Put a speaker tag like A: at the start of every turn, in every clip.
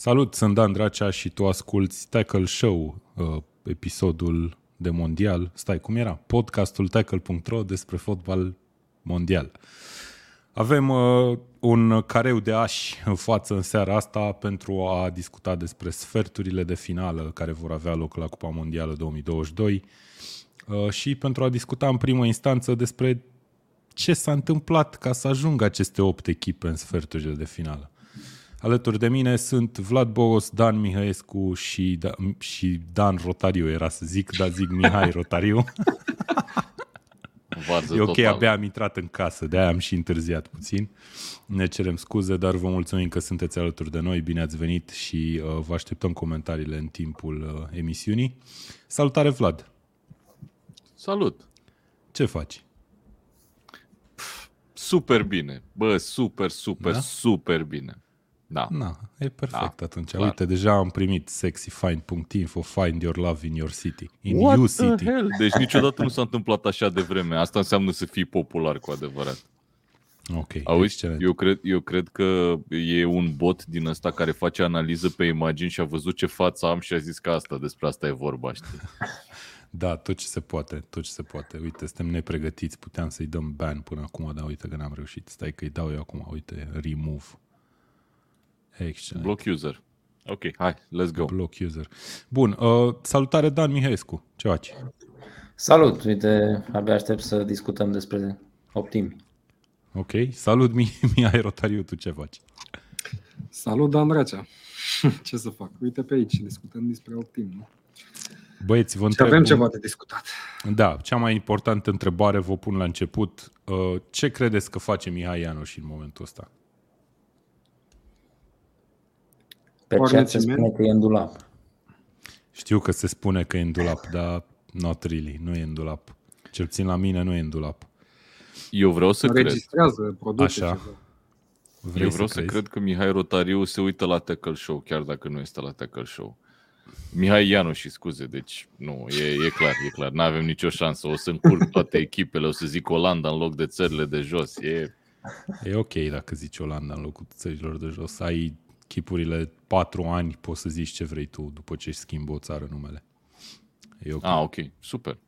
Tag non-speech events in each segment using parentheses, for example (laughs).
A: Salut, sunt Dan Dracea și tu asculti Tackle Show, uh, episodul de mondial. Stai, cum era? Podcastul tackle.ro despre fotbal mondial. Avem uh, un careu de ași în față în seara asta pentru a discuta despre sferturile de finală care vor avea loc la Cupa Mondială 2022 uh, și pentru a discuta în primă instanță despre ce s-a întâmplat ca să ajungă aceste opt echipe în sferturile de finală. Alături de mine sunt Vlad Bogos, Dan Mihăescu și, da, și Dan Rotariu, era să zic, dar zic Mihai Rotariu.
B: Varză
A: e ok,
B: total.
A: abia am intrat în casă, de-aia am și întârziat puțin. Ne cerem scuze, dar vă mulțumim că sunteți alături de noi, bine ați venit și uh, vă așteptăm comentariile în timpul uh, emisiunii. Salutare, Vlad!
B: Salut!
A: Ce faci?
B: Super bine. Bă, super, super,
A: Da?
B: super bine. Da.
A: Na, e perfect
B: Da,
A: atunci.
B: clar.
A: Uite, deja am primit sexyfind.info, find your love in your city. In
B: What
A: you
B: the
A: city.
B: hell? Deci niciodată nu s-a întâmplat așa de vreme. Asta înseamnă să fii popular cu adevărat.
A: Ok,
B: Auzi,
A: excelent.
B: eu cred, eu cred că e un bot din ăsta care face analiză pe imagini și a văzut ce față am și a zis că asta, despre asta e vorba, știi? (laughs)
A: Da, tot ce se poate, tot ce se poate. Uite, suntem nepregătiți, puteam să-i dăm ban până acum, dar uite că n-am reușit. Stai că îi dau eu acum, uite, remove. Excelent.
B: Block user. Ok, hai, let's go.
A: Block user. Bun, uh, salutare Dan Mihăescu, ce faci?
C: Salut! Uite, abia aștept să discutăm despre optimi.
A: Ok, salut Mi- (laughs) Mihai Rotariu, tu ce faci?
D: Salut, Dan Dracea. (laughs) Ce să fac? Uite pe aici, discutăm despre optim. Nu?
A: Băieți, vă
D: Și
A: întreb...
D: avem ceva de discutat.
A: Da, cea mai importantă întrebare vă pun la început. Uh, ce credeți că face Mihai Ianoș în momentul ăsta?
C: Pe chat se
D: Ornament.
C: spune că e în dulap.
A: Știu că se spune că e în dulap, dar not really, nu e în dulap. Cel puțin la mine nu e în dulap.
B: Eu vreau să cred.
D: Înregistrează, produce
A: Așa.
D: ceva.
A: Vrei
B: Eu vreau să,
A: crezi?
B: cred că Mihai Rotariu se uită la Tackle Show, chiar dacă nu este la Tackle Show. Mihai Ianu și scuze, deci nu, e, e clar, e clar, nu avem nicio șansă. O să încurc toate echipele, o să zic Olanda în loc de țările de jos. E,
A: E ok dacă zici Olanda în locul țărilor de jos. Ai chipurile patru ani, poți să zici ce vrei tu după ce își schimbă o țară numele. E ok.
B: ah, ok, super.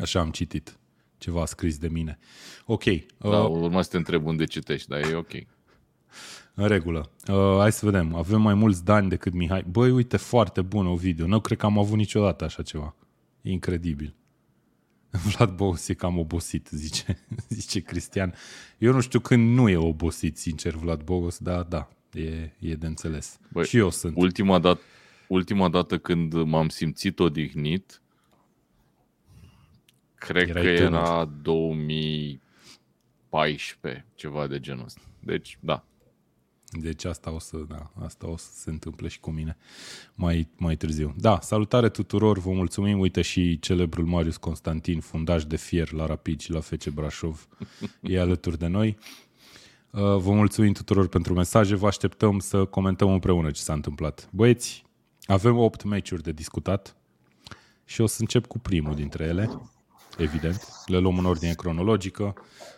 A: Așa am citit. Ceva scris de mine. Ok,
B: Da,
A: uh,
B: urma să te întreb unde citești, dar e ok.
A: în regulă. Uh, hai să vedem. Avem mai mulți Dani decât Mihai. Băi, uite, foarte bun o video. Nu cred că am avut niciodată așa ceva. E incredibil. (laughs) Vlad Bous e cam obosit, zice, (laughs) zice Cristian. Eu nu știu când nu e obosit, sincer, Vlad Bogos, dar da, e, e de înțeles.
B: Băi,
A: și eu sunt.
B: Ultima dată, ultima dată când m-am simțit odihnit, cred
A: Erai
B: că
A: tânăr.
B: era 2014, ceva de genul ăsta. Deci, da.
A: Deci asta o să, da, asta o să se întâmple și cu mine mai, mai târziu. Da, salutare tuturor, vă mulțumim. Uite și celebrul Marius Constantin, fundaș de fier la Rapid și la FC Brașov, (laughs) e alături de noi. Uh, Vă mulțumim tuturor pentru mesaje, vă așteptăm să comentăm împreună ce s-a întâmplat. Băieți, avem 8 meciuri de discutat și o să încep cu primul dintre ele, evident. Le luăm în ordine cronologică.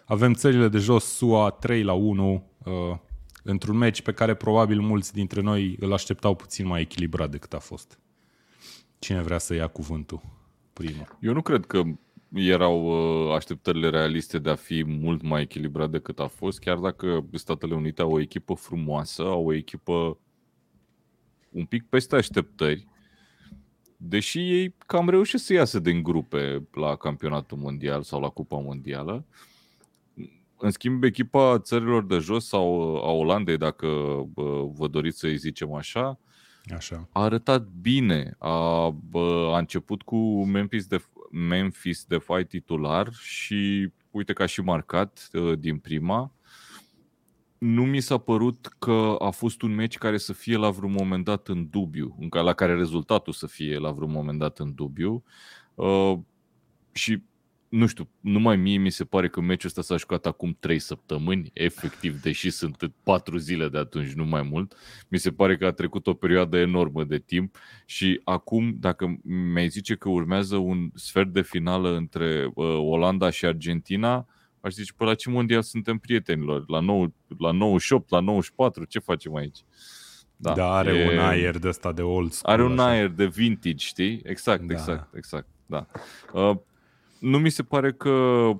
A: Avem țările de jos, SUA 3 la 1, uh, într-un meci pe care probabil mulți dintre noi îl așteptau puțin mai echilibrat decât a fost. Cine vrea să ia cuvântul primul?
B: Eu nu cred că erau uh, așteptările realiste de a fi mult mai echilibrat decât a fost, chiar dacă Statele Unite au o echipă frumoasă, au o echipă un pic peste așteptări, deși ei cam reușesc să iasă din grupe la campionatul mondial sau la Cupa Mondială. În schimb, echipa țărilor de jos sau a Olandei, dacă bă, vă doriți să-i zicem așa,
A: Așa.
B: a arătat bine. A, bă, a început cu Memphis de, Memphis de fight titular și uite că a și marcat uh, din prima. Nu mi s-a părut că a fost un meci care să fie la vreun moment dat în dubiu, în ca- la care rezultatul să fie la vreun moment dat în dubiu. Uh, și nu știu, numai mie mi se pare că meciul ăsta s-a jucat acum 3 săptămâni, efectiv, deși sunt 4 zile de atunci, nu mai mult. Mi se pare că a trecut o perioadă enormă de timp și acum, dacă mi-ai zice că urmează un sfert de finală între uh, Olanda și Argentina, aș zice, pe la ce mondial suntem prietenilor? La, nou, la 98, la 94, ce facem aici? Da,
A: Da, are
B: e-
A: un aer de ăsta de old school.
B: Are un
A: așa.
B: aer de vintage, știi? Exact,
A: Da.
B: exact, exact. Da. Uh, nu mi se pare că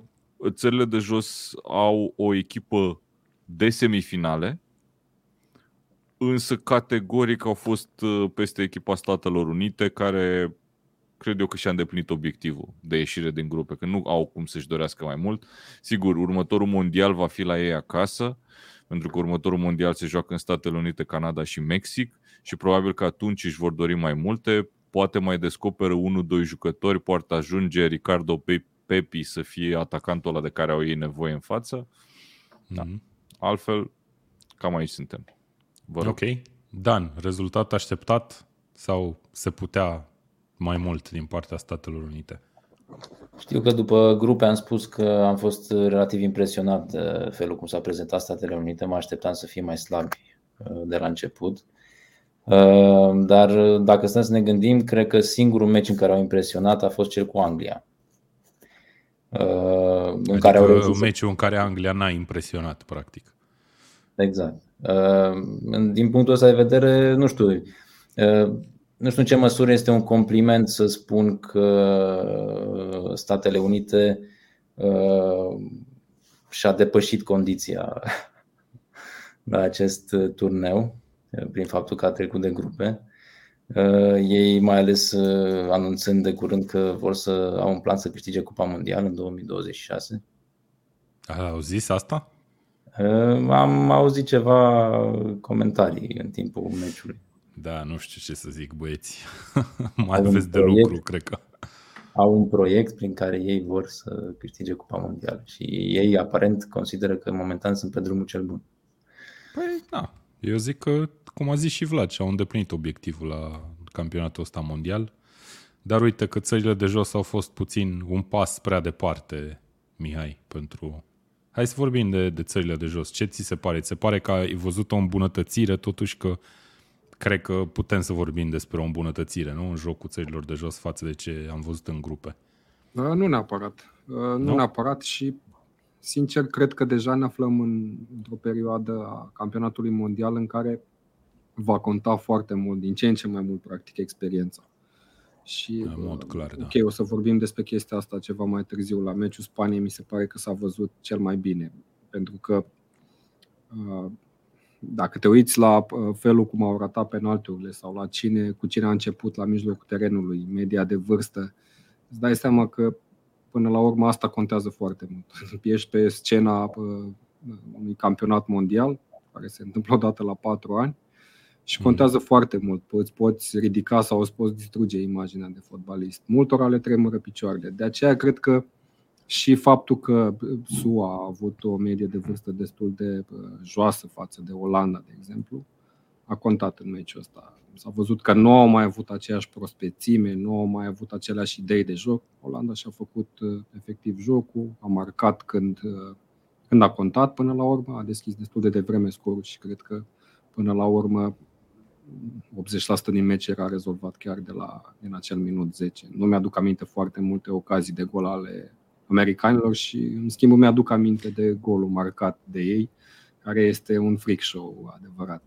B: țările de jos au o echipă de semifinale, însă categoric au fost uh, peste echipa Statelor Unite, care cred eu că și-a îndeplinit obiectivul de ieșire din grupe, că nu au cum să-și dorească mai mult. Sigur, următorul mondial va fi la ei acasă, pentru că următorul mondial se joacă în Statele Unite, Canada și Mexic și probabil că atunci își vor dori mai multe, poate mai descoperă unul, doi jucători, poate ajunge Ricardo Pe- Pepi să fie atacantul ăla de care au ei nevoie în față. Da.
A: Mhm.
B: Altfel, cam aici suntem. Vă rog.
A: Ok. Dan, rezultat așteptat sau se putea mai mult din partea Statelor Unite?
C: Știu că după grupe am spus că am fost relativ impresionat de felul cum s-a prezentat Statele Unite. Mă așteptam să fie mai slabi uh, de la început. Uh, Dar dacă stăm să ne gândim, cred că singurul meci în care au impresionat a fost cel cu Anglia. Uh, În
A: Adică
C: care au reușit să
A: meciul în care Anglia n-a impresionat, practic.
C: Exact. Uh, Din punctul ăsta de vedere, nu știu, uh, nu știu în ce măsură este un compliment să spun că Statele Unite uh, și-a depășit condiția (laughs) la acest turneu uh, prin faptul că a trecut de grupe. Uh, Ei mai ales uh, anunțând de curând că vor să au un plan să câștige Cupa Mondială în 2026.
A: Au zis asta?
C: Uh, Am auzit ceva comentarii în timpul meciului.
A: Da, nu știu ce să zic, băieți. (laughs) mai
C: Au un
A: aveți de
C: proiect.
A: lucru, cred că.
C: Au un proiect prin care ei vor să câștige Cupa Mondială și ei aparent consideră că momentan sunt pe drumul cel bun.
A: Păi, da. Eu zic că, cum a zis și Vlad, și-au îndeplinit obiectivul la campionatul ăsta mondial. Dar uite că țările de jos au fost puțin un pas prea departe, Mihai, pentru... Hai să vorbim de, de țările de jos. Ce ți se pare? Ți se pare că ai văzut o îmbunătățire, totuși că cred că putem să vorbim despre o îmbunătățire, nu? În jocul țărilor de jos față de ce am văzut în grupe.
D: Uh, Nu neapărat. Uh, Nu
A: Nu?
D: neapărat și, sincer, cred că deja ne aflăm în, într-o perioadă a campionatului mondial în care va conta foarte mult, din ce în ce mai mult, practic, experiența. Și,
A: În mod
D: uh,
A: clar, da.
D: Ok, o să vorbim despre chestia asta ceva mai târziu. La meciul Spaniei mi se pare că s-a văzut cel mai bine. Pentru că uh, dacă te uiți la uh, felul cum au ratat penaltiurile sau la cine, cu cine a început la mijlocul terenului, media de vârstă, îți dai seama că până la urmă asta contează foarte mult. (laughs) Ești pe scena uh, unui campionat mondial, care se întâmplă odată la patru ani, și contează foarte mult. Poți, poți ridica sau îți poți distruge imaginea de fotbalist. Multora le tremură picioarele. De aceea cred că și faptul că SUA a avut o medie de vârstă destul de uh, joasă față de Olanda, de exemplu, a contat în meciul ăsta. S-a văzut că nu au mai avut aceeași prospețime, nu au mai avut aceleași idei de joc. Olanda și-a făcut uh, efectiv jocul, a marcat când, uh, când a contat până la urmă, a deschis destul de devreme scorul și cred că până la urmă 80% din meci era rezolvat chiar de la, din acel minut 10. Nu mi-aduc aminte foarte multe ocazii de gol ale americanilor și în schimb îmi aduc aminte de golul marcat de ei, care este un freak show adevărat.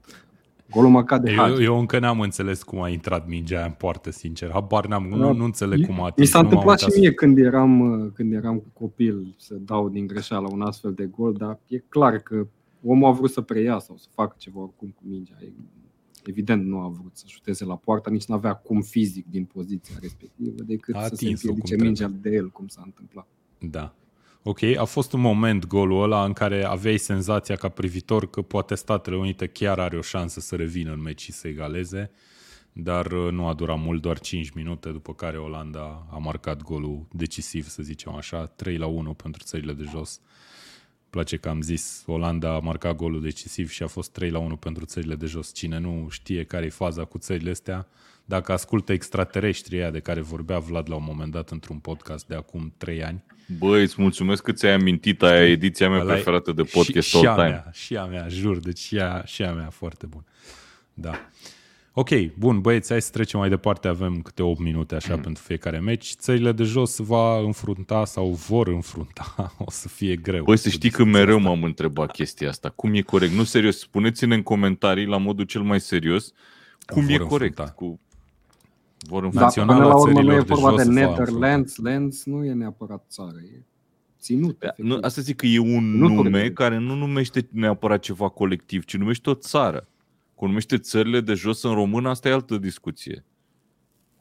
D: Golul marcat de
A: Eu,
D: Hagi.
A: eu încă n-am înțeles cum a intrat mingea aia în poartă, sincer. Habar n-am, nu,
D: Da.
A: nu înțeleg cum a
D: Mi
A: atins.
D: s-a
A: nu m-am
D: întâmplat și
A: uitat să-
D: mie când eram, când eram copil să dau din greșeală un astfel de gol, dar e clar că omul a vrut să preia sau să facă ceva oricum cu mingea. E- Evident nu a vrut să șuteze la poartă, nici nu avea cum fizic din poziția respectivă decât
A: A
D: să se
A: atins-o cum
D: împiedice
A: trebuie.
D: mingea de el, cum s-a întâmplat.
A: Da. Ok, a fost un moment golul ăla în care aveai senzația ca privitor că poate Statele Unite chiar are o șansă să revină în meci și să egaleze, dar uh, nu a durat mult, doar 5 minute, după care Olanda a marcat golul decisiv, să zicem așa, 3 la 1 pentru țările de jos. place că am zis, Olanda a marcat golul decisiv și a fost 3 la 1 pentru țările de jos. Cine nu știe care e faza cu țările astea, dacă ascultă extraterestrii aia de care vorbea Vlad la un moment dat într-un podcast de acum 3 ani,
B: Băi, îți mulțumesc că ți-ai amintit aia ediția mea
A: Ăla e-
B: preferată de podcast
A: și, și
B: all
A: a
B: time.
A: mea, și a mea, jur, deci și a, și a mea foarte bun. Da. Ok, bun, băieți, hai să trecem mai departe. Avem câte 8 minute așa mm. pentru fiecare meci. Țările de jos va înfrunta sau vor înfrunta. (laughs) O să fie greu.
B: Băi, să știi că mereu asta. m-am întrebat chestia asta. Cum e corect? Nu, serios, spuneți-ne în comentarii la modul cel mai serios cum vor e corect. Înfrunta. Cu...
D: Vor înfrunta. Da, până la urmă nu e vorba de, de Netherlands, Lands nu e neapărat țară. E ținut. Da,
B: nu, asta zic că e un nu nume care nu numește neapărat ceva colectiv, ci numește o țară cum numește țările de jos în român, asta e altă discuție.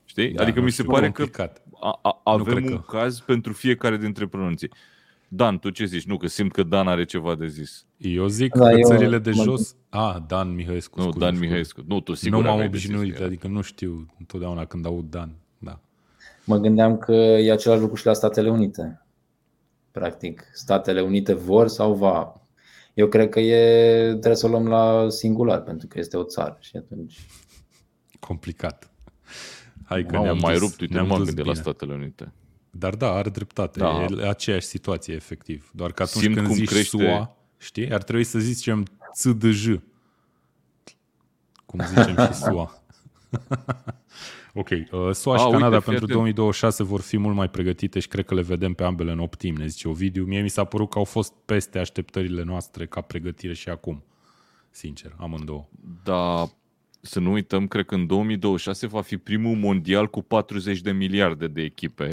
B: Știi? Da, adică mi se pare complicat. că a, a, avem un că... caz pentru fiecare dintre pronunții. Dan, tu ce zici? Nu, că simt că Dan are ceva de zis.
A: Eu zic da, că eu țările de mă... jos... Ah, Dan Mihăescu.
B: Nu, Dan Mihăescu. Nu, tu sigur
A: Nu m-am obișnuit, adică nu știu întotdeauna când aud Dan. Da.
C: Mă gândeam că e același lucru și la Statele Unite. Practic, Statele Unite vor sau va eu cred că e, trebuie să o luăm la singular, pentru că este o țară și atunci...
A: Complicat. Hai că
B: Mamă, ne-am mai dus, rupt, uite, nu m-am gândit la Statele Unite.
A: Dar da, are dreptate. Da. E aceeași situație, efectiv. Doar că atunci Simt când zici crește... SUA, știi, ar trebui să zicem CDJ. Cum zicem și (laughs) SUA. (laughs) Ok. Uh, SUA și A, Canada uite, pentru 2026 vor fi mult mai pregătite și cred că le vedem pe ambele în optim, ne zice Ovidiu. Mie mi s-a părut că au fost peste așteptările noastre ca pregătire și acum. Sincer, amândouă.
B: Da, să nu uităm, cred că în 2026 va fi primul mondial cu 40 de miliarde de echipe.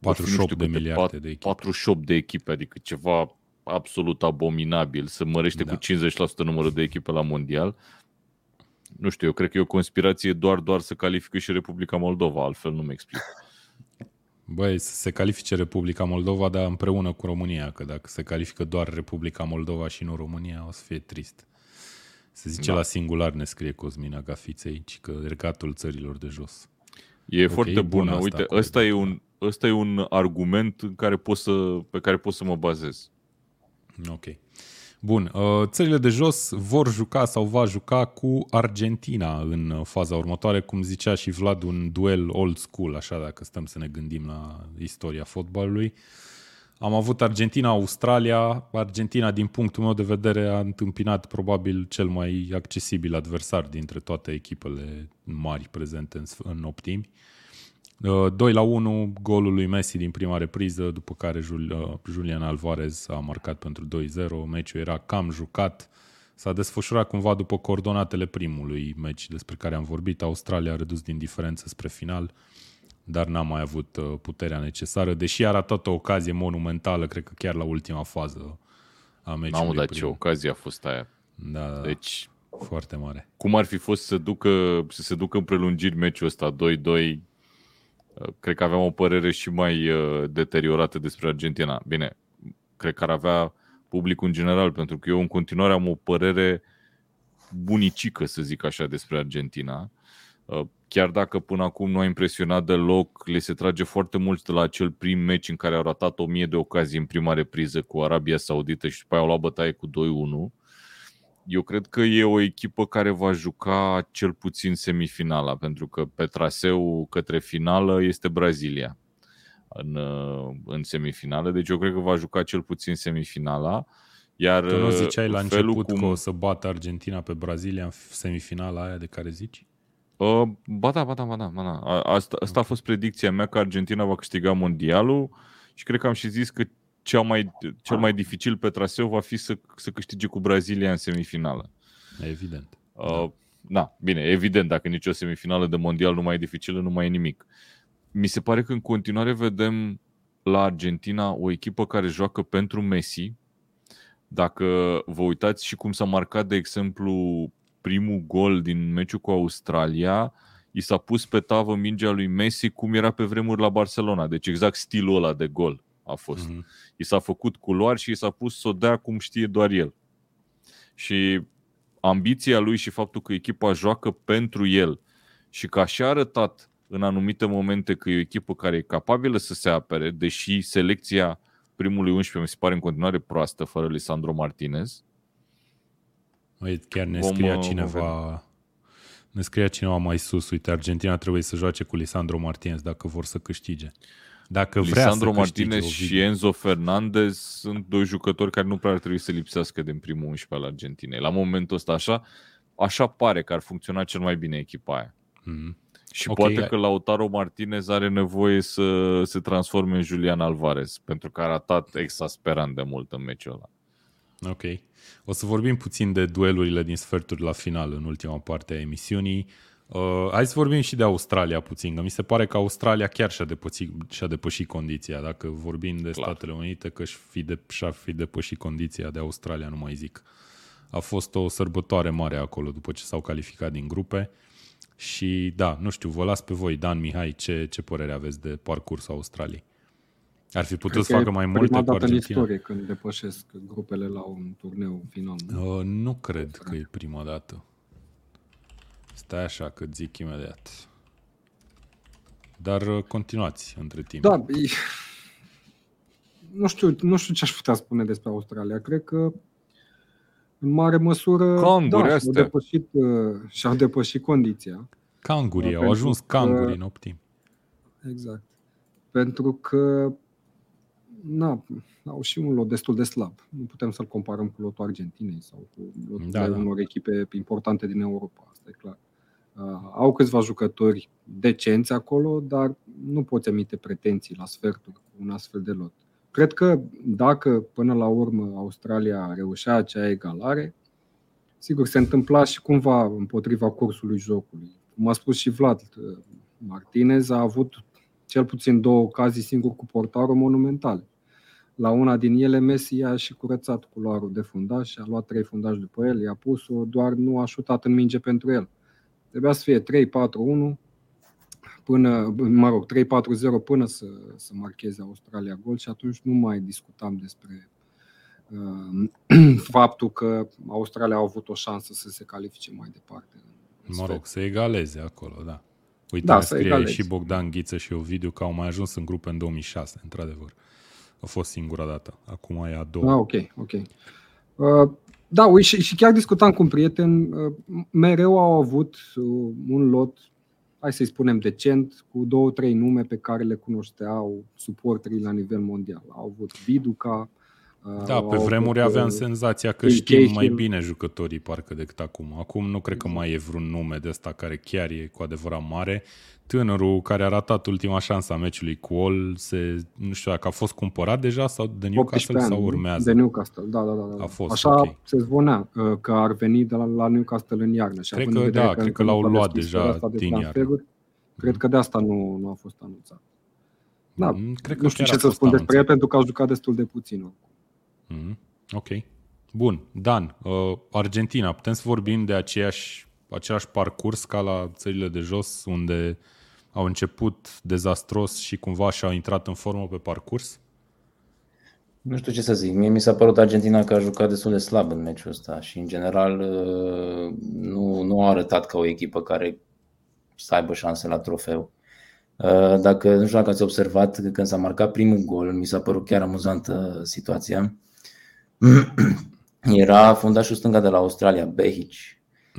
A: 48 de miliarde de echipe.
B: 48 de echipe, adică ceva absolut abominabil. să mărește da. cu 50% numărul de echipe la mondial nu știu, eu cred că e o conspirație doar, doar să califică și Republica Moldova, altfel nu-mi explic.
A: Băi, să se califice Republica Moldova, dar împreună cu România, că dacă se califică doar Republica Moldova și nu România, o să fie trist. Se zice da. la singular, ne scrie Cosmina Gafițe aici, că regatul țărilor de jos.
B: E okay, foarte bună. Asta, Uite, ăsta e, un, ăsta e un argument în care pot să, pe care pot să mă bazez.
A: Ok. Bun, uh, țările de jos vor juca sau va juca cu Argentina în faza următoare, cum zicea și Vlad, un duel old school, așa dacă stăm să ne gândim la istoria fotbalului. Am avut Argentina-Australia. Argentina, din punctul meu de vedere, a întâmpinat probabil cel mai accesibil adversar dintre toate echipele mari prezente în, optimi. 2 uh, la 1, golul lui Messi din prima repriză, după care uh, Julian Alvarez a marcat pentru 2-0. Meciul era cam jucat. S-a desfășurat cumva după coordonatele primului meci despre care am vorbit. Australia a redus din diferență spre final, dar n-a mai avut uh, puterea necesară, deși a ratat o ocazie monumentală, cred că chiar la ultima fază a meciului.
B: Mamă, dar ce ocazie a fost aia.
A: Da, da, da.
B: deci
A: foarte mare.
B: Cum ar fi fost să, ducă, să se ducă în prelungiri meciul ăsta 2-2 cred că aveam o părere și mai uh, deteriorată despre Argentina. Bine, cred că ar avea publicul în general, pentru că eu în continuare am o părere bunicică, să zic așa, despre Argentina. Uh, chiar dacă până acum nu a impresionat deloc, le se trage foarte mult de la acel prim meci în care au ratat o mie de ocazii în prima repriză cu Arabia Saudită și după aia au luat bătaie cu 2-1 eu cred că e o echipă care va juca cel puțin semifinala, pentru că pe traseu către finală este Brazilia în, uh, în semifinală, deci eu cred că va juca cel puțin semifinala. Iar
A: tu nu ziceai la început cum... că o să bată Argentina pe Brazilia în semifinala aia de care zici?
B: Uh, ba da, ba da, ba da. Ba da. Asta, asta a fost predicția mea că Argentina va câștiga mondialul și cred că am și zis că cel mai, cel mai dificil pe traseu va fi să, să câștige cu Brazilia în semifinală.
A: Evident.
B: Uh, da, bine, evident, dacă nicio semifinală de mondial nu mai e dificilă, nu mai e nimic. Mi se pare că în continuare vedem la Argentina o echipă care joacă pentru Messi. Dacă vă uitați și cum s-a marcat, de exemplu, primul gol din meciul cu Australia, i s-a pus pe tavă mingea lui Messi cum era pe vremuri la Barcelona. Deci exact stilul ăla de gol a fost. Mm-hmm. I s-a făcut culoare și i s-a pus să o dea cum știe doar el. Și ambiția lui și faptul că echipa joacă pentru el și că așa a arătat în anumite momente că e o echipă care e capabilă să se apere, deși selecția primului 11 mi se pare în continuare proastă fără Lisandro Martinez.
A: Uite, chiar ne scria vom, cineva vom ne scria cineva mai sus, uite, Argentina trebuie să joace cu Lisandro Martinez dacă vor să câștige. Dacă vrea
B: Lisandro
A: să
B: Martinez și Enzo Fernandez sunt doi jucători care nu prea ar trebui să lipsească din primul 11 al Argentinei. La momentul ăsta așa, așa pare că ar funcționa cel mai bine echipa aia.
A: Mm.
B: Și
A: Ok,
B: okay, poate
A: hai.
B: că Lautaro Martinez are nevoie să se transforme în Julian Alvarez, pentru că a ratat exasperant de mult în meciul ăla.
A: Ok. O să vorbim puțin de duelurile din sferturi la final în ultima parte a emisiunii. Uh, hai să vorbim și de Australia puțin, că mi se pare că Australia chiar și-a depășit, și-a depășit condiția. Dacă vorbim de
B: Clar.
A: Statele Unite, că și-ar fi, de, și-ar fi depășit condiția de Australia, nu mai zic. A fost o sărbătoare mare acolo după ce s-au calificat din grupe. Și da, nu știu, vă las pe voi, Dan, Mihai, ce, ce părere aveți de parcursul Australiei? Ar fi putut să
D: Cred că
A: facă
D: e
A: mai
D: prima
A: multe cu
D: dată în
A: Argentina?
D: istorie când depășesc grupele la un turneu final. nu?
A: Uh, nu cred că e prima dată. Stai așa că zic imediat. Dar uh, continuați între timp.
D: Da, e... nu, știu, nu știu ce aș putea spune despre Australia. Cred că în mare măsură
B: Canguri
D: da, și-au
B: astea.
D: depășit, uh, și-au depășit condiția.
A: Cangurii, au
D: Pentru
A: ajuns
D: că-
A: cangurii în optim.
D: Exact. Pentru că na, au și un lot destul de slab. Nu putem să-l comparăm cu lotul Argentinei sau cu lotul
A: Da,
D: da,
A: da.
D: unor echipe importante din Europa. Asta e clar. Uh, au câțiva jucători decenți acolo, dar nu poți emite pretenții la sferturi cu un astfel de lot. Cred că dacă până la urmă Australia reușea acea egalare, sigur se întâmpla și cumva împotriva cursului jocului. Cum a spus și Vlad, uh, Martinez a avut cel puțin două ocazii singur cu portarul monumentale. La una din ele Messi a și curățat culoarul de fundaș și a luat trei fundași după el, i-a pus-o, doar nu a șutat în minge pentru el. Trebuia să fie 3-4-1 până, mă rog, 3-4-0 până să, să marcheze Australia gol și atunci nu mai discutam despre uh, (clears throat) faptul că Australia a avut o șansă să se califice mai departe. în
A: Mă rog, să egaleze acolo, da. Uite,
D: Da,
A: da,
D: să
A: scrie
D: egaleze.
A: și Bogdan Ghiță și Ovidiu că au mai ajuns în grupe în 2006, într-adevăr. A fost singura dată. Acum e a doua.
D: Ah, ok, ok. Uh, da, uite, și, și chiar discutam cu un prieten, uh, mereu au avut uh, un lot, hai să-i spunem decent, cu două, trei nume pe care le cunoșteau suporterii la nivel mondial. Au avut Viduca. Uh,
A: Da,
D: au
A: pe vremuri
D: avut,
A: aveam
D: uh,
A: senzația că
D: Phil
A: știm mai
D: Cahill.
A: bine jucătorii parcă decât acum. Acum nu cred că mai e vreun nume de ăsta care chiar e cu adevărat mare. Tânărul care a ratat ultima șansă a meciului cu All, se, nu știu dacă a fost cumpărat deja sau de
D: 18
A: Newcastle
D: ani,
A: sau
D: nu?
A: urmează.
D: De Newcastle, da, da, da. da.
A: A fost,
D: Așa
A: ok.
D: se zvonea uh, că ar veni de la, la Newcastle în iarnă. Și
A: Cred
D: având în
A: că
D: vedere
A: da, cred
D: încă
A: că
D: nu
A: l-au
D: s-a
A: luat
D: deschis
A: deja
D: perioada asta de
A: din iarnă.
D: transferuri, Cred că de asta nu, nu a fost anunțat. Da,
A: Mm, cred că
D: nu știu
A: chiar
D: ce
A: a
D: să
A: fost
D: spun despre el
A: anunțat.
D: pentru că a jucat destul de puțin. oricum.
A: Mhm. Ok. Bun. Dan, uh, Argentina, putem să vorbim de aceeași, același parcurs ca la țările de jos, unde au început dezastros și cumva și-au intrat în formă pe parcurs?
C: Nu știu ce să zic. Mie mi s-a părut Argentina că a jucat destul de slab în meciul ăsta și, în general, uh, nu, nu a arătat ca o echipă care să aibă șanse la trofeu. Uh, Dacă, nu știu dacă ați observat, că când s-a marcat primul gol, mi s-a părut chiar amuzantă situația. (clears throat) Era fundașul stânga de la Australia, Behic,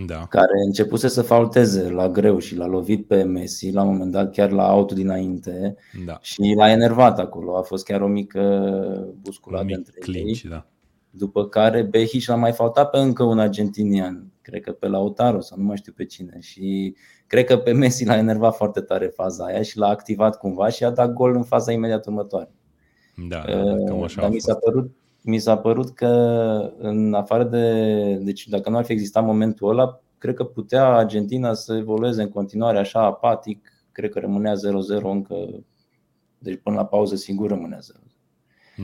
A: Da.
C: care începuse să faulteze la greu și l-a lovit pe Messi, la un moment dat chiar la autul dinainte
A: Da.
C: și l-a enervat acolo. A fost chiar o mică
A: Un
C: busculată
A: mic
C: între
A: clinch,
C: ei.
A: da.
C: După care Behic l-a mai faultat pe încă un argentinian, cred că pe Lautaro sau nu mai știu pe cine. Și cred că pe Messi l-a enervat foarte tare faza aia și l-a activat cumva și a dat gol în faza imediat următoare.
A: Da, da, da, cam așa a
C: Dar mi s-a
A: fost.
C: părut, mi s-a părut că în afară de. Deci dacă nu ar fi existat momentul ăla, cred că putea Argentina să evolueze în continuare așa apatic. Cred că rămânea 0-0 încă. Deci până la pauză sigur rămânea 0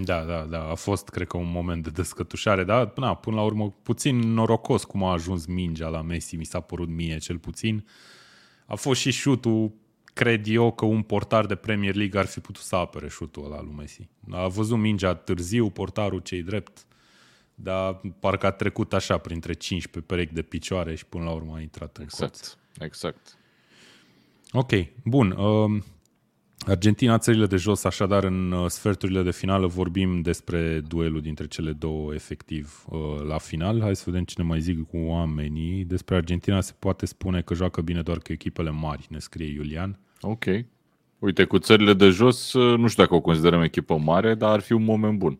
A: Da, da, da. A fost, cred că, un moment de descătușare, dar na, până la urmă puțin norocos cum a ajuns mingea la Messi, mi s-a părut mie cel puțin. A fost și șutul, cred eu, că un portar de Premier League ar fi putut să apere șutul ăla lui Messi. A văzut mingea târziu, portarul cei drept, dar parcă a trecut așa printre 5 pe perechi de picioare și până la urmă a intrat în colț.
B: Exact, exact.
A: Ok, bun. Um, Argentina, țările de jos, așadar în uh, sferturile de finală vorbim despre duelul dintre cele două efectiv uh, la final. Hai să vedem cine mai zic cu oamenii. Despre Argentina se poate spune că joacă bine doar cu echipele mari, ne scrie Iulian.
B: Ok. Uite, cu țările de jos, nu știu dacă o considerăm echipă mare, dar ar fi un moment bun.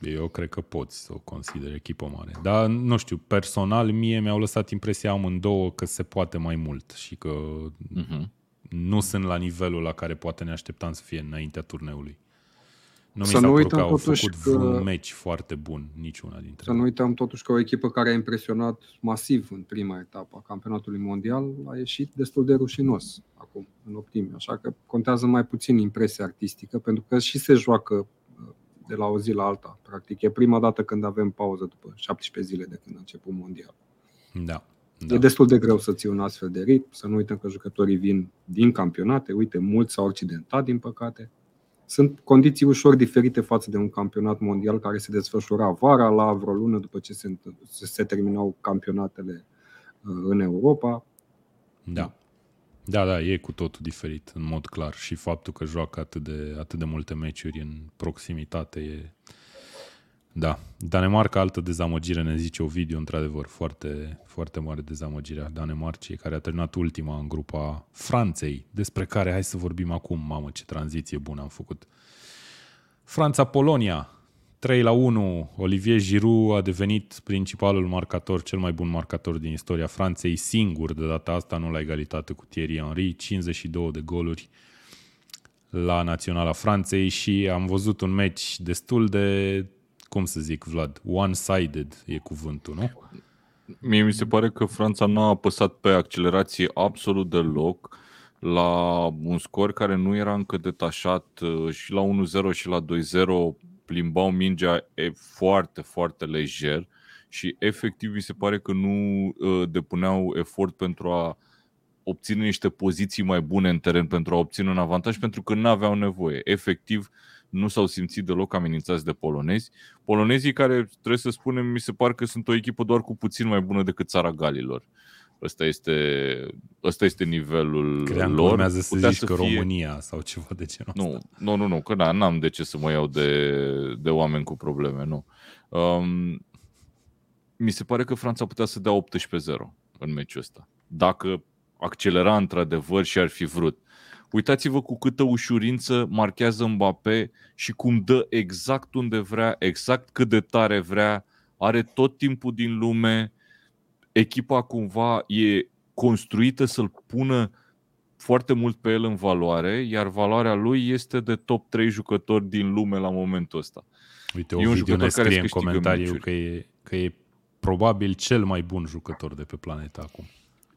A: Eu cred că poți să o consideri echipă mare. Dar, nu știu, personal, mie mi-au lăsat impresia amândouă că se poate mai mult și că uh-huh. nu sunt la nivelul la care poate ne așteptam să fie înaintea turneului. Nu să mi s-a nu uităm că au făcut că... un meci foarte bun, niciuna dintre
D: Să nu uităm totuși că o echipă care a impresionat masiv în prima etapă a campionatului mondial a ieșit destul de rușinos acum, în optime. Așa că contează mai puțin impresia artistică, pentru că și se joacă uh, de la o zi la alta. Practic, e prima dată când avem pauză după 17 zile de când a început mondial.
A: Da. Da.
D: E destul de greu să ții un astfel de ritm, să nu uităm că jucătorii vin din campionate, uite, mulți s-au accidentat, din păcate. Sunt condiții ușor diferite față de un campionat mondial care se desfășura vara, la vreo lună după ce se, se terminau campionatele uh, în Europa.
A: Da. Da, da, e cu totul diferit, în mod clar. Și faptul că joacă atât de, atât de multe meciuri în proximitate e, da, Danemarca, altă dezamăgire, ne zice o video, într-adevăr, foarte, foarte mare dezamăgire a Danemarcii, care a terminat ultima în grupa Franței, despre care hai să vorbim acum, mamă, ce tranziție bună am făcut. Franța-Polonia, 3 la 1, Olivier Giroud a devenit principalul marcator, cel mai bun marcator din istoria Franței, singur de data asta, nu la egalitate cu Thierry Henry, 52 de goluri la Naționala Franței și am văzut un meci destul de cum să zic, Vlad, one-sided e cuvântul, nu?
B: Mie mi se pare că Franța n-a apăsat pe accelerație absolut deloc la un scor care nu era încă detașat uh, și la 1-0 și la 2-0 plimbau mingea foarte, foarte lejer și efectiv mi se pare că nu uh, depuneau efort pentru a obține niște poziții mai bune în teren pentru a obține un avantaj pentru că nu aveau nevoie. Efectiv, nu s-au simțit deloc amenințați de polonezi. Polonezii care, trebuie să spunem, mi se par că sunt o echipă doar cu puțin mai bună decât țara Galilor. Ăsta este, ăsta este nivelul
A: Cream
B: lor.
A: urmează să Putea zici să că fie... România sau ceva de genul
B: nu, ăsta. Nu, nu, nu, că da, n-am de ce să mă iau de, de oameni cu probleme, nu. Um, mi se pare că Franța putea să dea 18-0 în meciul ăsta. Dacă accelera într-adevăr și ar fi vrut. Uitați-vă cu câtă ușurință marchează Mbappé și cum dă exact unde vrea, exact cât de tare vrea, are tot timpul din lume, echipa cumva e construită să-l pună foarte mult pe el în valoare, iar valoarea lui este de top 3 jucători din lume la momentul ăsta.
A: Uite, e un jucător ne scrie care în comentariu că e, că e probabil cel mai bun jucător de pe planetă acum.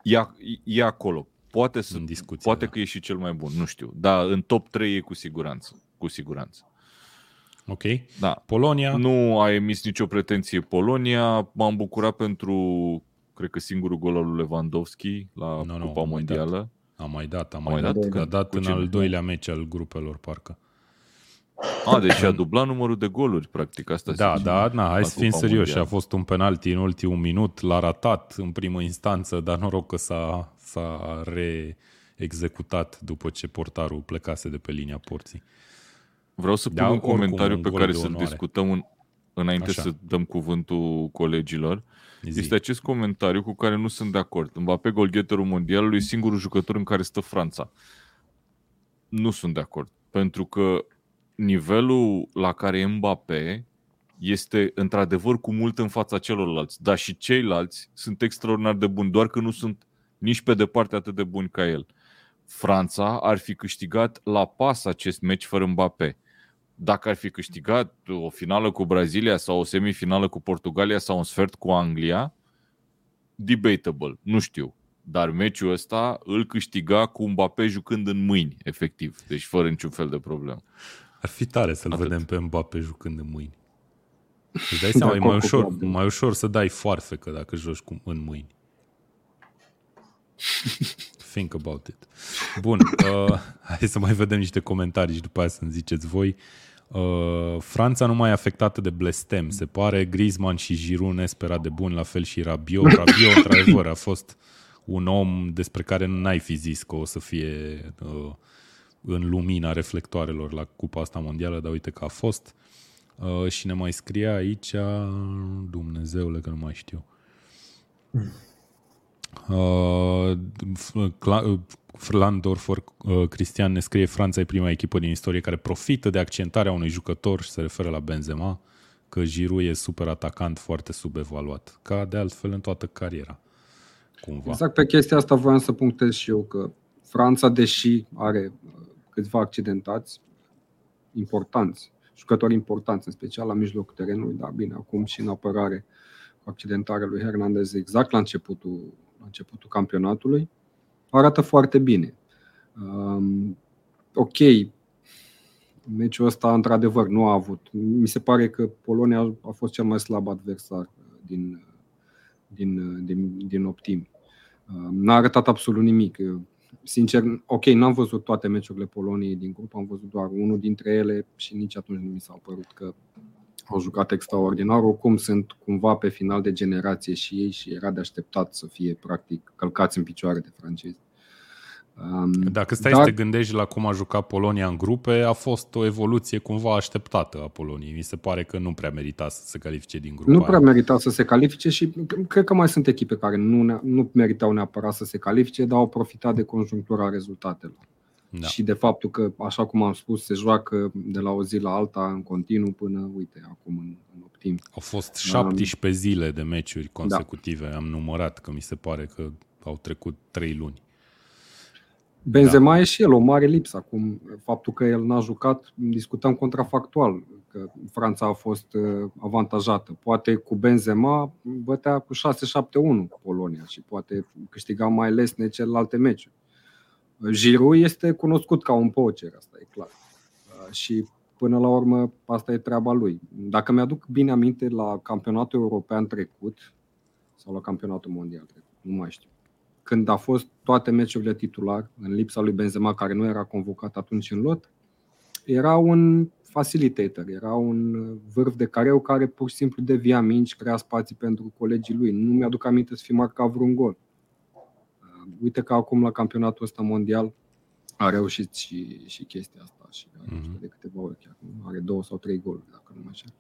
B: E, e acolo. Poate, să, în discuție, poate da. că e și cel mai bun, nu știu. Dar în top 3 e cu siguranță. Cu siguranță.
A: Ok.
B: Da.
A: Polonia?
B: Nu a emis nicio pretenție Polonia. M-am bucurat pentru, cred că singurul gol al lui Lewandowski la no, Cupa no, Mondială.
A: A mai dat, a mai, mai dat. dat. Că a dat în al doilea meci al grupelor, parcă.
B: A, deci a dublat numărul de goluri, practic. Asta
A: da, da, na, hai să fim serioși. A fost un penalti în ultimul minut, l-a ratat în primă instanță, dar noroc că s-a, s-a reexecutat după ce portarul plecase de pe linia porții.
B: Vreau să pun da, un comentariu un pe care să-l discutăm în, înainte Așa. să dăm cuvântul colegilor. Zi. Este acest comentariu cu care nu sunt de acord. Mbappé, golgheterul mondialului, singurul jucător în care stă Franța. Nu sunt de acord. Pentru că nivelul la care e Mbappé este într-adevăr cu mult în fața celorlalți, dar și ceilalți sunt extraordinar de buni, doar că nu sunt nici pe departe atât de buni ca el. Franța ar fi câștigat la pas acest meci fără Mbappé. Dacă ar fi câștigat o finală cu Brazilia sau o semifinală cu Portugalia sau un sfert cu Anglia, debatable, nu știu. Dar meciul ăsta îl câștiga cu Mbappé jucând în mâini, efectiv. Deci fără niciun fel de problemă.
A: Ar fi tare să-l Atât. vedem pe Mbappé jucând în mâini. (laughs) Îți dai seama, e mai ușor, mai ușor să dai foarfecă dacă joci cu, în mâini. Think about it. Bun, uh, hai să mai vedem niște comentarii și după aia să-mi ziceți voi. Uh, Franța nu mai e afectată de blestem, se pare. Griezmann și Giroud nesperat de bun, la fel și Rabiot. Rabiot, într-adevăr, a fost un om despre care n-ai fi zis că o să fie uh, în lumina reflectoarelor la cupa asta mondială, dar uite că a fost. Uh, și ne mai scria aici, Dumnezeule că nu mai știu. Uh, Flandorfer uh, Cristian ne scrie Franța e prima echipă din istorie care profită de accentarea unui jucător și se referă la Benzema. că Giroud e super atacant, foarte subevaluat, ca de altfel în toată cariera. Cumva.
D: Exact pe chestia asta voiam să punctez și eu că Franța, deși are uh, câțiva accidentați importanți, jucători importanți, în special la mijlocul terenului, dar bine, acum și în apărare cu accidentarea lui Hernandez exact la începutul, la începutul campionatului, arată foarte bine. Um, ok, meciul ăsta într-adevăr nu a avut. Mi se pare că Polonia a fost cel mai slab adversar din, din, din, din optimi. Um, n-a arătat absolut nimic. Sincer, ok, n-am văzut toate meciurile Poloniei din grup, am văzut doar unul dintre ele și nici atunci nu mi s-a părut că au jucat extraordinar. Oricum sunt cumva pe final de generație și ei și era de așteptat să fie practic călcați în picioare de francezi.
A: Dacă stai Dar... să te gândești la cum a jucat Polonia în grupe, a fost o evoluție cumva așteptată a Poloniei. Mi se pare că nu prea merita să se califice din grup.
D: Nu prea merita să se califice și cred că mai sunt echipe care nu, nu meritau neapărat să se califice, dar au profitat de conjunctura rezultatelor. Da. Și de faptul că, așa cum am spus, se joacă de la o zi la alta în continuu până, uite, acum în, în optim.
A: Au fost 17 um, zile de meciuri consecutive, da. am numărat, că mi se pare că au trecut 3 luni.
D: Benzema da. e și el o mare lipsă acum. Faptul că el n-a jucat, discutăm contrafactual, că Franța a fost uh, avantajată. Poate cu Benzema bătea cu 6-7-1 Polonia și poate câștiga mai lesne celelalte meciuri. Giroud este cunoscut ca un pocer, asta e clar. Uh, și până la urmă asta e treaba lui. Dacă mi-aduc bine aminte la campionatul european trecut sau la campionatul mondial trecut, nu mai știu când a fost toate meciurile titular, în lipsa lui Benzema, care nu era convocat atunci în lot, era un facilitator, era un vârf de careu care pur și simplu devia minci, crea spații pentru colegii lui. Nu mi-aduc aminte să fi marcat vreun gol. Uh, uite că acum la campionatul ăsta mondial a reușit și, și chestia asta și mm-hmm. de câteva ori chiar. Are două sau trei goluri, dacă nu mă înșel.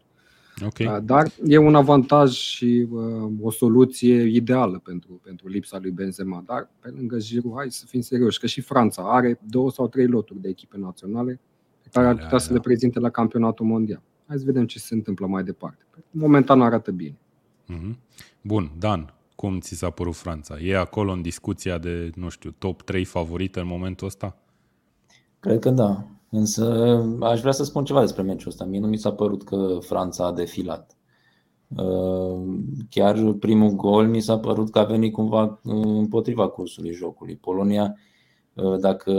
A: Okay. Da,
D: dar e un avantaj și uh, o soluție ideală pentru, pentru lipsa lui Benzema. Dar pe lângă Giroud, hai să fim serioși, că și Franța are două sau trei loturi de echipe naționale pe care ar putea da, să le prezinte la campionatul mondial. Hai să vedem ce se întâmplă mai departe. Momentan arată bine.
A: Mm-hmm. Bun, Dan, cum ți s-a părut Franța? E acolo în discuția de, nu știu, top 3 favorite în momentul ăsta?
C: Cred că da. Însă aș vrea să spun ceva despre meciul ăsta. Mie nu mi s-a părut că Franța a defilat. Uh, chiar primul gol mi s-a părut că a venit cumva uh, împotriva cursului jocului. Polonia, uh, dacă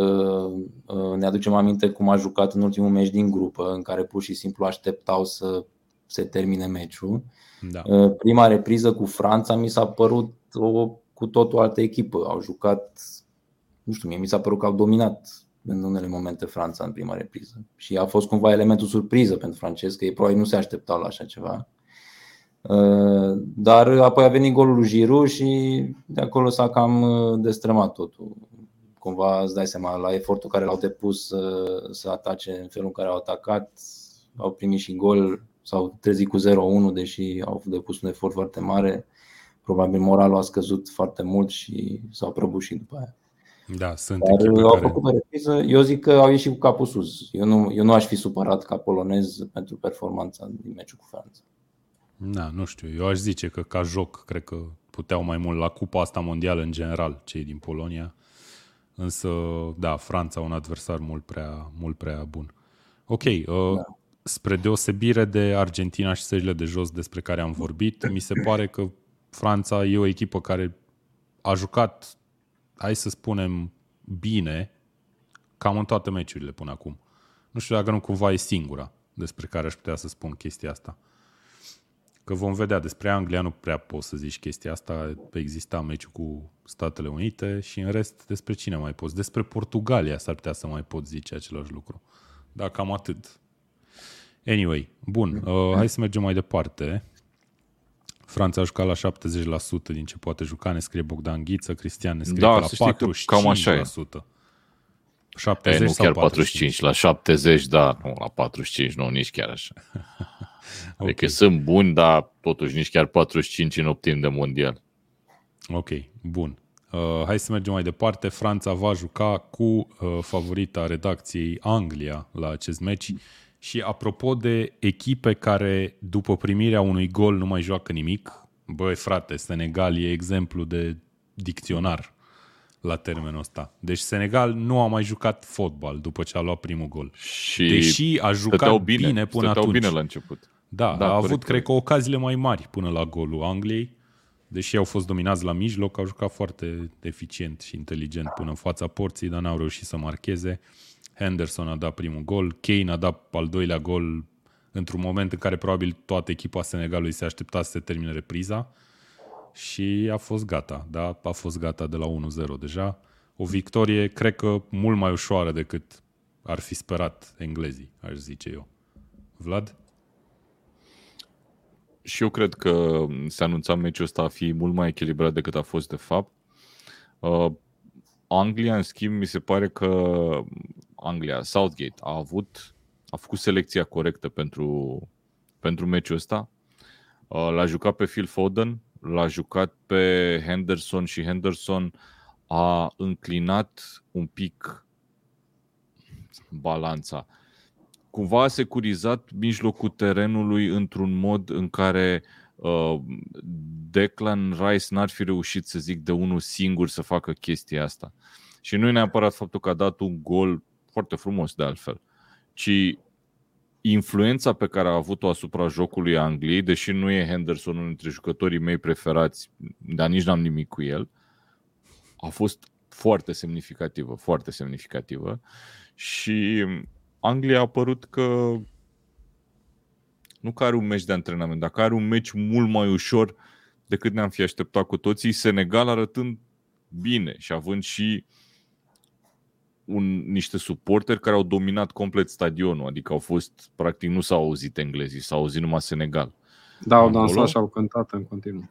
C: ne aducem aminte cum a jucat în ultimul meci din grupă, în care pur și simplu așteptau să se termine meciul. Da. Prima repriză cu Franța mi s-a părut o cu tot o altă echipă. Au jucat, nu știu, mie mi s-a părut că au dominat în unele momente Franța în prima repriză. Și a fost cumva elementul surpriză pentru francez, că ei probabil nu se așteptau la așa ceva. Uh, dar apoi a venit golul lui Giroud și de acolo s-a cam uh, destrămat totul. Cumva îți dai seama la efortul care l-au depus să, să atace în felul în care au atacat, au primit și gol, s-au trezit cu 0-1, deși au depus un efort foarte mare. Probabil moralul a scăzut foarte mult și s-au prăbușit după aia.
A: Da, sunt
C: Dar echipe au care... făcut o repriză. Eu zic că au ieșit cu capul sus. Eu nu, eu nu aș fi supărat ca polonez pentru performanța din meciul cu Franța.
A: Da, nu știu. Eu aș zice că ca joc, cred că puteau mai mult la cupa asta mondială în general, cei din Polonia. Însă, da, Franța un adversar mult prea, mult prea bun. Ok, uh, da. Spre deosebire de Argentina și țările de jos despre care am vorbit, mi se pare că Franța e o echipă care a jucat hai să spunem, bine cam în toate meciurile până acum. Nu știu dacă nu cumva e singura despre care aș putea să spun chestia asta. Că vom vedea, despre Anglia nu prea poți să zici chestia asta, exista meciul cu Statele Unite și în rest despre cine mai poți? Despre Portugalia s-ar putea să mai pot zice același lucru. Dar cam atât. Anyway, bun, uh, hai să mergem mai departe. Franța a jucat la 70% din ce poate juca, ne scrie Bogdan Ghiță, Cristian ne scrie da, la 45%. Cam așa e.
B: 70 e, nu sau chiar 45, 45, la 70, da, nu, la 45, nu, nici chiar așa. (laughs) okay. Adică sunt buni, dar totuși nici chiar 45 în optim de mondial.
A: Ok, bun. Uh, hai să mergem mai departe. Franța va juca cu uh, favorita redacției Anglia la acest meci Și apropo de echipe care după primirea unui gol nu mai joacă nimic, băi frate, Senegal e exemplu de dicționar la termenul ăsta. Deci Senegal nu a mai jucat fotbal după ce a luat primul gol.
B: Și
A: Deși a jucat
B: bine,
A: bine până
B: stăteau
A: atunci.
B: bine la început.
A: Da,
B: Da,
A: a avut,
B: corect,
A: cred
B: corect.
A: că, ocaziile mai mari până la golul Angliei. Deși au fost dominați la mijloc, au jucat foarte eficient și inteligent până în fața porții, dar n-au reușit să marcheze. Henderson a dat primul gol, Kane a dat al doilea gol într-un moment în care probabil toată echipa Senegalului se aștepta să se termine repriza și a fost gata, da? A fost gata de la 1-0 deja. O victorie, cred că, mult mai ușoară decât ar fi sperat englezii, aș zice eu. Vlad?
B: Și eu cred că se anunța meciul ăsta a fi mult mai echilibrat decât a fost de fapt. Uh, Anglia, în schimb, mi se pare că Anglia, Southgate, a avut, a făcut selecția corectă pentru, pentru meciul ăsta. Uh, L-a jucat pe Phil Foden, l-a jucat pe Henderson și Henderson a înclinat un pic balanța. Cumva a securizat mijlocul terenului într-un mod în care uh, Declan Rice n-ar fi reușit, să zic, de unul singur să facă chestia asta. Și nu e neapărat faptul că a dat un gol foarte frumos de altfel, ci influența pe care a avut-o asupra jocului Angliei, deși nu e Henderson unul dintre jucătorii mei preferați, dar nici n-am nimic cu el, a fost foarte semnificativă, foarte semnificativă. Și Anglia a apărut că nu că are un meci de antrenament, dar că are un meci mult mai ușor decât ne-am fi așteptat cu toții, Senegal arătând bine și având și un, niște suporteri care au dominat complet stadionul, adică au fost, practic nu s-au auzit englezii, s-au auzit numai Senegal.
D: Da, au
B: Acolo?
D: dansat și au cântat în continuu.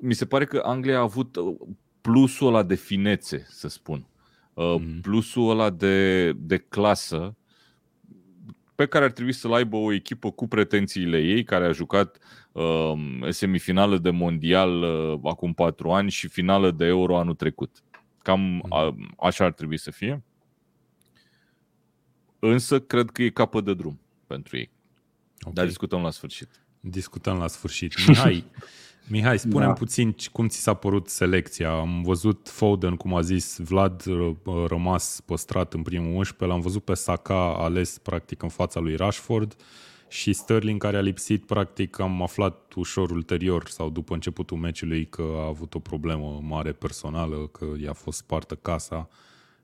B: Mi se pare că Anglia a avut uh, plusul ăla de finețe, să spun. Uh,
A: Mhm.
B: Plusul ăla de, de clasă pe care ar trebui să-l aibă o echipă cu pretențiile ei, care a jucat uh, semifinală de mondial uh, acum patru ani și finală de euro anul trecut. Cam a, așa ar trebui să fie. Însă cred că e capăt de drum pentru ei.
A: Okay.
B: Dar discutăm la sfârșit.
A: Discutăm la sfârșit. Mihai, (laughs) Mihai spune
D: Da.
A: puțin cum ți s-a părut selecția. Am văzut Foden, cum a zis Vlad, r- rămas păstrat în primul 11. L-am văzut pe Saka ales practic în fața lui Rashford și Sterling care a lipsit practic am aflat ușor ulterior sau după începutul meciului că a avut o problemă mare personală, că i-a fost spartă casa.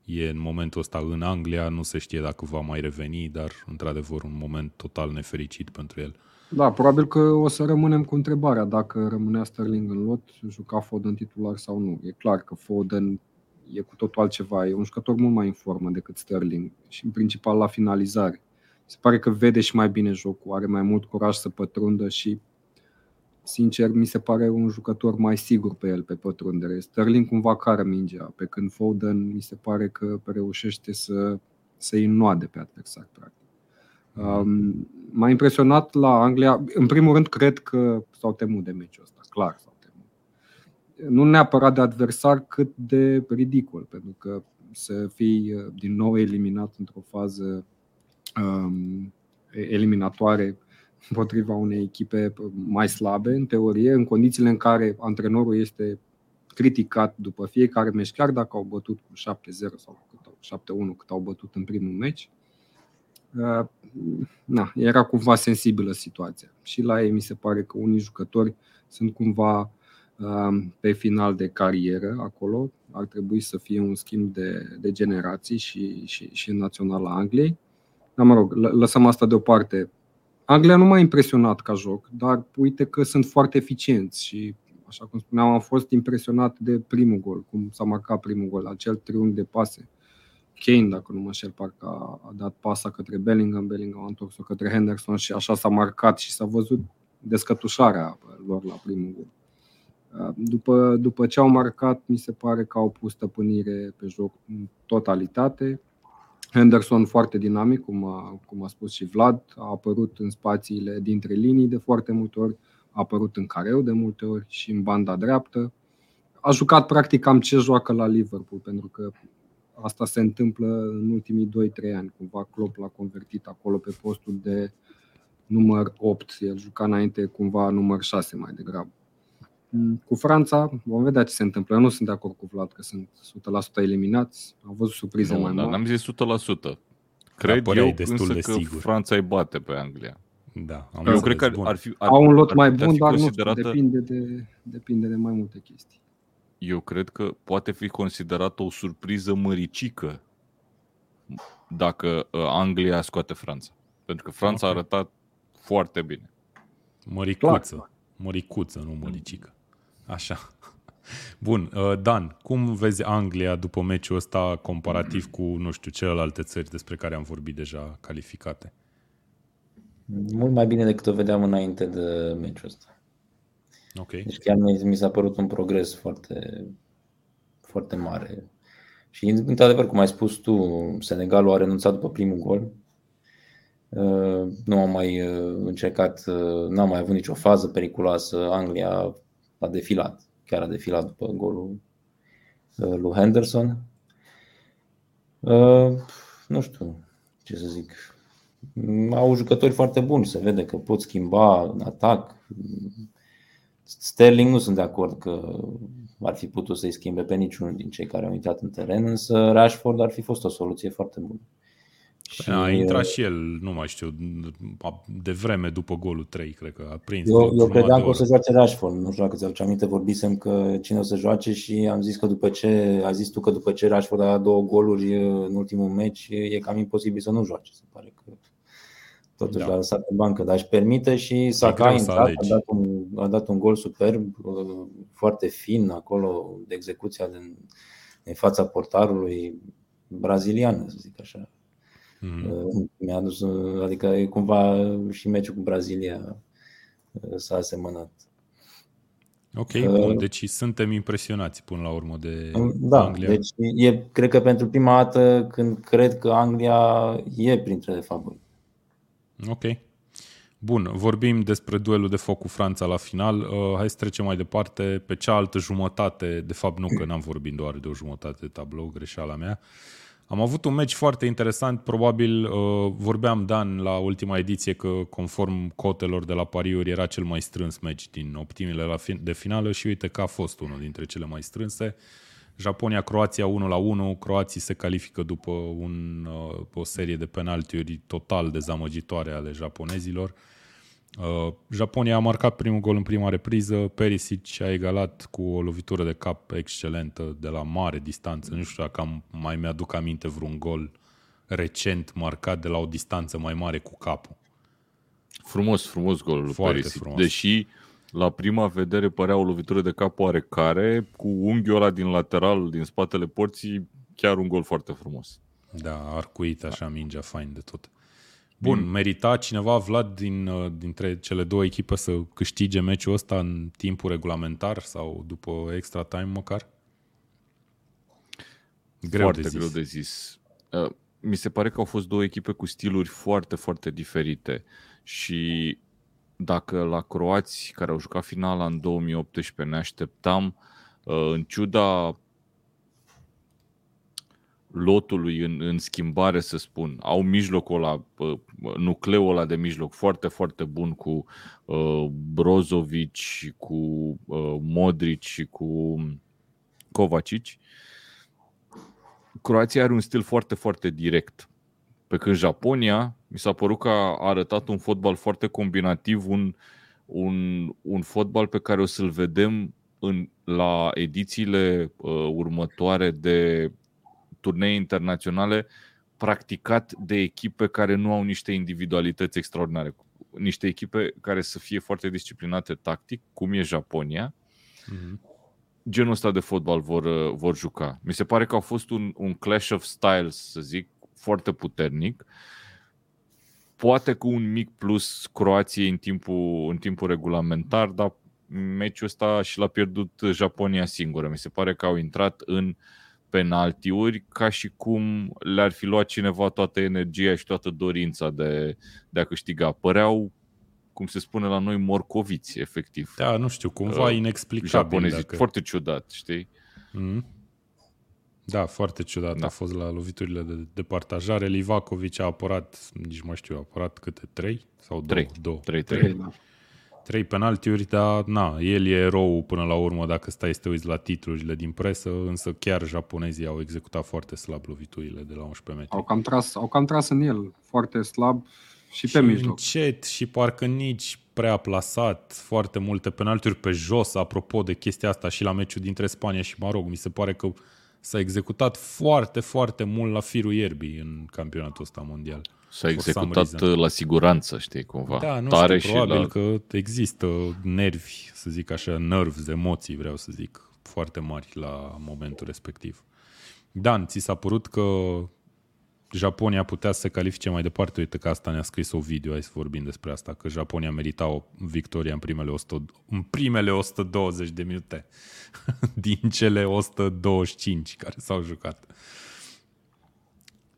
A: E în momentul ăsta în Anglia, nu se știe dacă va mai reveni, dar într-adevăr un moment total nefericit pentru el.
D: Da, probabil că o să rămânem cu întrebarea dacă rămânea Sterling în lot, juca Foden titular sau nu. E clar că Foden e cu totul altceva, e un jucător mult mai în formă decât Sterling și în principal la finalizare. Se pare că vede și mai bine jocul, are mai mult curaj să pătrundă și sincer mi se pare un jucător mai sigur pe el pe pătrundere. Sterling cumva cară mingea, pe când Foden mi se pare că reușește să, să-i înnoade pe adversar practic. Um, m-a impresionat la Anglia. În primul rând, cred că s-au temut de meciul ăsta, clar s-au temut. Nu neapărat de adversar, cât de ridicol, pentru că să fii uh, din nou eliminat într-o fază um, eliminatoare împotriva unei echipe mai slabe, în teorie, în condițiile în care antrenorul este criticat după fiecare meci, chiar dacă au bătut cu 7-0 sau cât au- 7-1 cât au bătut în primul meci, Uh, na, era cumva sensibilă situația. Și la ei mi se pare că unii jucători sunt cumva uh, pe final de carieră acolo. Ar trebui să fie un schimb de, de generații și, și, și în naționala Angliei. Dar mă rog, lă- lăsăm asta deoparte. Anglia nu m-a impresionat ca joc, dar uite că sunt foarte eficienți și, așa cum spuneam, am fost impresionat de primul gol, cum s-a marcat primul gol, acel triunghi de pase. Kane, dacă nu mă înșel, parcă a, a dat pasa către Bellingham, Bellingham a întors-o către Henderson și așa s-a marcat și s-a văzut descătușarea lor la primul gol. După, după ce au marcat, mi se pare că au pus stăpânire pe joc în totalitate. Henderson foarte dinamic, cum a, cum a spus și Vlad, a apărut în spațiile dintre linii de foarte multe ori, a apărut în careu de multe ori și în banda dreaptă. A jucat practic cam ce joacă la Liverpool, pentru că asta se întâmplă în ultimii 2-3 ani. Cumva Klopp l-a convertit acolo pe postul de număr 8. El juca înainte cumva număr 6 mai degrabă. Mm, cu Franța vom vedea ce se întâmplă. Eu nu sunt de acord cu Vlad că sunt 100% eliminați. Am văzut surprize
B: nu,
D: mai mari.
B: N-am zis 100%. Cred eu însă de că sigur. Franța îi bate pe Anglia.
A: Da,
B: am eu cred că bun. ar fi ar,
D: Au un lot mai bun, dar considerată... nu depinde de, depinde de mai multe chestii.
B: Eu cred că poate fi considerată o surpriză măricică dacă uh, Anglia scoate Franța. Pentru că Franța okay. a arătat foarte bine.
A: Măricuță. Clar. Măricuță, nu măricică. Așa. Bun, uh, Dan, cum vezi Anglia după meciul ăsta comparativ cu, nu știu, celelalte țări despre care am vorbit deja calificate?
C: Mult mai bine decât o vedeam înainte de meciul ăsta.
A: Ok.
C: Deci chiar mi s-a părut un progres foarte, foarte mare. Și, într-adevăr, cum ai spus tu, Senegalul a renunțat după primul gol. Uh, nu a mai uh, încercat, n-a mai avut nicio fază periculoasă. Anglia a defilat chiar a defilat după golul uh, lui Henderson. Uh, nu știu ce să zic. Au jucători foarte buni, se vede că pot schimba în atac. Sterling nu sunt de acord că ar fi putut să-i schimbe pe niciunul din cei care au intrat în teren, însă Rashford ar fi fost o soluție foarte bună.
A: Și a intrat și el, nu mai știu, de vreme după golul 3, cred că a prins.
C: Eu, eu credeam că o să joace Rashford, nu știu dacă ți-aduce aminte, vorbisem că cine o să joace și am zis că după ce, a zis tu că după ce Rashford a dat două goluri în ultimul meci, e cam imposibil să nu joace, se pare că totuși da. l-a lăsat pe bancă, dar își permite și Saka a intrat, a dat, un, a dat un gol superb, foarte fin acolo, de execuția din, din fața portarului brazilian, să zic așa. Mm-hmm. Mi-a adus, adică e cumva și meciul cu Brazilia uh, s-a asemănat.
A: Ok, uh, bun, deci suntem impresionați până la urmă de
C: da,
A: Anglia.
C: deci e, cred că pentru prima dată când cred că Anglia e printre favori.
A: Ok. Bun, vorbim despre duelul de foc cu Franța la final. Uh, hai să trecem mai departe pe cealaltă jumătate. De fapt, nu că n-am vorbit doar de o jumătate de tablou, greșeala mea. Uh, am avut un meci foarte interesant, probabil uh, vorbeam, Dan, la ultima ediție că conform cotelor de la pariuri era cel mai strâns meci din optimile la fin- de finală și uite că a fost unul dintre cele mai strânse. Japonia-Croația 1 la 1, croații se califică după un, uh, o serie de penaltiuri total dezamăgitoare ale japonezilor. Uh, Uh, Japonia a marcat primul gol în prima repriză, Perisic a egalat cu o lovitură de cap excelentă de la mare distanță. Nu știu dacă am, mai mi-aduc aminte vreun gol recent marcat de la o distanță mai mare cu capul.
B: Frumos, frumos golul lui Perisic. Frumos. Deși la prima vedere părea o lovitură de cap oarecare, cu unghiul ăla din lateral, din spatele porții, chiar un gol foarte frumos.
A: Da, arcuit așa mingea fain de tot. Bun, mm. merita cineva, Vlad, din, uh, dintre cele două echipe să câștige meciul ăsta în timpul regulamentar sau după extra time măcar?
B: Greu foarte de zis. greu de zis. Uh, mi se pare că au fost două echipe cu stiluri foarte, foarte diferite și dacă la croați care au jucat finala în 2018 ne așteptam, uh, în ciuda lotului în, în schimbare, să spun. Au mijlocul ăla, nucleul ăla de mijloc foarte, foarte bun cu uh, Brozovic, cu uh, Modric și cu Kovacic. Croația are un stil foarte, foarte direct. Pe când Japonia, mi s-a părut că a arătat un fotbal foarte combinativ, un, un, un fotbal pe care o să-l vedem în, la edițiile uh, următoare de turnee internaționale practicat de echipe care nu au niște individualități extraordinare. Niște echipe care să fie foarte disciplinate tactic, cum e Japonia. Mm-hmm. Genul ăsta de fotbal vor, vor juca. Mi se pare că a fost un, un clash of styles, să zic, foarte puternic. Poate cu un mic plus Croației în timpul, în timpul regulamentar, dar meciul ăsta și l-a pierdut Japonia singură. Mi se pare că au intrat în uh, penaltiuri ca și cum le-ar fi luat cineva toată energia și toată dorința de, de a câștiga. Păreau, cum se spune la noi, morcoviți, efectiv.
A: Da, nu știu, cumva uh, inexplicabil.
B: Japonezii, dacă... foarte ciudat, știi? Mm-hmm.
A: Da, foarte ciudat. Da.
B: Da.
A: A fost la loviturile de, de partajare. Livakovic a apărat, nici mai știu, a apărat câte? Trei? Sau două?
B: Trei.
A: Două.
B: Trei,
D: Trei,
B: trei.
D: Da.
A: Trei penaltiuri, dar na, el e erou până la urmă dacă stai să te uiți la titlurile din presă, însă chiar japonezii au executat foarte slab loviturile de la 11 metri.
D: Au cam, tras, au cam tras în el, foarte slab și pe
A: și
D: mijloc.
A: încet și parcă nici prea plasat, foarte multe penaltiuri pe jos, apropo de chestia asta și la meciul dintre Spania și Maroc. Mi se pare că s-a executat foarte, foarte mult la firul ierbii în campionatul ăsta mondial.
B: S-a
A: For some
B: executat
A: reason.
B: la siguranță, știi, cumva.
A: Da, nu
B: Tare
A: știu, probabil
B: și la...
A: că există nervi, să zic așa, nervi, emoții, vreau să zic, foarte mari la momentul respectiv. Dan, ți s-a părut că Japonia putea să se califice mai departe? Uite că asta ne-a scris o video, hai să vorbim despre asta, că Japonia merita o victorie în primele, 100, în primele 120 de minute (laughs) din cele 125 care s-au jucat.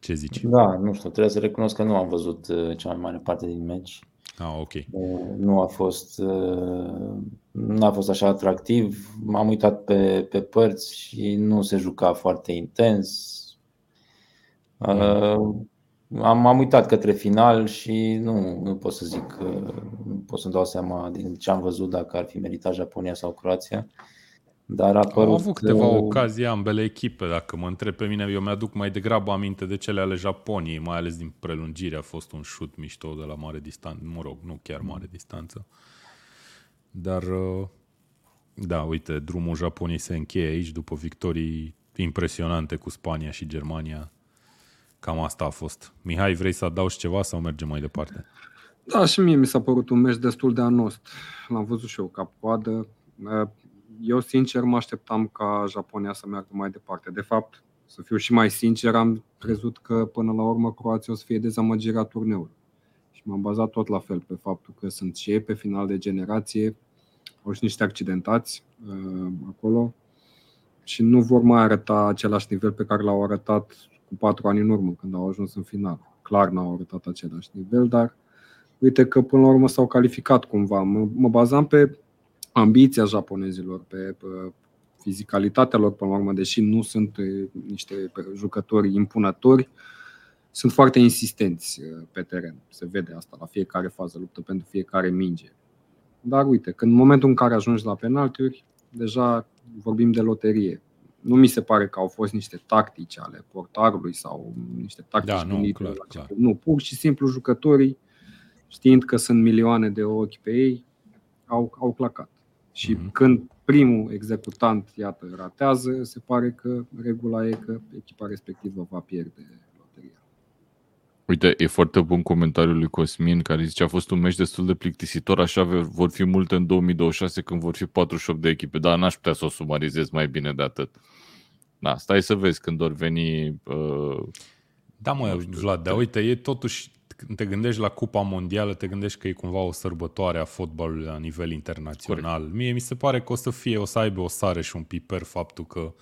A: Ce zici?
C: Da, nu știu, trebuie să recunosc că nu am văzut uh, cea mai mare parte din meci.
A: Ah, ok.
C: Uh, Nu a fost, uh, nu a fost așa atractiv. M-am uitat pe, pe părți și nu se juca foarte intens. Uh, Am, am uitat către final și nu, nu pot să zic, uh, nu pot să-mi dau seama din ce am văzut dacă ar fi meritat Japonia sau Croația. Dar a
A: Au
C: părut,
A: avut câteva
C: uh,
A: ocazii ambele echipe, dacă mă întreb pe mine, eu mi-aduc mai degrabă aminte de cele ale Japoniei, mai ales din prelungire, a fost un șut mișto de la mare distanță, mă rog, nu chiar mare distanță. Dar, uh, da, uite, drumul Japoniei se încheie aici după victorii impresionante cu Spania și Germania. Cam asta a fost. Mihai, vrei să adaugi ceva sau mergem mai departe?
D: Da, și mie mi s-a părut un meci destul de anost. L-am văzut și eu cap coadă. Eu, sincer, mă așteptam ca Japonia să meargă mai departe. De fapt, să fiu și mai sincer, am crezut că până la urmă Croația o să fie dezamăgirea turneului. Și m-am bazat tot la fel pe faptul că sunt și ei pe final de generație, au și niște accidentați uh, acolo și nu vor mai arăta același nivel pe care l-au arătat cu patru ani în urmă, când au ajuns în final. Clar n-au arătat același nivel, dar uite că până la urmă s-au calificat cumva. Mă, mă bazam pe ambiția japonezilor, pe, pe fizicalitatea lor până la urmă, deși nu sunt eh, niște jucători impunători, sunt foarte insistenți eh, pe teren. Se vede asta la fiecare fază, luptă pentru fiecare minge. Dar uite, când în momentul în care ajungi la penaltiuri, deja vorbim de loterie. Nu mi se pare că au fost niște tactici ale portarului sau niște tactici
A: Da, nu,
D: gândite
A: clar,
D: la
A: clar.
D: început. Nu, pur și simplu jucătorii, știind că sunt milioane de ochi pe ei, au, au clacat. Și
A: Mhm.
D: când primul executant, iată, ratează, se pare că regula e că echipa respectivă va pierde loteria.
B: Uite, e foarte bun comentariul lui Cosmin care zice a fost un meci destul de plictisitor, așa ve- vor fi multe în 2026 când vor fi 48 de echipe, dar n-aș putea să o sumarizez mai bine de atât. Da, stai să vezi când vor veni uh,
A: Da, mă,
B: Nu știu,
A: Vlad, dar
B: te-
A: uite, e totuși, când te gândești la Cupa Mondială, te gândești că e cumva o sărbătoare a fotbalului la nivel internațional. Corect. Mie mi se pare că o să fie, o să aibă o sare și un piper faptul că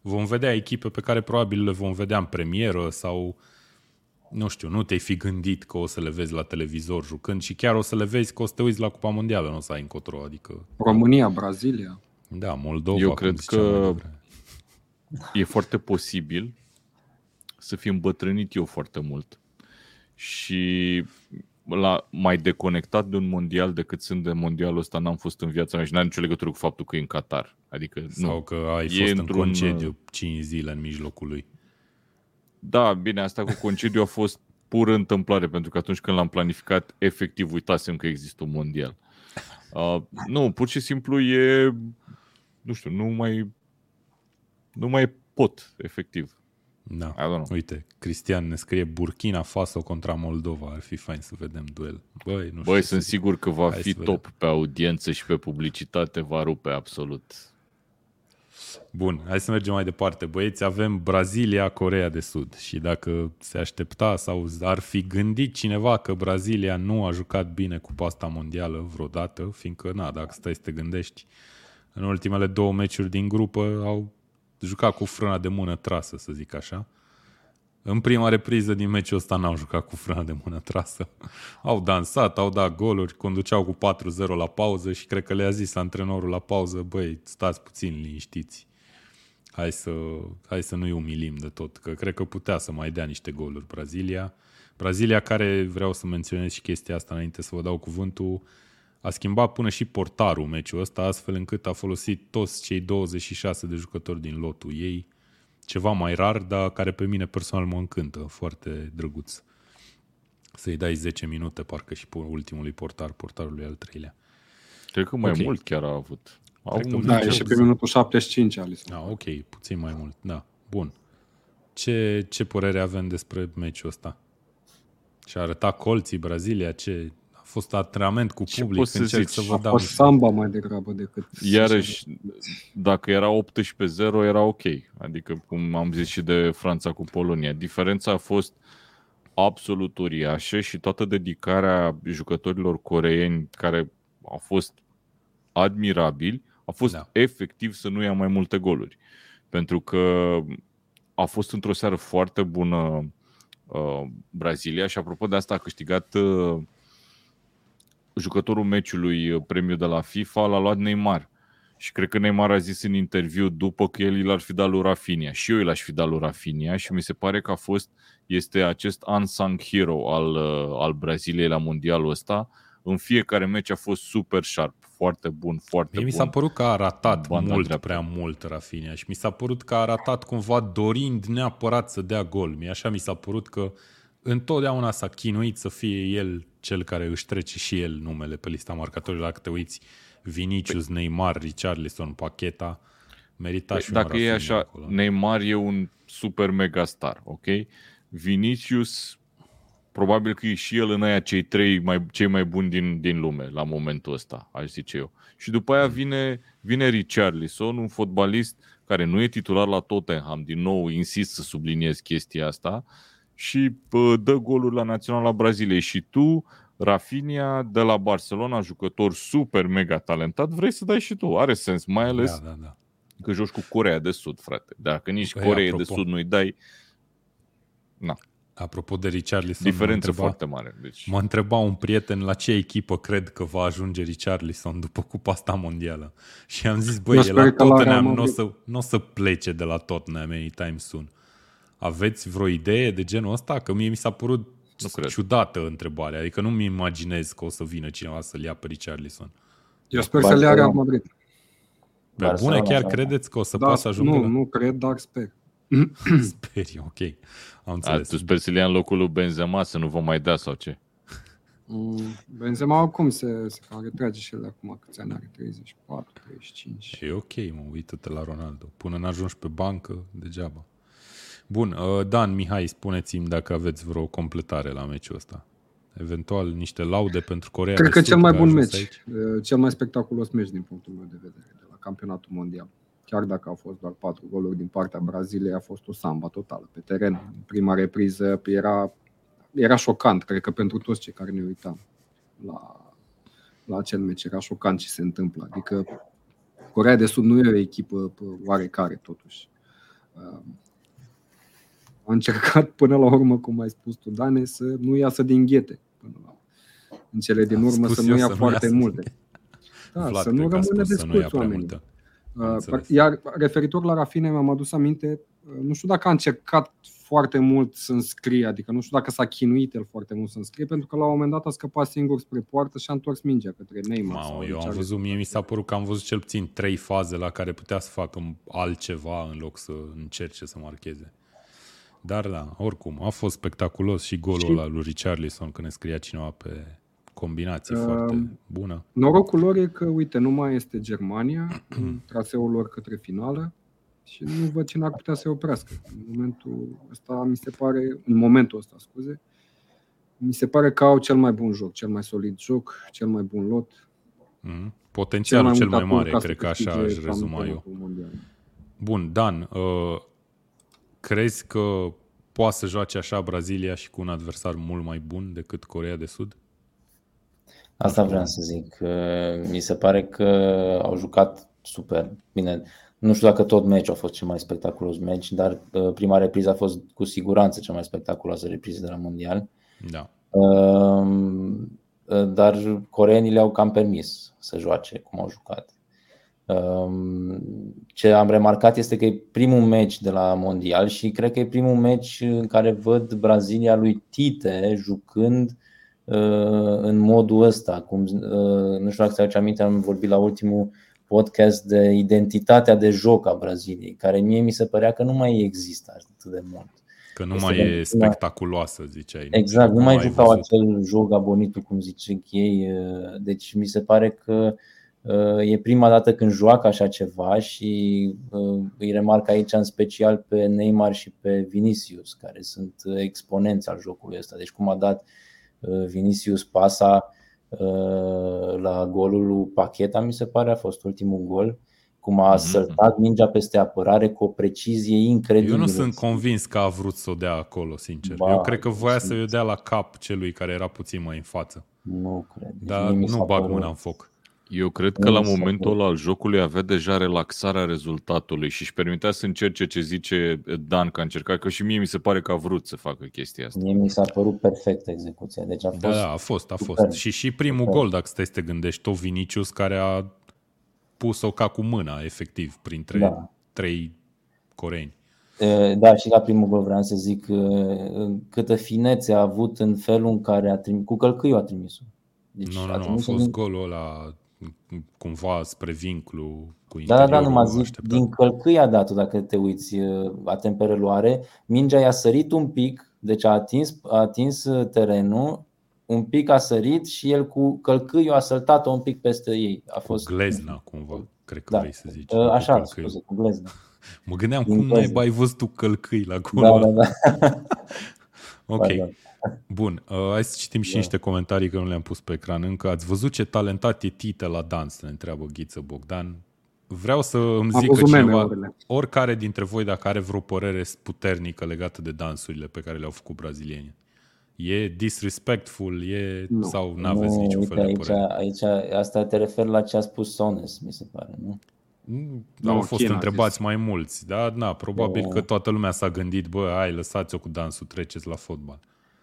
A: vom vedea echipe pe care probabil le vom vedea în premieră sau nu știu, nu te-ai fi gândit că o să le vezi la televizor jucând și chiar o să le vezi că o să te uiți la Cupa Mondială, nu o să ai încotro, adică,
D: România, Brazilia.
A: da, Moldova,
B: Eu
A: cum
B: cred
A: ziceam mai
B: că-
A: devreme.
B: e foarte posibil să fi îmbătrânit eu foarte mult. Și la, mai deconectat de un mondial decât sunt de mondialul ăsta n-am fost în viața mea și n-am nicio legătură cu faptul că e în Qatar. Adică
A: Sau
B: nu.
A: că ai
B: E
A: fost în
B: într-un,
A: concediu 5 zile în mijlocul lui.
B: Da, bine, asta cu concediu a fost pură întâmplare, pentru că atunci când l-am planificat, efectiv uitasem că există un mondial. Uh, nu, pur și simplu e, nu știu, nu mai, nu mai pot, efectiv.
A: Da.
B: I don't know.
A: Uite, Cristian ne scrie Burkina Faso contra Moldova. Ar fi fain să vedem duel. Băi, nu
B: Băi,
A: știu
B: sunt
A: să-
B: sigur că va
A: Hai
B: fi
A: să vedem.
B: top pe audiență și pe publicitate, va rupe absolut.
A: Bun, hai să mergem mai departe. Băieți, avem Brazilia, Corea de Sud. Și dacă se aștepta sau ar fi gândit cineva că Brazilia nu a jucat bine cu pasta mondială vreodată, fiindcă, na, dacă stai să te gândești, în ultimele două meciuri din grupă au jucat cu frâna de mână trasă, să zic așa. În prima repriză din meciul ăsta n-au jucat cu frâna de mână trasă. (laughs) Au dansat, au dat goluri, conduceau cu 4-0 la pauză și cred că le-a zis antrenorul la pauză, băi, stați puțin liniștiți. hai să, hai să nu-i umilim de tot, că cred că putea să mai dea niște goluri Brazilia. Brazilia care, vreau să menționez și chestia asta înainte să vă dau cuvântul, a schimbat până și portarul meciul ăsta, astfel încât a folosit toți cei 26 de jucători din lotul ei, ceva mai rar, dar care pe mine personal mă încântă, foarte drăguț. Să-i dai 10 minute, parcă și ultimului portar, portarului al treilea.
B: Cred că mai okay. mult chiar a avut.
D: Au da, e și pe minutul 75, Alisson.
A: Da, ok, puțin mai mult, da. Bun. Ce, ce părere avem despre meciul ăsta? Și a arătat colții Brazilia, ce a fost antrenament cu public,
B: să încerc
A: zici? să vă
D: a
A: dau.
D: fost samba mai degrabă decât...
B: Iarăși, dacă era 18-0, era ok. Adică, cum am zis și de Franța cu Polonia. Diferența a fost absolut uriașă și toată dedicarea jucătorilor coreeni care a fost admirabil, a fost da. efectiv să nu ia mai multe goluri. Pentru că a fost într-o seară foarte bună uh, Brazilia și apropo de asta a câștigat uh, jucătorul meciului uh, premiul de la FIFA, l-a luat Neymar. Și cred că Neymar a zis în interviu după că el l-ar fi dat lui Rafinha. Și eu l-aș fi dat lui Rafinha și mi se pare că a fost, este acest unsung hero al, uh, al Braziliei la mondialul ăsta. În fiecare meci a fost super sharp, foarte bun, foarte
A: Mie
B: bun.
A: mi s-a părut că a ratat
B: Banda
A: mult
B: dreaptă.
A: prea mult Rafinha și mi s-a părut că a ratat cumva dorind neapărat să dea gol. Mie așa mi s-a părut că întotdeauna s-a chinuit să fie el cel care își trece și el numele pe lista marcatorilor. Dacă te uiți, Vinicius, Neymar, Richarlison, Pacheta, merita și un
B: Păi, Dacă e
A: Rafinha
B: așa,
A: acolo.
B: Neymar e un super mega star, ok? Vinicius, probabil că e și el în aia cei trei mai, cei mai buni din, din lume la momentul ăsta, aș zice eu. Și după aia vine, vine Richarlison, un fotbalist care nu e titular la Tottenham, din nou insist să subliniez chestia asta, și pă, dă goluri la Naționala Braziliei. Și tu, Rafinha, de la Barcelona, jucător super mega talentat, vrei să dai și tu. Are sens, mai ales
A: Da, da, da.
B: că joci cu Corea de Sud, frate. Dacă nici
A: Păi,
B: Coreea de
A: apropo.
B: Sud nu-i dai,
A: Apropo de Richarlison,
B: diferență
A: mă întreba,
B: foarte mare. Deci,
A: mă întreba un prieten la ce echipă cred că va ajunge Richarlison după cupa asta mondială. Și am zis, băi,
D: Eu
A: e
D: sper
A: la
D: că la
A: Tottenham,
D: Real
A: nu o
D: Madrid.
A: să, n-o să plece de la Tottenham anytime soon. Aveți vreo idee de genul ăsta? Că mie mi s-a părut
B: Nu cred.
A: ciudată întrebarea. Adică nu-mi imaginez că o să vină cineva să-l ia pe Richarlison.
D: Eu sper să le ia Real
C: Barcelona.
D: Madrid.
A: Pe
C: Barcelona,
A: bune, chiar
C: da.
A: credeți că o să
D: Da,
A: poată să ajungă
D: nu,
A: la...
D: nu cred, dar sper. (clears throat)
A: Speri, ok. Am
B: a,
A: înțeles.
B: tu sper să-l ia în locul lui Benzema să nu vă mai dea sau ce?
D: Mm, Benzema acum se, se cam retrage și el acum câți ani are, 34, 35.
A: E ok, mă, uită-te la Ronaldo. Până n-ajungi pe bancă, degeaba. Bun, uh, Dan, Mihai, spuneți-mi dacă aveți vreo completare la meciul ăsta. Eventual niște laude pentru Corea
D: Cred
A: de
D: că
A: Sud,
D: cel mai
A: a
D: bun
A: ajuns
D: meci,
A: aici.
D: uh, cel mai spectaculos meci din punctul meu de vedere de la campionatul mondial. Chiar dacă au fost doar patru goluri din partea Braziliei, a fost o samba totală pe teren. În prima repriză era, era șocant, cred că pentru toți cei care ne uitam la, la acel meci. Era șocant ce se întâmplă. Adică Corea de Sud nu e o echipă pă, oarecare totuși. Uh, A încercat (laughs) până la urmă, cum ai spus tu, Dane, să nu iasă din ghete. Până la, în cele din
A: Am
D: urmă
A: spus
D: să
A: eu
D: nu ia
A: să nu
D: foarte
A: iasă din
D: multe. Da,
A: Vlad,
D: să nu
A: cred că a
D: rămână
A: spus să nu ia
D: desculți
A: prea
D: oamenii.
A: multă. Am
D: Uh,
A: înțeles.
D: Iar referitor la Rafine, mi-am adus aminte, uh, nu știu dacă a încercat foarte mult să înscrie, adică nu știu dacă s-a chinuit el foarte mult să înscrie, pentru că la un moment dat a scăpat singur spre poartă și a întors mingea către Neymar. sau
A: Mamă, eu am
D: Richarlison.
A: văzut, mie mi s-a părut că am văzut cel puțin trei faze la care putea să facă altceva în loc să încerce să marcheze. Dar da, oricum, a fost spectaculos și golul
D: Și-
A: ăla lui Richarlison când ne scria cineva pe combinație
D: Um,
A: foarte bună.
D: Norocul lor e că, uite, nu mai este Germania (clears throat) în traseul lor către finală și nu văd cine ar putea să-i oprească. În momentul ăsta, mi se pare, în momentul ăsta, scuze, mi se pare că au cel mai bun joc, cel mai solid joc, cel mai bun lot.
A: Mhm. Potențialul cel mai
D: mult
A: mare,
D: aturi ca
A: cred
D: să
A: că așa
D: câștige
A: aș rezuma eu.
D: campionatul mondial.
A: Bun, Dan, uh, crezi că poate să joace așa Brazilia și cu un adversar mult mai bun decât Corea de Sud?
C: Asta vreau să zic. Uh, Mi se pare că au jucat super. Bine, nu știu dacă tot meciul a fost cel mai spectaculos meci, dar uh, prima repriză a fost cu siguranță cea mai spectaculoasă repriză de la Mondial.
A: Da.
C: Um, uh, Dar coreenii le-au cam permis să joace cum au jucat. Um, ce am remarcat este că e primul meci de la Mondial și cred că e primul meci în care văd Brazilia lui Tite jucând uh, în modul ăsta. Cum, uh, nu știu dacă ți-aduce aminte, am vorbit la ultimul podcast de identitatea de joc a Braziliei, care mie mi se părea că nu mai există atât de mult.
A: Că nu este mai e spectaculoasă, ziceai.
C: Exact, nu, nu mai jucau acel joc abonitul, cum zice ei. Deci mi se pare că e prima dată când joacă așa ceva și îi remarc aici în special pe Neymar și pe Vinicius, care sunt exponenți al jocului ăsta. Deci cum a dat Vinicius pasa la golul lui Pacheta, mi se pare, a fost ultimul gol cum a mhm. săltat mingea peste apărare cu o precizie incredibilă.
A: Eu nu sunt convins că a vrut să o dea acolo, sincer. Ba, Eu cred că voia să o dea la cap celui care era puțin mai în față.
C: Nu cred.
A: Deci Dar nu bag mâna în foc.
B: Eu cred că la momentul ăla al jocului avea deja relaxarea rezultatului și își permitea să încerce ce zice Dan că a încercat, că și mie mi se pare că a vrut să facă chestia asta.
C: Mie mi s-a părut perfect execuția. Deci a da,
A: fost da, a fost, a fost. Super. Și și primul super. gol, dacă stai să te gândești, tot Vinicius care a pus-o ca cu mâna, efectiv, printre da. trei coreeni.
C: Da, și la primul gol vreau să zic câtă finețe a avut în felul în care a trimis, cu călcâiul a trimis-o.
A: Deci nu, nu, nu, a fost din... golul ăla cumva spre vinclu cu
C: Da, da, da, numai zic, așteptat. din călcâi a dat dacă te uiți la temperăloare, mingea i-a sărit un pic, deci a atins, a atins terenul un pic a sărit și el cu călcâiul a săltat-o un pic peste ei. A fost...
A: Cu glezna, cumva, cred că da. vrei să zici.
C: Așa, cu scuze, cu glezna.
A: Mă gândeam, Din cum ai văzut tu călcâi la gol?
C: Da, da, da. (laughs)
A: ok. Da, da. Bun, uh, hai să citim și da. niște comentarii că nu le-am pus pe ecran încă. Ați văzut ce talentat e Tite la dans, ne întreabă Ghiță Bogdan. Vreau să îmi zică cineva, oricare dintre voi dacă are vreo părere puternică legată de dansurile pe care le-au făcut brazilienii. E disrespectful, e nu, sau nu aveți niciun uite, fel de
C: aici, părere? Aici, asta te refer la ce a spus Sones, mi se pare, nu?
A: Nu, au fost întrebați mai mulți, dar na, probabil no. că toată lumea s-a gândit, bă, hai, lăsați-o cu dansul, treceți la fotbal.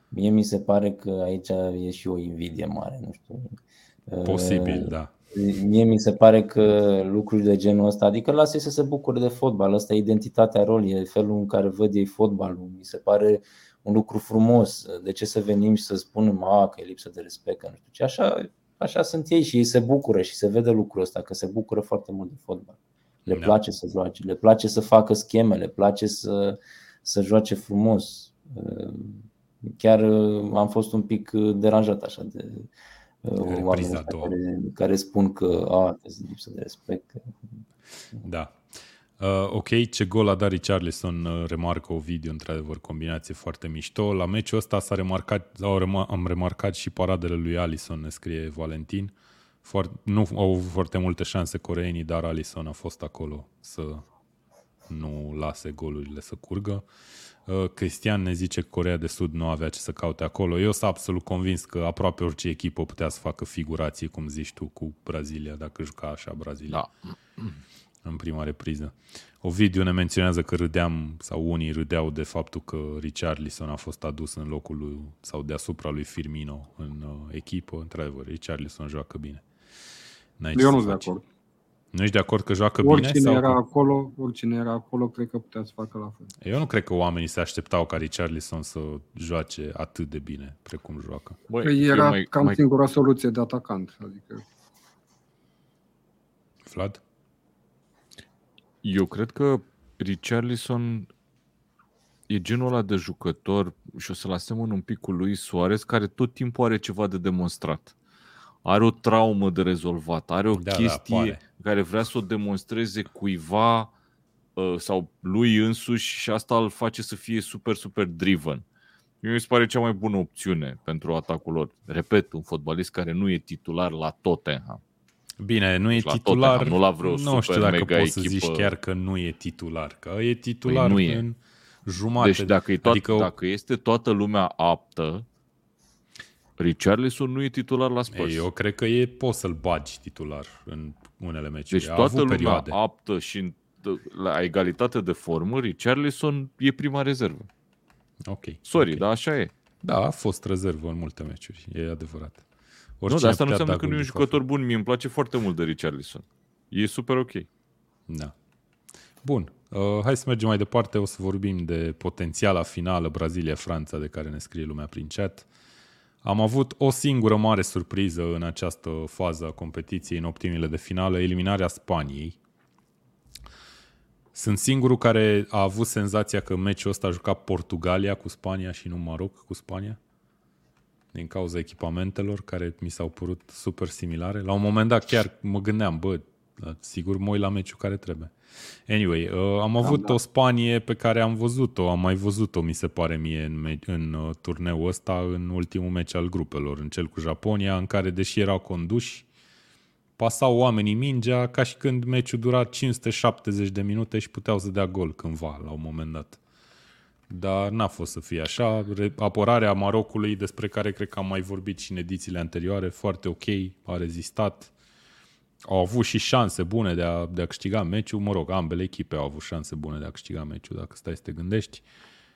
C: Mie mi se pare că aici e și o invidie mare, nu știu.
A: Posibil, uh, da.
C: Mie mi se pare că lucruri de genul ăsta, adică lasă să se bucure de fotbal, asta e identitatea rol, e felul în care văd ei fotbalul. Mi se pare un lucru frumos. De ce să venim și să spunem a, că e lipsă de respect, că nu știu ce. Așa, așa sunt ei și ei se bucură și se vede lucrul ăsta, că se bucură foarte mult de fotbal. Le da. place să joace, le place să facă scheme, le place să, să joace frumos. Chiar am fost un pic deranjat așa de oameni care, care spun că a, este lipsă de respect.
A: Da, Uh, ok, ce gol a dat Richarlison, uh, remarcă o video, într-adevăr, combinație foarte mișto. La meciul ăsta s-a remarcat, au rema- am remarcat și paradele lui Alison, ne scrie Valentin. Foar- nu au avut foarte multe șanse coreenii, dar Alison a fost acolo să nu lase golurile să curgă. Uh, Cristian ne zice că Corea de Sud nu avea ce să caute acolo. Eu sunt absolut convins că aproape orice echipă putea să facă figurații, cum zici tu, cu Brazilia, dacă juca așa Brazilia. Da în prima repriză. Ovidiu ne menționează că râdeam, sau unii râdeau de faptul că Richarlison a fost adus în locul lui, sau deasupra lui Firmino în uh, echipă. Într-adevăr, Richarlison joacă bine.
D: N-ai Eu nu sunt de acord.
A: Nu ești de acord că joacă
D: oricine
A: bine?
D: Sau era acolo, oricine era acolo, cred că putea să facă la fel.
A: Eu nu cred că oamenii se așteptau ca Richarlison să joace atât de bine precum joacă.
D: Băi, păi era mai, cam mai... singura soluție de atacant. Adică...
A: Vlad?
B: Eu cred că Richarlison e genul ăla de jucător și o să-l asemăn un pic cu lui Suarez, care tot timpul are ceva de demonstrat. Are o traumă de rezolvat, are o da, da chestie da, care vrea să o demonstreze cuiva uh, sau lui însuși și asta îl face să fie super, super driven. mi se pare cea mai bună opțiune pentru atacul lor. Repet, un fotbalist care nu e titular la Tottenham.
A: Bine, nu e la titular. Tottenham, nu la vreo nu știu dacă poți echipă. să zici chiar că nu e titular. Că e titular păi nu e. în jumate.
B: Deci dacă, e toat, adică... dacă este toată lumea aptă, Richarlison nu e titular la Spurs.
A: Ei, eu cred că e, poți să-l bagi titular în unele meciuri.
B: Deci toată lumea perioade. aptă și la egalitate de formă, Richarlison e prima rezervă.
A: Ok.
B: Sorry,
A: okay.
B: dar așa e.
A: Da, a fost rezervă în multe meciuri, e adevărat.
B: Oricine nu, dar asta nu înseamnă că nu e un jucător bun. Mie îmi place foarte mult de Richarlison. E super ok.
A: Da. Bun. Uh, hai să mergem mai departe. O să vorbim de potențiala finală Brazilia-Franța de care ne scrie lumea prin chat. Am avut o singură mare surpriză în această fază a competiției, în optimile de finală, eliminarea Spaniei. Sunt singurul care a avut senzația că meciul ăsta a jucat Portugalia cu Spania și nu Maroc cu Spania din cauza echipamentelor care mi s-au părut super similare. La un moment dat chiar mă gândeam, bă, sigur mă uit la meciul care trebuie. Anyway, uh, am avut da, da. o Spanie pe care am văzut-o, am mai văzut-o, mi se pare mie, în, în uh, turneul ăsta, în ultimul meci al grupelor, în cel cu Japonia, în care, deși erau conduși, pasau oamenii mingea ca și când meciul dura 570 de minute și puteau să dea gol cândva, la un moment dat. Dar n-a fost să fie așa. Apărarea Marocului, despre care cred că am mai vorbit și în edițiile anterioare, foarte ok, a rezistat au avut și șanse bune de a, de a câștiga meciul. Mă rog, ambele echipe au avut șanse bune de a câștiga meciul, dacă stai să te gândești.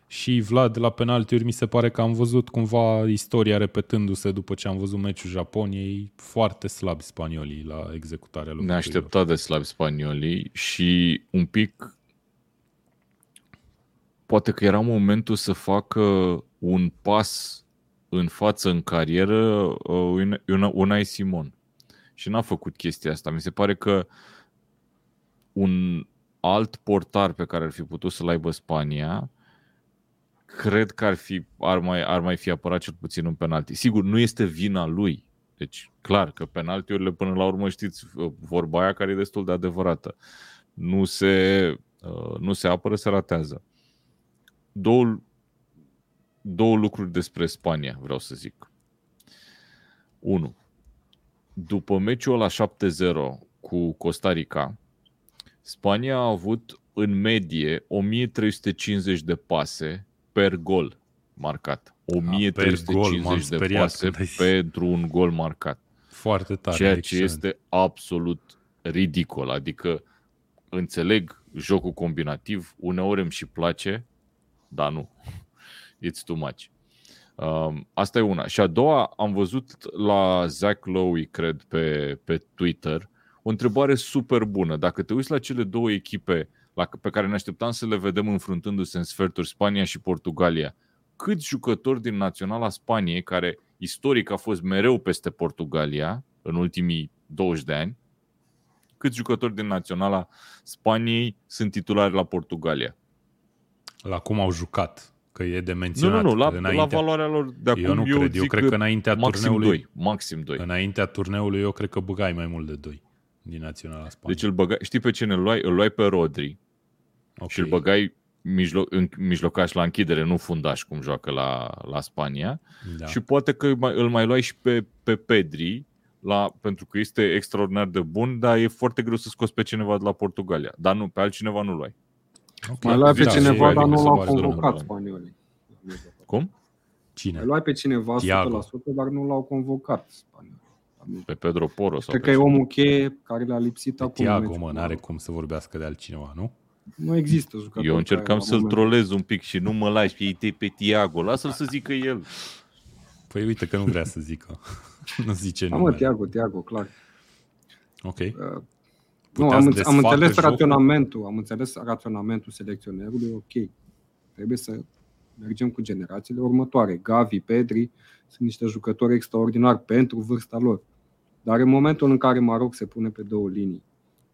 A: Și Vlad, la penaltiuri, mi se pare că am văzut cumva istoria repetându-se după ce am văzut meciul Japoniei. Foarte slab spaniolii la executarea lui.
B: Neașteptat de slab spaniolii și un pic poate că era momentul să facă un pas în față în carieră uh, Unai Simon și n-a făcut chestia asta. Mi se pare că un alt portar pe care ar fi putut să-l aibă Spania, cred că ar, fi, ar, mai, ar mai fi apărat cel puțin un penalti. Sigur, nu este vina lui. Deci, clar că penaltiurile până la urmă știți vorba aia care e destul de adevărată. Nu se, uh, nu se apără, se ratează. Două, două lucruri despre Spania vreau să zic. Unu, după meciul la 7-0 cu Costa Rica, Spania a avut în medie 1350 de pase per gol marcat. 1350 a, de pase pentru un gol marcat.
A: Foarte tare.
B: Ceea ce excelent. este absolut ridicol. Adică înțeleg jocul combinativ, uneori îmi și place, dar nu. (laughs) It's too much. Um, asta e una. Și a doua, am văzut la Zach Lowe, cred, pe, pe Twitter, o întrebare super bună. Dacă te uiți la cele două echipe la, pe care ne așteptam să le vedem înfruntându-se în sferturi, Spania și Portugalia, câți jucători din Naționala Spaniei, care istoric a fost mereu peste Portugalia în ultimii 20 de ani, câți jucători din Naționala Spaniei sunt titulari la Portugalia?
A: La cum au jucat. Că e de menționat.
B: Nu, nu, nu, la, înaintea... la valoarea lor de acum
A: eu nu
B: eu
A: cred. Eu cred că înaintea
B: maxim
A: turneului...
B: 2, maxim 2.
A: Înaintea turneului eu cred că băgai mai mult de 2 din Naționala Spania.
B: Deci îl băgai, știi pe cine îl luai? Îl luai pe Rodri okay. și îl băgai mijlo, în, mijlocaș la închidere, nu fundaș cum joacă la, la Spania. Da. Și poate că îl mai luai și pe, pe Pedri, la, pentru că este extraordinar de bun, dar e foarte greu să scoți pe cineva de la Portugalia. Dar nu, pe altcineva nu luai.
D: Okay. Mai luai pe da, cineva, dar nu l-au convocat spaniolii.
B: Cum?
A: Cine?
D: Mai luai pe cineva Tiago. 100%, dar nu l-au convocat spaniolii.
B: Pe Pedro Poro sau
D: Cred că e omul cheie care le-a lipsit
A: pe
D: acum.
A: Tiago, mă, n-are cum să vorbească de altcineva, nu?
D: Nu există jucător.
B: Eu încercam să-l trolez un pic și nu mă lași pe, pe Tiago. Lasă-l să zică el.
A: Păi uite că nu vrea să zică. (laughs) nu zice
D: nu. mă, Tiago, Tiago, clar.
A: Ok. Uh,
D: nu, am, am înțeles jocul? raționamentul, am înțeles raționamentul selecționerului, ok. Trebuie să mergem cu generațiile următoare. Gavi, Pedri sunt niște jucători extraordinari pentru vârsta lor. Dar în momentul în care Maroc se pune pe două linii,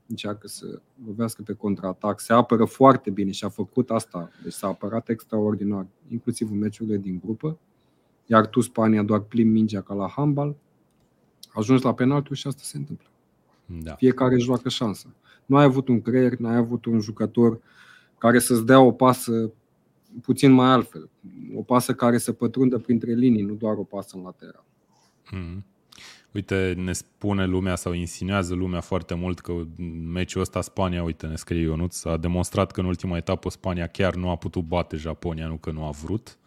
D: încearcă să lovească pe contraatac, se apără foarte bine și a făcut asta, deci s-a apărat extraordinar, inclusiv în meciurile din grupă, iar tu, Spania, doar plimbi mingea ca la handbal, ajungi la penaltul și asta se întâmplă.
A: Da.
D: Fiecare joacă șansă. Nu ai avut un creier, nu ai avut un jucător care să-ți dea o pasă puțin mai altfel. O pasă care să pătrundă printre linii, nu doar o pasă în lateral.
A: Mm. Uite, ne spune lumea sau insinuează lumea foarte mult că meciul ăsta Spania, uite, ne scrie Ionuț, a demonstrat că în ultima etapă Spania chiar nu a putut bate Japonia, nu că nu a vrut.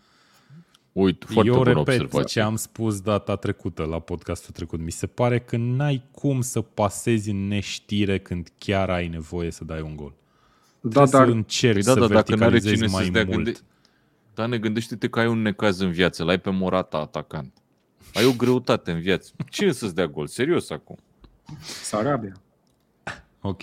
B: Uite, foarte
A: Eu repet observație. ce am spus data trecută la podcastul trecut. Mi se pare că n-ai cum să pasezi în neștire când chiar ai nevoie să dai un gol. Da, dar, să încerci păi da, să da, dacă n-are cine mai mult. Gânde...
B: Da, ne gândește-te că ai un necaz în viață, l-ai pe Morata atacant. Ai o greutate în viață. Cine să-ți dea gol? Serios acum.
D: Sarabia.
A: Ok.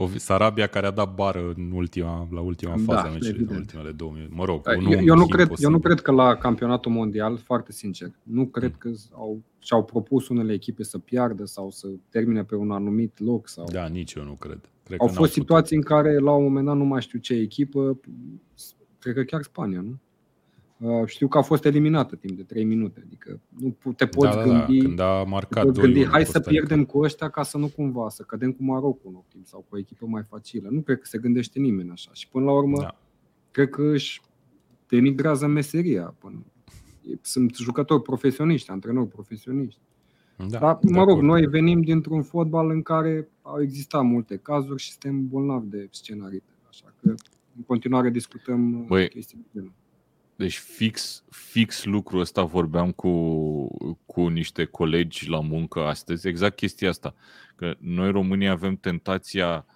A: O, Sarabia care a dat bară în ultima, la ultima
D: Da,
A: fază a meciului, în
D: evident.
A: ultimele două minute. Mă rog, un
D: Eu,
A: om
D: eu, nu cred, eu
A: imposibil.
D: nu cred că la campionatul mondial, foarte sincer, nu cred că au, și-au propus unele echipe să piardă sau să termine pe un anumit loc. Sau...
A: Da, nici eu nu cred. cred
D: Au
A: că n-au
D: fost
A: putut.
D: situații în care, la un moment dat, nu mai știu ce echipă, cred că chiar Spania, nu? Uh, Știu că a fost eliminată timp de 3 minute. Adică nu pu- te poți
A: da, da,
D: gândi,
A: da, când a
D: te
A: marcat
D: poți
A: 2
D: gândi hai să pierdem cu ăștia ca să nu cumva, să cădem cu Marocul în optim sau cu o echipă mai facilă. Nu cred că se gândește nimeni așa. Și până la urmă,
A: Da.
D: cred că își denigrează meseria. Până. Sunt jucători profesioniști, antrenori profesioniști.
A: Da,
D: Dar,
A: de
D: mă rog,
A: acord.
D: noi venim dintr-un fotbal în care au existat multe cazuri și suntem bolnavi de scenarii. Așa că în continuare discutăm
B: Băi,
D: Băi, chestii de genul.
B: Deci fix, fix lucrul ăsta vorbeam cu, cu niște colegi la muncă astăzi, exact chestia asta. Că noi românii avem tentația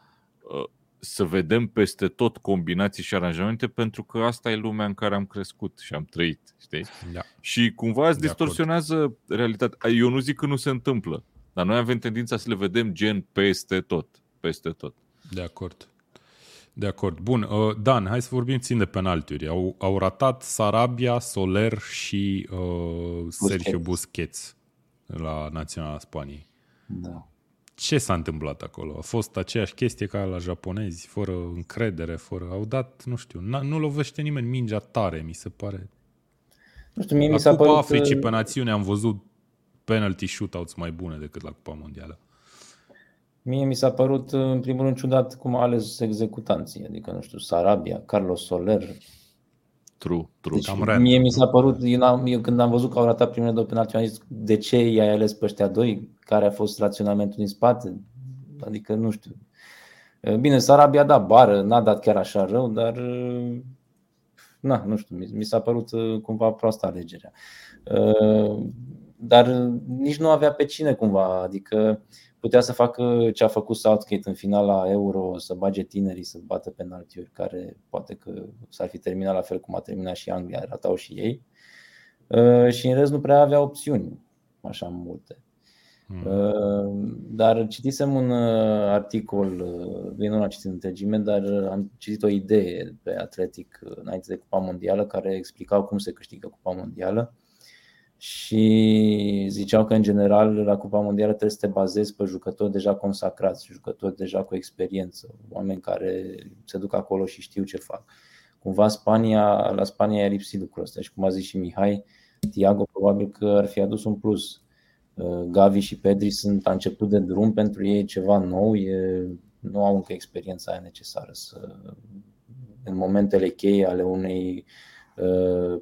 B: uh, să vedem peste tot combinații și aranjamente pentru că asta e lumea în care am crescut și am trăit, știi?
A: Da.
B: Și cumva îți
A: De acord.
B: distorsionează realitatea. Eu nu zic că nu se întâmplă, dar noi avem tendința să le vedem gen peste tot, peste tot.
A: De acord. De acord. Bun, uh, Dan, hai să vorbim țin de penaltiuri. Au, au ratat Sarabia, Soler și uh, Sergio Busquets la Naționala Spaniei.
C: Da.
A: Ce s-a întâmplat acolo? A fost aceeași chestie ca la japonezi, fără încredere, fără... Au dat, nu știu, n- nu lovește nimeni mingea tare, mi se pare.
C: Nu știu, mie
A: La
C: mi s-a
A: Cupa
C: părut...
A: Africii
C: uh,
A: pe națiune am văzut penalty shootouts mai bune decât la Cupa Mondială.
C: Mie mi s-a părut, în primul rând, ciudat cum a ales executanții. Adică, nu știu, Sarabia, Carlos Soler.
B: True, true.
C: Deci,
A: Cam random,
C: mie mi
A: nu?
C: s-a părut, eu, n-am, eu când am văzut că au ratat primele două penalti, am zis, de ce i-ai ales pe ăștia doi? Care a fost raționamentul din spate? Adică, nu știu. Bine, Sarabia a dat bară, n-a dat chiar așa rău, dar na, nu știu, mi, mi s-a părut uh, cumva proastă alegerea. Uh, Dar nici nu avea pe cine cumva, adică putea să facă ce a făcut Southgate în finala Euro, să bage tinerii, să bată penaltiuri, care poate că s-ar fi terminat la fel cum a terminat și Anglia, ratau și ei. Uh, Și în rest nu prea avea opțiuni, așa multe.
A: Hmm.
C: Dar citisem un uh, articol, bine nu l-am citit în întregime, dar am citit o idee pe Atletic uh, înainte de Cupa Mondială care explicau cum se câștigă Cupa Mondială și ziceau că în general la Cupa Mondială trebuie să te bazezi pe jucători deja consacrați, jucători deja cu experiență, oameni care se duc acolo și știu ce fac. Cumva Spania, la Spania a lipsit lucrul ăsta și cum a zis și Mihai, Tiago probabil că ar fi adus un plus. Gavi și Pedri sunt la început de drum, pentru ei e ceva nou, e, nu au încă experiența aia necesară să, în momentele cheie ale unei uh,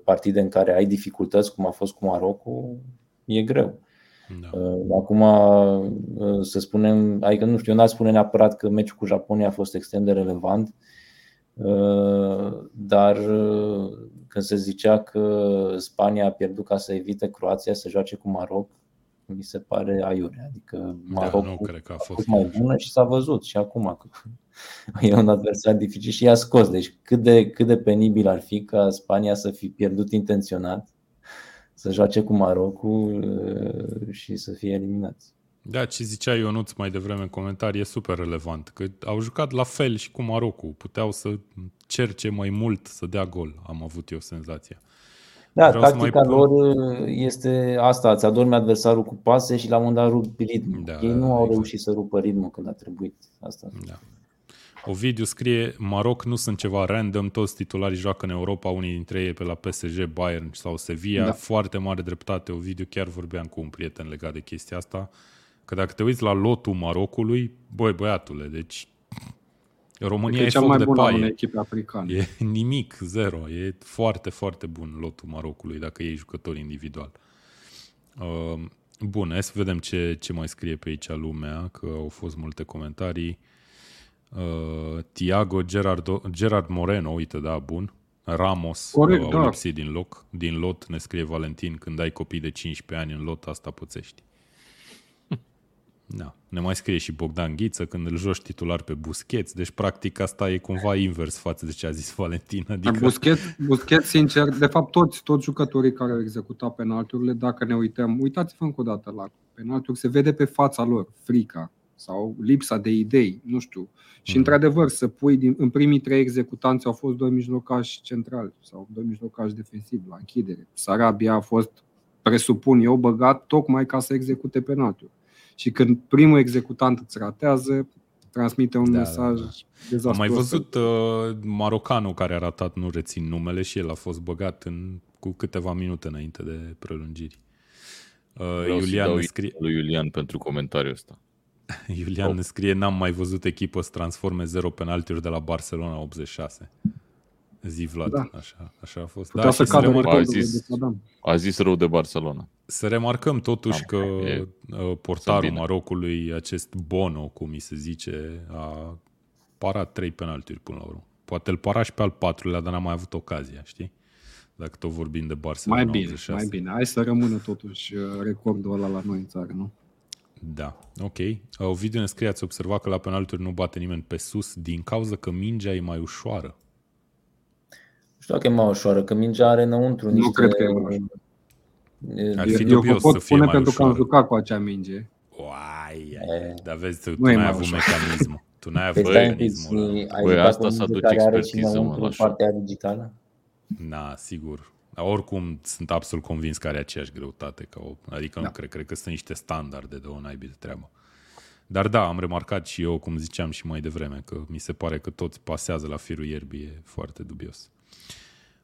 C: partide în care ai dificultăți, cum a fost cu Marocul, e greu.
A: Da.
C: Acum, să spunem, adică nu știu, eu n-aș spune neapărat că meciul cu Japonia a fost extrem de relevant, dar când se zicea că Spania a pierdut ca să evite Croația să joace cu Maroc, mi se pare aiure. Adică Marocul
A: da, nu cred că a fost
C: mai bună și s-a văzut și acum că (laughs) e un adversar dificil și i-a scos. Deci cât de, cât de penibil ar fi ca Spania să fi pierdut intenționat, să joace cu Marocul și să fie eliminați.
A: Da, ce zicea Ionuț mai devreme în comentarii e super relevant, că au jucat la fel și cu Marocul, puteau să cerce mai mult să dea gol, am avut eu senzația.
C: Da, Vreau tactica mai... lor este asta, îți adormi adversarul cu pase și la un moment dat rup ritmul. Da, Ei nu au exact. reușit să rupă ritmul când a trebuit asta.
A: Da. Ovidiu scrie, Maroc nu sunt ceva random, toți titularii joacă în Europa, unii dintre ei pe la PSG, Bayern sau Sevilla, da. foarte mare dreptate. Ovidiu, chiar vorbeam cu un prieten legat de chestia asta, că dacă te uiți la lotul Marocului, băi băiatule, deci România e,
D: cea mai bună a unei echipe africane.
A: E (laughs) nimic, zero. E foarte, foarte bun lotul Marocului dacă e jucător individual. Uh, bun, hai să vedem ce, ce mai scrie pe aici lumea, că au fost multe comentarii. Uh, Tiago, Gerard, Gerard Moreno, uite, da, bun. Ramos
D: Corect,
A: au
D: da.
A: lipsit din, loc, din lot, ne scrie Valentin, când ai copii de 15 ani în lot, asta pățești. (laughs) Da. Ne mai scrie și Bogdan Ghiță când îl joci titular pe Busquets, deci practic asta e cumva invers față de ce a zis Valentin. Adică...
D: Busquets, Busquets, sincer, de fapt toți, toți jucătorii care au executat penalturile, dacă ne uităm, uitați-vă încă o dată la penalturi, se vede pe fața lor frica, sau lipsa de idei, nu știu. Și,
A: Mhm.
D: într-adevăr, să pui din, în primii trei executanți au fost doi mijlocași centrali sau doi mijlocași defensivi la închidere. Sarabia a fost, presupun eu, băgat tocmai ca să execute penaltiul. Și când primul executant îți ratează, transmite un
A: Da,
D: mesaj
A: da, da.
D: dezastruos.
A: Am mai văzut uh, marocanul care a ratat, nu rețin numele, și el a fost băgat în, cu câteva minute înainte de prelungiri. Uh,
B: Vreau să
A: Iulian,
B: dau
A: ne scrie,
B: lui Iulian pentru comentariul ăsta. (laughs)
A: Iulian
B: Oh.
A: ne scrie, n-am mai văzut echipă să transforme 0 penaltiuri de la Barcelona 86. Zi Vlad,
D: Da.
A: așa, așa a fost.
D: Putea
A: Da,
D: să
A: și să,
D: cadă
A: remar-
D: recordul
B: A zis-
D: de Saddam.
B: A zis rău de Barcelona.
A: să remarcăm totuși
B: Am,
A: că
B: e-
A: uh, portarul
B: bine.
A: Marocului, acest Bono, cum mi se zice, a parat trei penaltiuri până la urmă. Poate îl para și pe al patrulea, dar n-a mai avut ocazia, știi? Dacă tot vorbim de Barcelona
D: Mai bine,
A: 86.
D: mai bine. Hai să rămână totuși uh, recordul ăla la noi în țară, nu?
A: Da, ok. Ovidiu ne scrie, ați observat că la penalturi nu bate nimeni pe sus din cauza că mingea e mai ușoară.
C: Nu știu dacă e mai ușoară, că mingea are înăuntru
D: Nu
C: niște...
D: cred că e mai ușoară.
C: e-
A: Ar fi
D: eu
A: dubios
D: pot
A: să fie
D: spune
A: mai
D: pentru că am
A: ușoară.
D: jucat cu acea minge.
A: Uai,
C: E.
A: dar vezi, tu, tu
D: Nu e
A: n-ai
D: mai
A: avut
D: ușor.
A: mecanismul. Tu n-ai
C: Păi
A: avut
C: stai un pic,
A: mecanismul ăla.
C: ai
B: Băi,
C: jucat
B: asta
C: cu o
B: să
C: minge
B: aduc
C: care are și
B: expertiză, mă,
C: înăuntru
B: la șoc.
C: partea digitală?
A: Da, sigur. Dar oricum sunt absolut convins că are aceeași greutate. Ca o, adică nu
D: Da.
A: cred, cred că sunt niște standarde de o naibii de treabă. Dar da, am remarcat și eu, cum ziceam și mai devreme, că mi se pare că toți pasează la firul ierbii, e foarte dubios.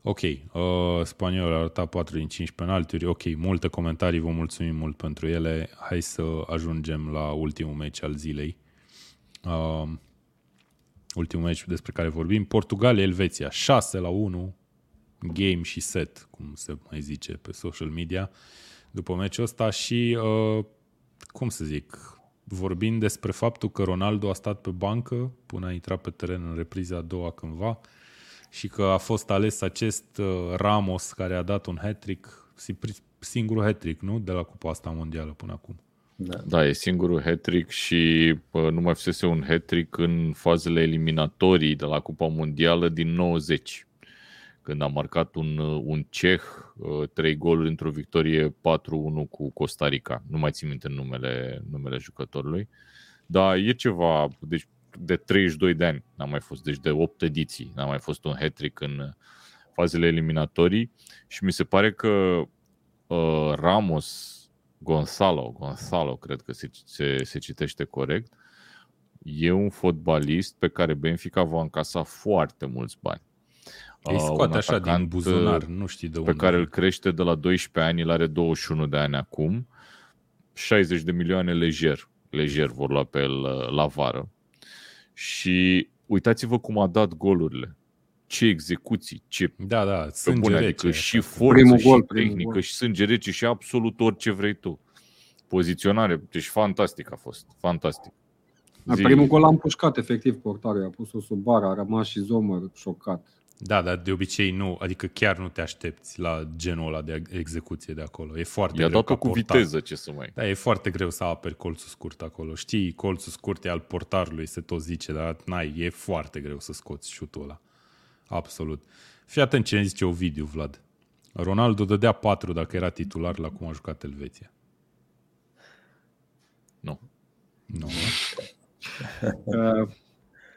A: Ok, uh, Spaniolul a arătat 4 din 5 penalturi, ok, multe comentarii, vă mulțumim mult pentru ele. Hai să ajungem la ultimul meci al zilei. Uh, ultimul meci despre care vorbim, Portugalia-Elveția, 6 la 1, game și set, cum se mai zice pe social media, după meciul ăsta și, uh, cum să zic, vorbind despre faptul că Ronaldo a stat pe bancă până a intrat pe teren în repriza a doua cândva și că a fost ales acest uh, Ramos care a dat un hat-trick, si- singurul hat-trick, nu? De la Cupa asta mondială până acum.
C: Da.
B: Da, e singurul hat-trick și pă, nu mai fusese un hat-trick în fazele eliminatorii de la Cupa Mondială din 90, când a marcat un, un ceh, uh, trei goluri într-o victorie 4-1 cu Costa Rica. Nu mai țin minte numele, numele jucătorului. Dar e ceva, deci de 32 de ani n-a mai fost, deci de 8 ediții n-a mai fost un hat-trick în fazele eliminatorii și mi se pare că uh, Ramos Gonzalo, Gonzalo, cred că se, se, se citește corect, e un fotbalist pe care Benfica va încasa foarte mulți bani.
A: Îi
B: Uh,
A: scoate
B: un
A: așa din
B: atacant,
A: buzunar,
B: uh,
A: nu știi de
B: Pe
A: unde.
B: care îl crește de la 12 ani, el are 21 de ani acum, 60 de milioane lejer, lejer vor lua pe el uh, la vară. Și uitați-vă cum a dat golurile. Ce execuții, ce
A: Da, da,
B: pe
A: sânge
B: bune,
A: rece.
B: adică și
A: așa.
B: forță,
D: Primul
B: și
D: gol, primul
B: tehnică,
D: gol.
B: și sânge rece, și absolut orice vrei tu. Poziționare, deci fantastic a fost, fantastic.
D: La
B: Zi-
D: primul gol am pușcat efectiv portarul, a pus-o sub bară, a rămas și Zomăr șocat.
A: Da, dar de obicei nu, adică chiar nu te aștepți la genul ăla de execuție de acolo. E foarte
B: I-a
A: greu
B: dat-o
A: ca
B: cu
A: portar.
B: viteză, ce să mai...
A: Da, e foarte greu să aperi colțul scurt acolo. Știi, colțul scurt e al portarului, se tot zice, dar n-ai, e foarte greu să scoți șutul ăla. Absolut. Fii atent ce ne zice Ovidiu, Vlad. Ronaldo dădea 4 dacă era titular la cum a jucat Elveția.
B: Nu.
A: Nu, (laughs)
D: Uh,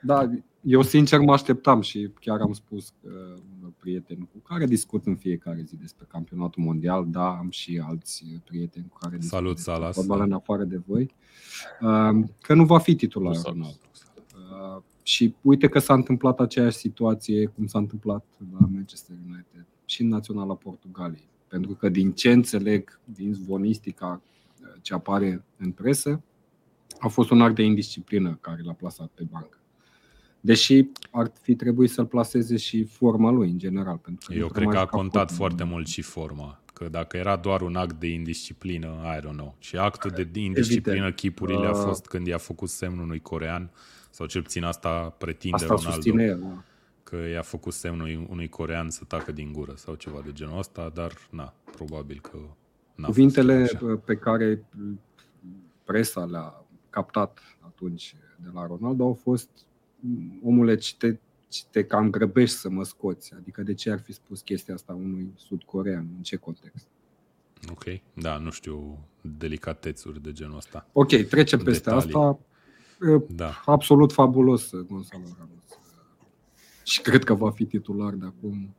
D: Da, eu sincer mă așteptam și chiar am spus că un prieten cu care discut în fiecare zi despre campionatul mondial, da, am și alți prieteni cu care discut
A: Salut,
D: despre
A: Salas.
D: fotbal în afară de voi, uh, că nu va fi titular
B: Salut.
D: Ronaldo. Uh, Și uite că s-a întâmplat aceeași situație cum s-a întâmplat la Manchester United și în Naționala Portugaliei. Pentru că din ce înțeleg din zvonistica uh, ce apare în presă, a fost un act de indisciplină care l-a plasat pe bancă. Deși ar fi trebuit să-l plaseze și forma lui în general. Pentru că
A: Eu
D: încă
A: cred
D: mai
A: că a
D: jucat
A: contat
D: fotbal.
A: foarte mult și forma. Că dacă era doar un act de indisciplină, I don't know. Și actul de indisciplină,
D: Evident.
A: chipurile a
D: Uh,
A: fost când i-a făcut semnul unui corean, sau cel puțin asta pretinde
D: Asta
A: Ronaldo,
D: susține el. da.
A: că i-a făcut semnul unui corean să tacă din gură sau ceva de genul ăsta, dar na, probabil că n-a
D: Cuvintele
A: fost chiar așa.
D: pe care presa le-a captat atunci de la Ronaldo au fost omule, ce te, ce te cam grăbești să mă scoți. Adică de ce ar fi spus chestia asta unui sud-corean? În ce context?
A: Ok, da, nu știu delicatețuri de genul ăsta.
D: Ok, trecem peste
A: Detalii.
D: asta. da. absolut fabulos Gonzalo Ramos. Și cred că va fi titular de acum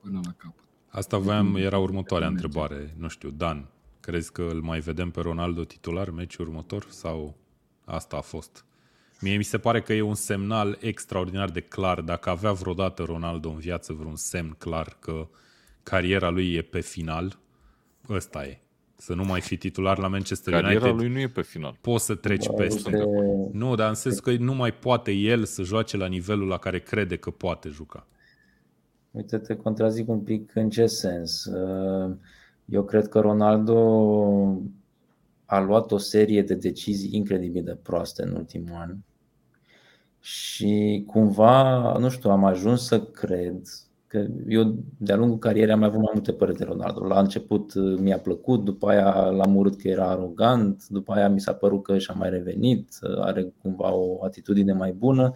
D: până la capăt.
A: Asta voiam, era următoarea întrebare. Nu știu, Dan, crezi că îl mai vedem pe Ronaldo titular meciul următor sau asta a fost? Mie mi se pare că e un semnal extraordinar de clar. Dacă avea vreodată Ronaldo în viață vreun semn clar că cariera lui e pe final, ăsta e. Să nu mai fi titular la Manchester
B: Cariera
A: United.
B: Cariera lui nu e pe final.
A: Poți să treci da, peste. De... Nu, dar în sens că nu mai poate el să joace la nivelul la care crede că poate juca.
C: Uite, te contrazic un pic în ce sens. Eu cred că Ronaldo a luat o serie de decizii incredibil de proaste în ultimul an și cumva, nu știu, am ajuns să cred că eu de-a lungul carierei am avut mai multe păreri de Ronaldo. La început uh, mi-a plăcut, după aia l-am urât că era arogant, după aia mi s-a părut că și-a mai revenit, uh, are cumva o atitudine mai bună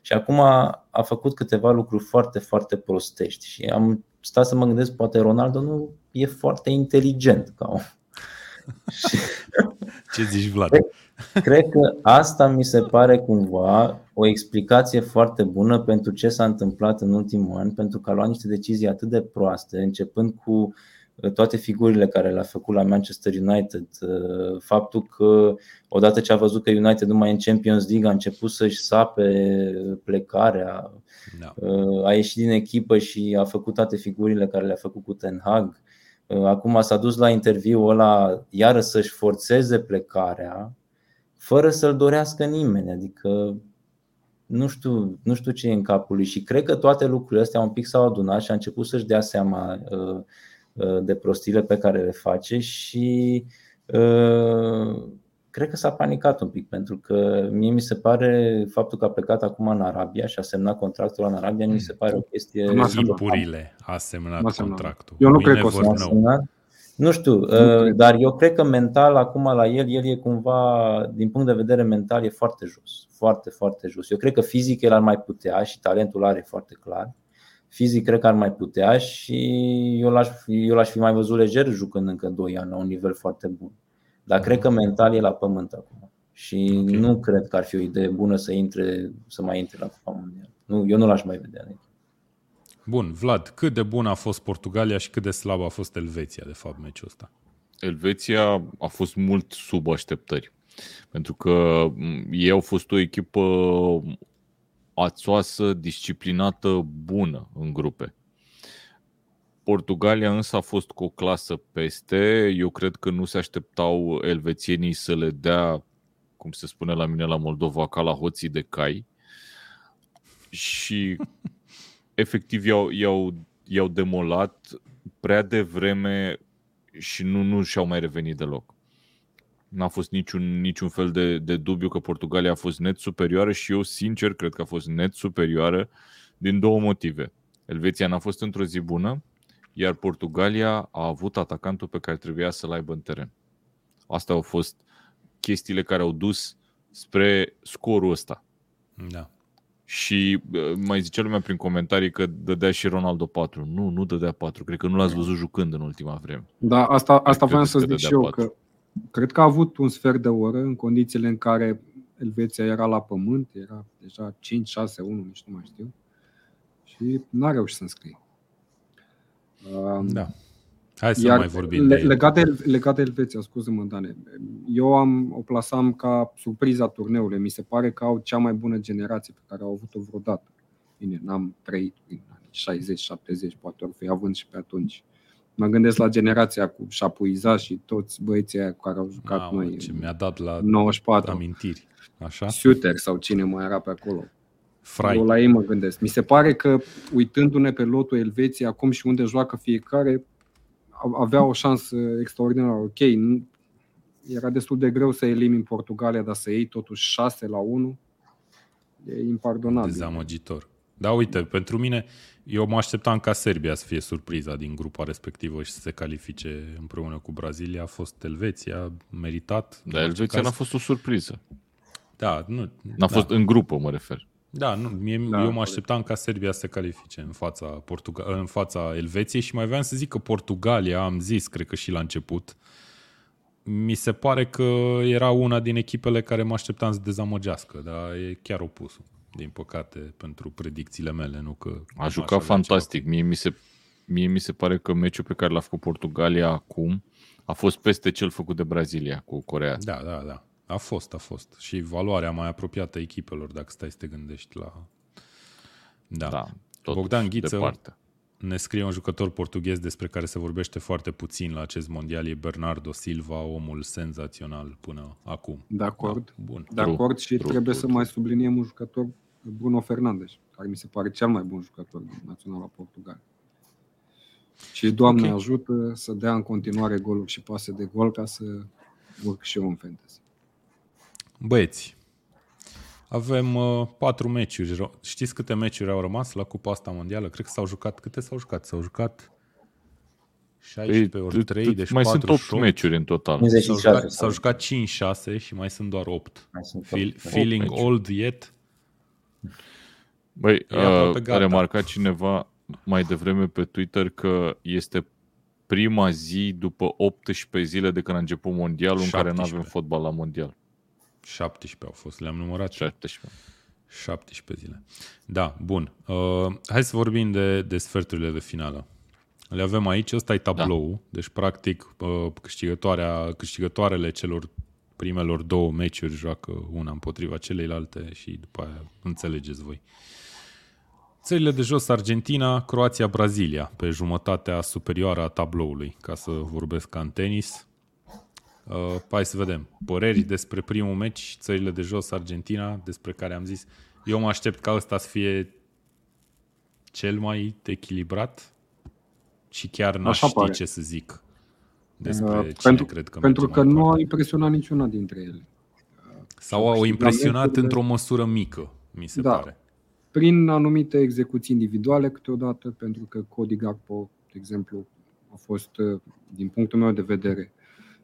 C: și acum a, a făcut câteva lucruri foarte, foarte prostești și am stat să mă gândesc, poate Ronaldo nu e foarte inteligent ca om. (laughs) (laughs)
A: Ce zici, Vlad?
C: Cred că asta mi se pare cumva o explicație foarte bună pentru ce s-a întâmplat în ultimul an, pentru că a luat niște decizii atât de proaste, începând cu uh, toate figurile care le-a făcut la Manchester United, uh, faptul că odată ce a văzut că United nu mai e în Champions League a început să-și sape plecarea, da. Uh, a ieșit din echipă și a făcut toate figurile care le-a făcut cu Ten Hag. Acum s-a dus la interviul ăla iară să-și forțeze plecarea, fără să-l dorească nimeni. Adică nu știu, nu știu ce e în capul lui și cred că toate lucrurile astea un pic s-au adunat și a început să-și dea seama uh, uh, de prostile pe care le face și uh, cred că s-a panicat un pic pentru că mie mi se pare faptul că a plecat acum în Arabia și a semnat contractul în Arabia, mi se pare o chestie...
A: Timpurile a semnat contractul.
D: Eu nu cred că o să a semnat.
C: Nu știu, uh, dar eu cred că mental acum la el, el e cumva, din punct de vedere mental, e foarte jos. Foarte, foarte jos. Eu cred că fizic el ar mai putea și talentul are foarte clar. Fizic cred că ar mai putea și eu l-aș, eu l-aș fi mai văzut lejer jucând încă 2 ani la un nivel foarte bun. Dar cred că mental e la pământ acum. Și okay. nu cred că ar fi o idee bună să intre, să mai intre la Cupa Mondială. Nu, eu nu l-aș mai vedea. Nici.
A: Bun, Vlad, cât de bun a fost Portugalia și cât de slabă a fost Elveția, de fapt, meciul ăsta?
B: Elveția a fost mult sub așteptări. Pentru că ei au fost o echipă ațoasă, disciplinată, bună în grupe. Portugalia însă a fost cu o clasă peste. Eu cred că nu se așteptau elvețienii să le dea, cum se spune la mine la Moldova, ca la hoții de cai. Și efectiv i-au, i-au, i-au demolat prea devreme și nu, nu și-au mai revenit deloc. N-a fost niciun, niciun fel de, de dubiu că Portugalia a fost net superioară și eu sincer cred că a fost net superioară din două motive. Elveția n-a fost într-o zi bună, iar Portugalia a avut atacantul pe care trebuia să-l aibă în teren. Asta au fost chestiile care au dus spre scorul ăsta.
A: Da.
B: Și mai zicea lumea prin comentarii că dădea și Ronaldo 4. Nu, nu dădea 4. Cred că nu l-ați văzut jucând în ultima vreme.
D: Da, asta, asta vreau să zic și eu. 4. Că cred că a avut un sfert de oră în condițiile în care Elveția era la pământ, era deja 5, 6, 1, nici nu mai știu. Și n-a reușit să înscrie.
A: Da. Hai să Iar mai vorbim le, de
D: legat, de, legat de Elveția, scuze-mă, Dane, eu am, o plasam ca surpriza turneului. Mi se pare că au cea mai bună generație pe care au avut-o vreodată. Bine, n-am trăit în anii 60-70, poate ori fi având și pe atunci. Mă gândesc la generația cu Șapuiza și toți băieții aia cu care au jucat Mamă, noi.
A: Ce mi-a dat la
D: 94.
A: amintiri. Așa?
D: Suter sau cine mai era pe acolo.
A: Frai.
D: Eu la ei mă gândesc. Mi se pare că, uitându-ne pe lotul Elveției acum și unde joacă fiecare, avea o șansă extraordinară. Ok, era destul de greu să elimini Portugalia, dar să iei totuși 6 la 1 e impardonabil.
A: Dezamăgitor. Da, uite, pentru mine, eu mă așteptam ca Serbia să fie surpriza din grupa respectivă și să se califice împreună cu Brazilia. A fost Elveția, meritat.
B: Dar Elveția n-a fost o surpriză.
A: Da, nu.
B: N-a
A: da.
B: fost în grupă, mă refer.
A: Da, nu, mie, da, eu mă așteptam ca Serbia să se califice în fața, Portuga- în fața Elveției și mai vreau să zic că Portugalia, am zis, cred că și la început, mi se pare că era una din echipele care mă așteptam să dezamăgească, dar e chiar opusul, din păcate, pentru predicțiile mele. Nu că
B: a jucat fantastic. Mie mi, se, mie mi se pare că meciul pe care l-a făcut Portugalia acum a fost peste cel făcut de Brazilia cu Corea.
A: Da, da, da. A fost, a fost. Și valoarea mai apropiată echipelor, dacă stai să te gândești la... Da. da Bogdan Ghiță, departe ne scrie un jucător portughez despre care se vorbește foarte puțin la acest mondial, e Bernardo Silva, omul senzațional până acum.
D: De acord. Da, bun. De acord și true, trebuie true, să mai subliniem un jucător, Bruno Fernandes, care mi se pare cel mai bun jucător din Naționala Portugal. Și Doamne okay. ajută să dea în continuare goluri și pase de gol ca să urc și eu în fantasy.
A: Băieți, avem uh, patru meciuri. Știți câte meciuri au rămas la Cupa asta mondială? Cred că s-au jucat. Câte s-au jucat? S-au jucat 16 păi, ori 3, deci
B: mai 48. sunt 8 meciuri în total.
A: S-au jucat, s-au jucat 5-6 și mai sunt doar 8. Sunt Feel, 8 feeling 8 old yet?
B: Băi, uh, a remarcat cineva mai devreme pe Twitter că este prima zi după 18 zile de când a început mondialul 17. în care nu avem fotbal la mondial.
A: 17 au fost, le-am numărat.
B: 17.
A: 17 zile. Da, bun. Uh, hai să vorbim de, de sferturile de finală. Le avem aici, ăsta e tablou, da. deci practic uh, câștigătoarea, câștigătoarele celor primelor două meciuri joacă una împotriva celeilalte și după aia înțelegeți voi. Țările de jos, Argentina, Croația, Brazilia, pe jumătatea superioară a tabloului, ca să vorbesc ca în tenis. Uh, hai să vedem. Păreri despre primul meci, țările de jos, Argentina, despre care am zis. Eu mă aștept ca ăsta să fie cel mai echilibrat și chiar n-aș Așa ști pare. ce să zic despre uh, cine
D: pentru,
A: cred că
D: Pentru că nu a impresionat niciuna dintre ele.
A: Sau au impresionat într-o măsură mică, mi se da, pare.
D: Prin anumite execuții individuale câteodată, pentru că Cody Gakpo, de exemplu, a fost, uh, din punctul meu de vedere,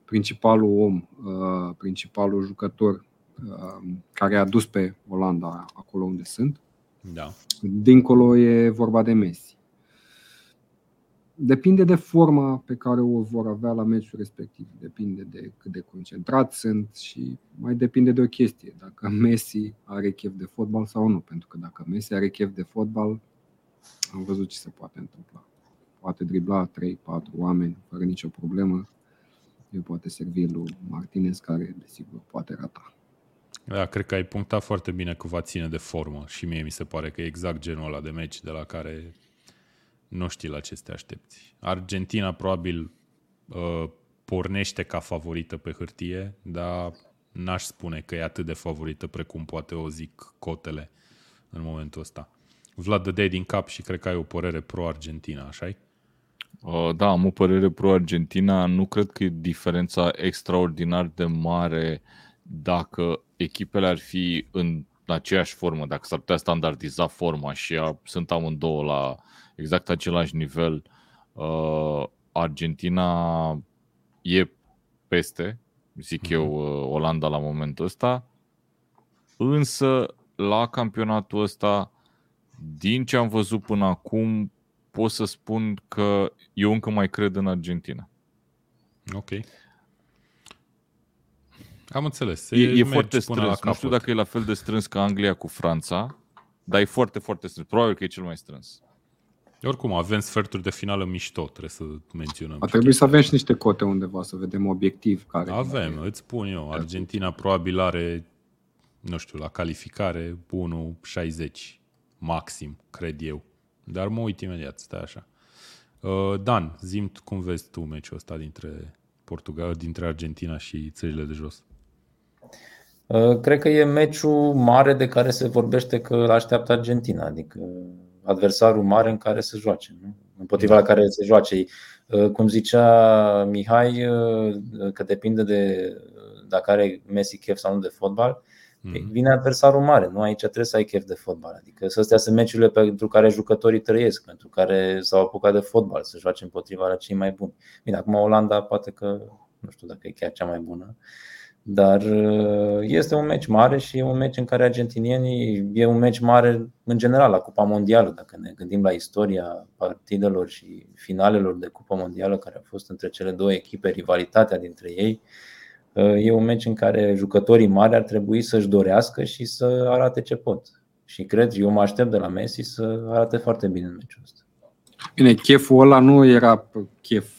D: principalul om, uh, principalul jucător uh, care a dus pe Olanda acolo unde sunt.
A: Da.
D: Dincolo e vorba de Messi. Depinde de forma pe care o vor avea la meciul respectiv. Depinde de cât de concentrat sunt și mai depinde de o chestie. Dacă (laughs) Messi are chef de fotbal sau nu. Pentru că dacă Messi are chef de fotbal, am văzut ce se poate întâmpla. Poate dribla 3-4 oameni fără nicio problemă îi poate servi lui Martinez, care desigur poate rata.
A: Da, cred că ai punctat foarte bine că va ține de formă și mie mi se pare că e exact genul ăla de meci de la care nu știi la ce te aștepți. Argentina probabil uh, pornește ca favorită pe hârtie, dar n-aș spune că e atât de favorită precum poate o zic cotele în momentul ăsta. Vlad dădeai din cap și cred că ai o părere pro-Argentina, așa
B: Uh, da, am o părere pro-Argentina. Nu cred că e diferența extraordinar de mare dacă echipele ar fi în aceeași formă, dacă s-ar putea standardiza forma și a, sunt amândouă la exact același nivel. Uh, Argentina e peste, zic mm-hmm. eu, uh, Olanda la momentul ăsta, însă la campionatul ăsta, din ce am văzut până acum, pot să spun că eu încă mai cred în Argentina.
A: Ok. Am înțeles.
B: E, e foarte strâns. Nu știu dacă e la fel de strâns ca Anglia cu Franța, dar e foarte, foarte strâns. Probabil că e cel mai strâns.
A: Oricum, avem sferturi de finală mișto, trebuie să menționăm.
D: A trebuit să avem și niște cote undeva, să vedem obiectiv care.
A: Avem, e... îți spun eu. Argentina probabil are, nu știu, la calificare 1,60 maxim, cred eu. Dar mă uit imediat, stai așa. Uh, Dan, zim cum vezi tu meciul ăsta dintre, Portugal, dintre Argentina și țările de jos?
C: Uh, cred că e meciul mare de care se vorbește că îl așteaptă Argentina, adică adversarul mare în care se joace, nu? împotriva da. la care se joace. Uh, cum zicea Mihai, că depinde de dacă are Messi chef sau nu de fotbal, Mm-hmm. Vine adversarul mare, nu aici trebuie să ai chef de fotbal. Adică să astea sunt meciurile pentru care jucătorii trăiesc, pentru care s-au apucat de fotbal, să joace împotriva la cei mai buni. Bine, acum Olanda poate că nu știu dacă e chiar cea mai bună, Dar uh, este un meci mare și e un meci în care argentinienii, e un meci mare în general la Cupa Mondială, dacă ne gândim la istoria partidelor și finalelor de Cupa Mondială care au fost între cele două echipe, rivalitatea dintre ei. Uh, e un meci în care jucătorii mari ar trebui să-și dorească și să arate ce pot. Și cred, eu mă aștept de la Messi să arate foarte bine în meciul ăsta.
D: Bine, cheful ăla nu era chef,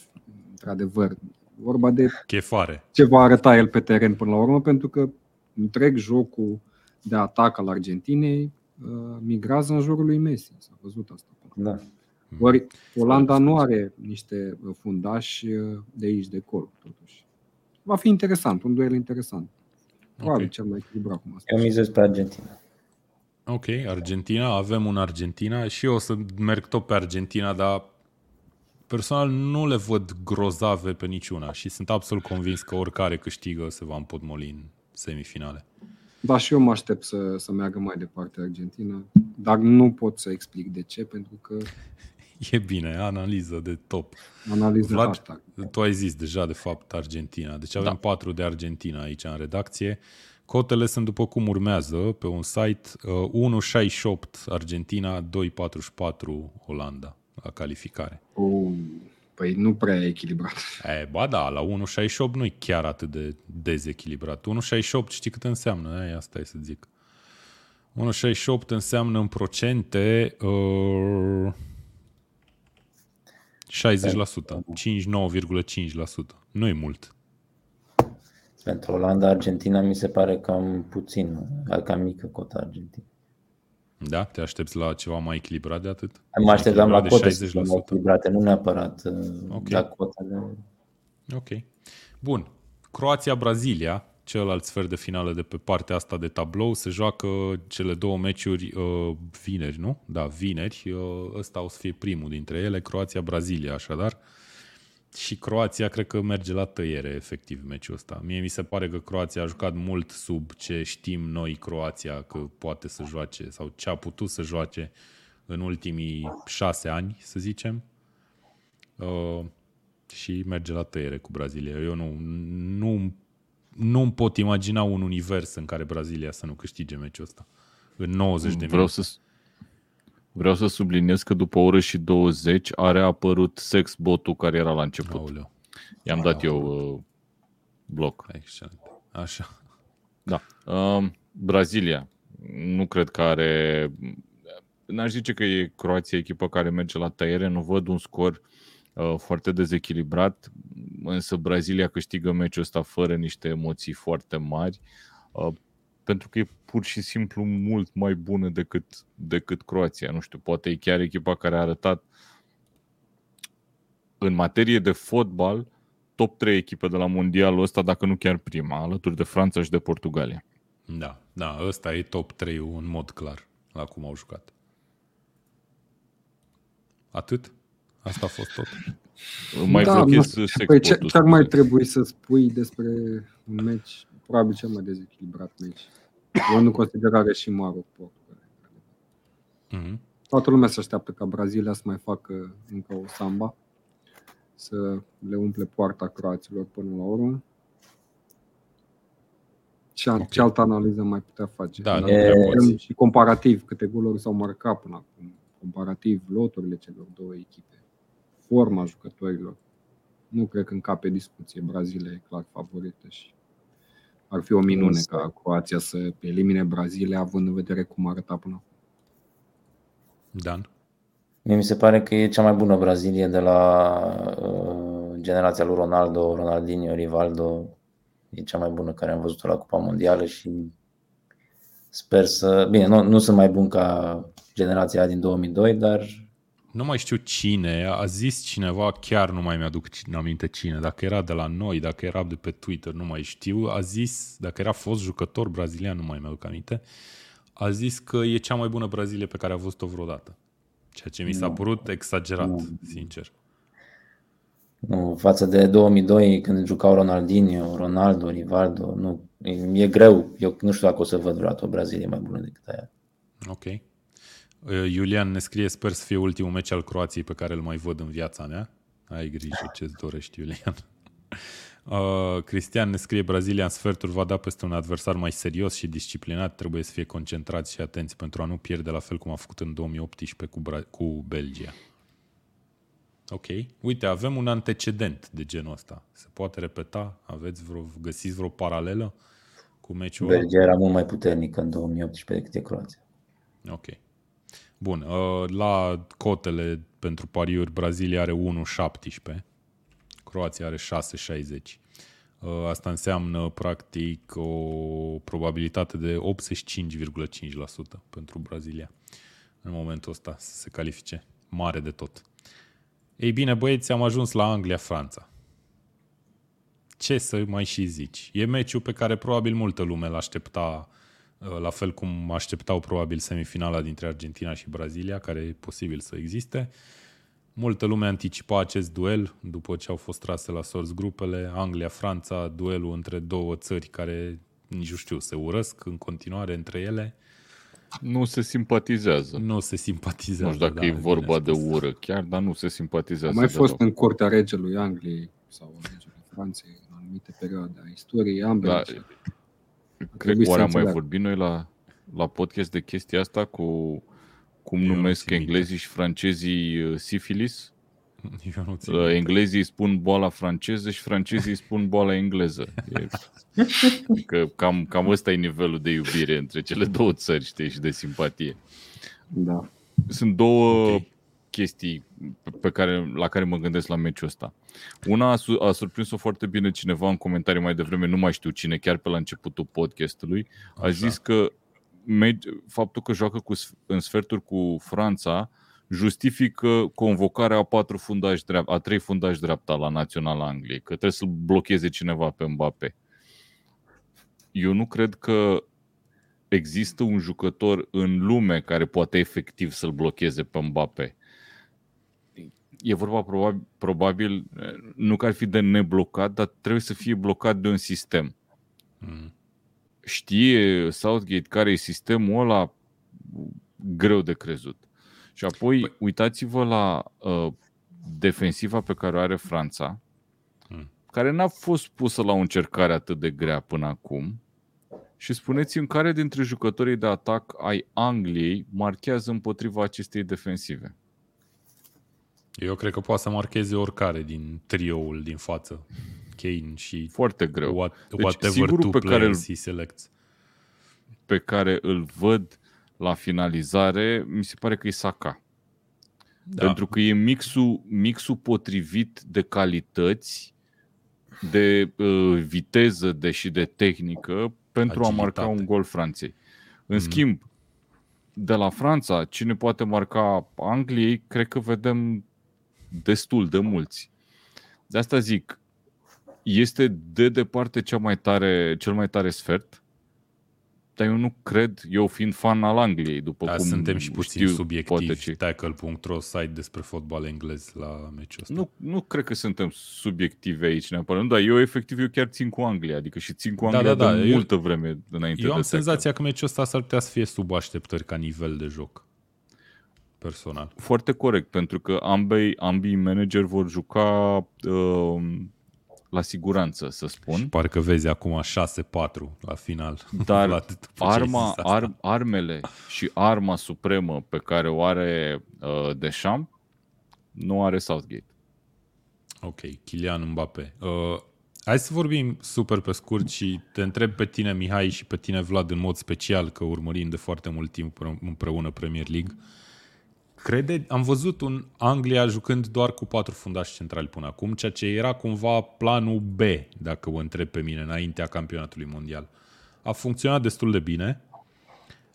D: într-adevăr. Vorba de
A: Chefare.
D: ce va arăta el pe teren până la urmă, pentru că întreg jocul de atac al Argentinei uh, migrează în jurul lui Messi. S-a văzut asta.
C: Da.
D: Ori Olanda nu are niște fundași uh, de aici, de acolo, totuși. Va fi interesant, un duel interesant. Probabil
A: Ok.
D: cel mai echilibrat, cum a
C: Eu
D: spus.
C: mizez pe Argentina.
A: Ok, Argentina, avem un Argentina și eu o să merg tot pe Argentina, dar personal nu le văd grozave pe niciuna și sunt absolut convins că oricare câștigă se va împotmoli în semifinale.
D: Da, și eu mă aștept să, să meargă mai departe Argentina, dar nu pot să explic de ce, pentru că (laughs)
A: E bine, analiză de top.
D: analiză
A: Vlad,
D: hashtag.
A: tu ai zis deja de fapt Argentina, deci avem da. patru de Argentina aici în redacție. Cotele sunt după cum urmează pe un site uh, 1.68 Argentina, 2.44 Olanda la calificare.
D: Oh, păi nu prea e echilibrat.
A: E, ba da, la 1.68 nu e chiar atât de dezechilibrat. 1.68 știi cât înseamnă? E, asta e să zic. 1.68 înseamnă în procente uh, 60%, 59,5%. Nu e mult.
C: Pentru Olanda, Argentina mi se pare cam puțin, cam mică cota Argentina.
A: Da? Te aștepți la ceva mai echilibrat de atât?
C: Mă așteptam la
A: Echilibrat
C: cote
A: de
C: să fie mai echilibrate, nu neapărat uh,
A: Ok.
C: la cotele.
A: Ok. Bun. Croația-Brazilia, celălalt sfert de finală de pe partea asta de tablou, se joacă cele două meciuri uh, vineri, nu? Da, vineri. Uh, ăsta o să fie primul dintre ele, Croația-Brazilia, așadar. Și Croația cred că merge la tăiere, efectiv, meciul ăsta. Mie mi se pare că Croația a jucat mult sub ce știm noi Croația că poate să joace sau ce a putut să joace în ultimii șase ani, să zicem. Uh, și merge la tăiere cu Brazilia. Eu nu, nu, nu îmi pot imagina un univers în care Brazilia să nu câștige meciul ăsta. În 90 de
B: Vreau
A: minute.
B: să, vreau să subliniez că după o oră și 20 are apărut sexbotul care era la început.
A: Aoleu.
B: I-am dat eu uh, bloc.
A: Excelent. Așa.
B: Da. Um, Brazilia. Nu cred că are... N-aș zice că e Croația echipa care merge la tăiere. Nu văd un scor uh, foarte dezechilibrat, însă Brazilia câștigă meciul ăsta fără niște emoții foarte mari, uh, pentru că e pur și simplu mult mai bună decât, decât Croația. Nu știu, poate e chiar echipa care a arătat în materie de fotbal top 3 echipe de la mondialul ăsta, dacă nu chiar prima, alături de Franța și de Portugalia.
A: Da, da, ăsta e top 3 în mod clar la cum au jucat. Atât? Asta a fost tot.
B: Mai
D: Da,
B: blochez
D: nu-
B: sexbotul.
D: Păi ce, ce ar mai
B: scuze.
D: trebui să spui despre un meci, probabil cel mai dezechilibrat meci, luând în considerare și Maroc Portugalia.
A: Mm-hmm.
D: Toată lumea se așteaptă ca Brazilia să mai facă încă o samba, să le umple poarta croaților până la urmă. Ce,
A: Ok.
D: ce altă analiză mai putea face?
A: Da, nu
D: Dacă
C: prea
D: vedem
A: poți.
D: Și comparativ, câte goluri s-au marcat până acum, comparativ loturile celor două echipe, forma jucătorilor. Nu cred că încape discuție. Brazilia e clar favorită și ar fi o minune
C: Însă-
D: ca Croația să elimine Brazilia, având în vedere cum arăta până acum.
A: Dan?
C: Mie mi se pare că e cea mai bună Brazilie de la uh, generația lui Ronaldo, Ronaldinho, Rivaldo. E cea mai bună care am văzut-o la Cupa Mondială și sper să... Bine, nu, nu sunt mai bun ca generația din 2002, dar
A: Nu mai știu cine, a zis cineva, chiar nu mai mi-aduc cine- aminte cine, dacă era de la noi, dacă era de pe Twitter, nu mai știu, a zis, dacă era fost jucător brazilian, nu mai mi-aduc aminte, a zis că e cea mai bună Brazilie pe care a văzut-o vreodată. Ceea ce mi s-a părut exagerat, sincer.
C: nu, față de 2002 când jucau Ronaldinho, Ronaldo, Rivaldo, nu, e, e greu. Eu nu știu dacă o să văd vreodată o Brazilie mai bună decât aia.
A: Ok. Uh, Iulian ne scrie, sper să fie ultimul meci al Croației pe care îl mai văd în viața mea. Ai grijă ce-ți dorești, Iulian. Uh, (laughs) Cristian ne scrie, Brazilia în sferturi va da peste un adversar mai serios și disciplinat, trebuie să fie concentrați și atenți pentru a nu pierde la fel cum a făcut în 2018 cu, Bra- cu Belgia. Ok. Uite, avem un antecedent de genul ăsta. Se poate repeta? Aveți vreo, găsiți vreo paralelă cu meciul ăla?
C: Belgia era mult mai puternică în 2018 decât e Croația.
A: Ok. Bun. uh, La cotele pentru pariuri, Brazilia are 1,17. Croația are 6,60. Uh, Asta înseamnă, practic, o probabilitate de 85,5% pentru Brazilia în momentul ăsta să se califice. Mare de tot. Ei bine, băieți, am ajuns la Anglia-Franța. Ce să mai și zici? E meciul pe care probabil multă lume l-aștepta uh, la fel cum așteptau probabil semifinala dintre Argentina și Brazilia, care e posibil să existe. Multă lume anticipa acest duel după ce au fost trase la sorți grupele. Anglia-Franța, duelul între două țări care, nici nu știu, se urăsc în continuare între ele.
B: Nu se simpatizează.
A: Nu se simpatizează.
B: Nu știu dacă
A: da,
B: e vorba
A: bine
B: de
A: spus.
B: ură chiar, dar nu se simpatizează.
D: A mai fost
B: deloc.
D: în curtea regelui Angliei sau a regelui Franței în anumite perioade a istoriei, ambele.
B: Da,
D: și-
B: Cred
D: trebui
B: că
D: să
B: oare am mai
D: înțeleagă.
B: vorbit noi la, la podcast de chestia asta cu cum
A: Eu nu
B: numesc
A: țin minte.
B: englezii și francezii uh, sifilis? (laughs)
A: Eu nu țin
B: Uh,
A: minte.
B: Englezii spun boala franceză și francezii spun boala engleză. E, (laughs) că cam, cam ăsta e nivelul de iubire între cele două țări, știi, și de simpatie.
D: Da.
B: Sunt două
A: Ok.
B: okay. Chestii pe care, la care mă gândesc la meciul ăsta. Una a, su- a surprins-o foarte bine cineva în comentarii mai devreme, nu mai știu cine, chiar pe la începutul podcastului, a
A: Așa.
B: zis că meci- faptul că joacă cu, s- în sferturi cu Franța justifică convocarea a patru fundași dreapta, a trei fundași dreapta la Naționala Angliei, că trebuie să-l blocheze cineva pe Mbappé. Eu nu cred că există un jucător în lume care poate efectiv să-l blocheze pe Mbappé. E vorba probabil, probabil, nu că ar fi de neblocat, dar trebuie să fie blocat de un sistem.
A: Mm.
B: Știe Southgate care e sistemul ăla greu de crezut. Și apoi
A: Păi-
B: uitați-vă la uh, defensiva pe care o are Franța,
A: Mm.
B: care n-a fost pusă la o încercare atât de grea până acum. Și spuneți-mi care dintre jucătorii de atac ai Angliei marchează împotriva acestei defensive.
A: Eu cred că poate să marcheze oricare din trioul din față. Kane și
B: Foarte greu.
A: what,
B: Deci,
A: whatever
B: singurul
A: two
B: pe care
A: players
B: îl-
A: he selects.
B: Pe care îl văd la finalizare, mi se pare că e Saka.
A: Da.
B: Pentru că e mixul, mixul potrivit de calități, de uh, viteză de și de tehnică pentru a marca
A: Agilitate.
B: un gol Franței. În
A: Mhm.
B: schimb, de la Franța, cine poate marca Angliei, cred că vedem destul de mulți. De asta zic, este de departe cea mai tare, cel mai tare sfert, dar eu nu cred, eu fiind fan al Angliei, după
A: Da,
B: cum
A: suntem și puțin
B: știu,
A: subiectivi.
B: poate ce-
A: Tackle.ro, site despre fotbal englez la meciul ăsta.
B: Nu, nu cred că suntem subiectivi aici neapărat, dar eu efectiv eu chiar țin cu Anglia, adică și țin cu
A: Da,
B: Anglia
A: da, da,
B: de
A: eu-
B: multă vreme înainte
A: Eu
B: de
A: am
B: tackle.
A: senzația că meciul ăsta s-ar putea să fie sub așteptări ca nivel de joc. Personal.
B: Foarte corect, pentru că ambii, ambii manageri vor juca uh, la siguranță, să spun.
A: Și parcă vezi acum 6-4 la final. (laughs)
B: Dar
A: La- după ce ai
B: arma,
A: zis asta.
B: ar, armele și arma supremă pe care o are uh, Deschamps nu are Southgate.
A: Ok, Kylian Mbappé. Uh, hai să vorbim super pe scurt și te întreb pe tine, Mihai, și pe tine, Vlad, în mod special, că urmărim de foarte mult timp împre- împreună Premier League. Crede, am văzut un Anglia jucând doar cu patru fundași centrali până acum, ceea ce era cumva planul B, dacă o întreb pe mine, înaintea campionatului mondial. A funcționat destul de bine.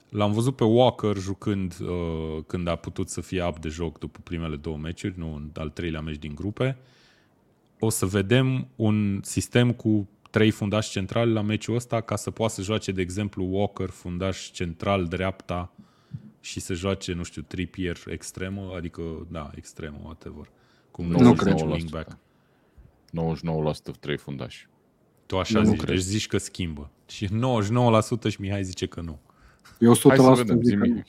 A: L-am văzut pe Walker jucând uh, când a putut să fie up de joc după primele două meciuri, nu în al treilea meci din grupe. O să vedem un sistem cu trei fundași centrali la meciul ăsta ca să poată să joace, de exemplu, Walker, fundaș central, dreapta și să joace, nu știu, Trippier extremă, adică, da, extremă, whatever. Cum
B: Nu
A: nu
B: cred.
A: wingback.
B: 99% trei fundași.
A: Tu așa
D: Nu
A: zici,
B: cred.
A: deci zici că schimbă. Și 99% și Mihai zice că nu.
D: Eu 100%
B: Hai să vedem,
D: zic că
B: zi-mi.
D: nu.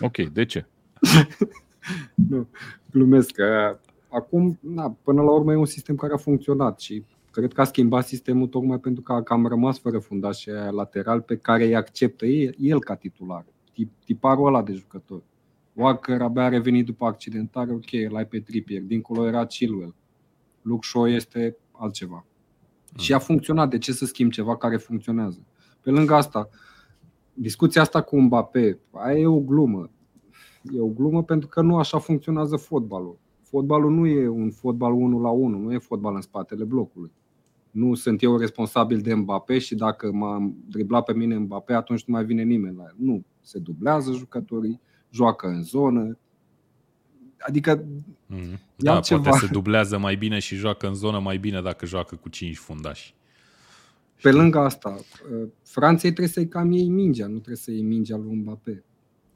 D: (laughs)
B: Ok, de ce? (laughs)
D: nu. Glumesc că acum, na, până la urmă, e un sistem care a funcționat și cred că a schimbat sistemul tocmai pentru că am rămas fără fundaș lateral pe care îi acceptă el ca titular, tiparul ăla de jucător. Walker abia a revenit după accidentare, ok, îl ai pe Trippier, dincolo era Chilwell. Luke Shaw este altceva. Mm. Și a funcționat, de ce să schimb ceva care funcționează? Pe lângă asta, discuția asta cu Mbappé, aia e o glumă. E o glumă pentru că nu așa funcționează fotbalul. Fotbalul nu e un fotbal 1 la 1, nu e fotbal în spatele blocului. Nu sunt eu responsabil de Mbappé și dacă m-a driblat pe mine Mbappé, atunci nu mai vine nimeni la el. Nu, se dublează jucătorii, joacă în zonă. Adică
A: mm. Da, ceva. poate se dublează mai bine și joacă în zonă mai bine dacă joacă cu 5 fundași.
D: Pe lângă asta, Franței trebuie să-i cam iei mingea, nu trebuie să iei mingea lui Mbappé.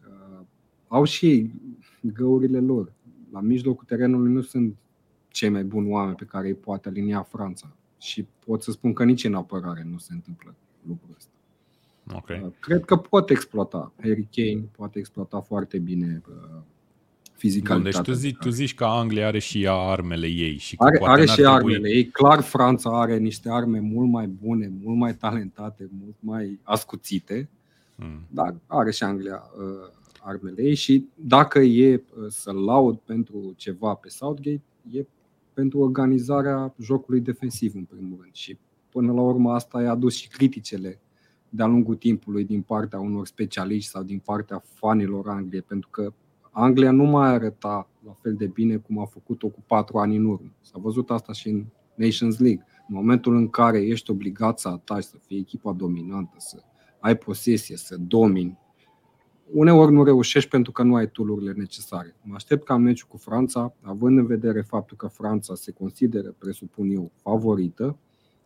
D: Uh, au și ei găurile lor. La mijlocul terenului nu sunt cei mai buni oameni pe care îi poate alinia Franța. Și pot să spun că nici în apărare nu se întâmplă lucrul ăsta.
A: Okay. Uh,
D: cred că pot exploata. Harry Kane poate exploata foarte bine uh, fizicalitatea.
A: Bun, deci tu, zici, tu zici că Anglia are și ea armele ei. Și că
D: are
A: poate
D: are și
A: trebui...
D: armele ei. Clar, Franța are niște arme mult mai bune, mult mai talentate, mult mai ascuțite, hmm. dar are și Anglia uh, armele ei și dacă e uh, să laud pentru ceva pe Southgate, e pentru organizarea jocului defensiv în primul rând și până la urmă asta i-a adus și criticele de-a lungul timpului din partea unor specialiști sau din partea fanilor Angliei, pentru că Anglia nu mai arăta la fel de bine cum a făcut-o cu patru ani în urmă. S-a văzut asta și în Nations League. În momentul în care ești obligat să ataci, să fii echipa dominantă, să ai posesie, să domini, uneori nu reușești pentru că nu ai tulurile necesare. Mă aștept ca în meciul cu Franța, având în vedere faptul că Franța se consideră, presupun eu, favorită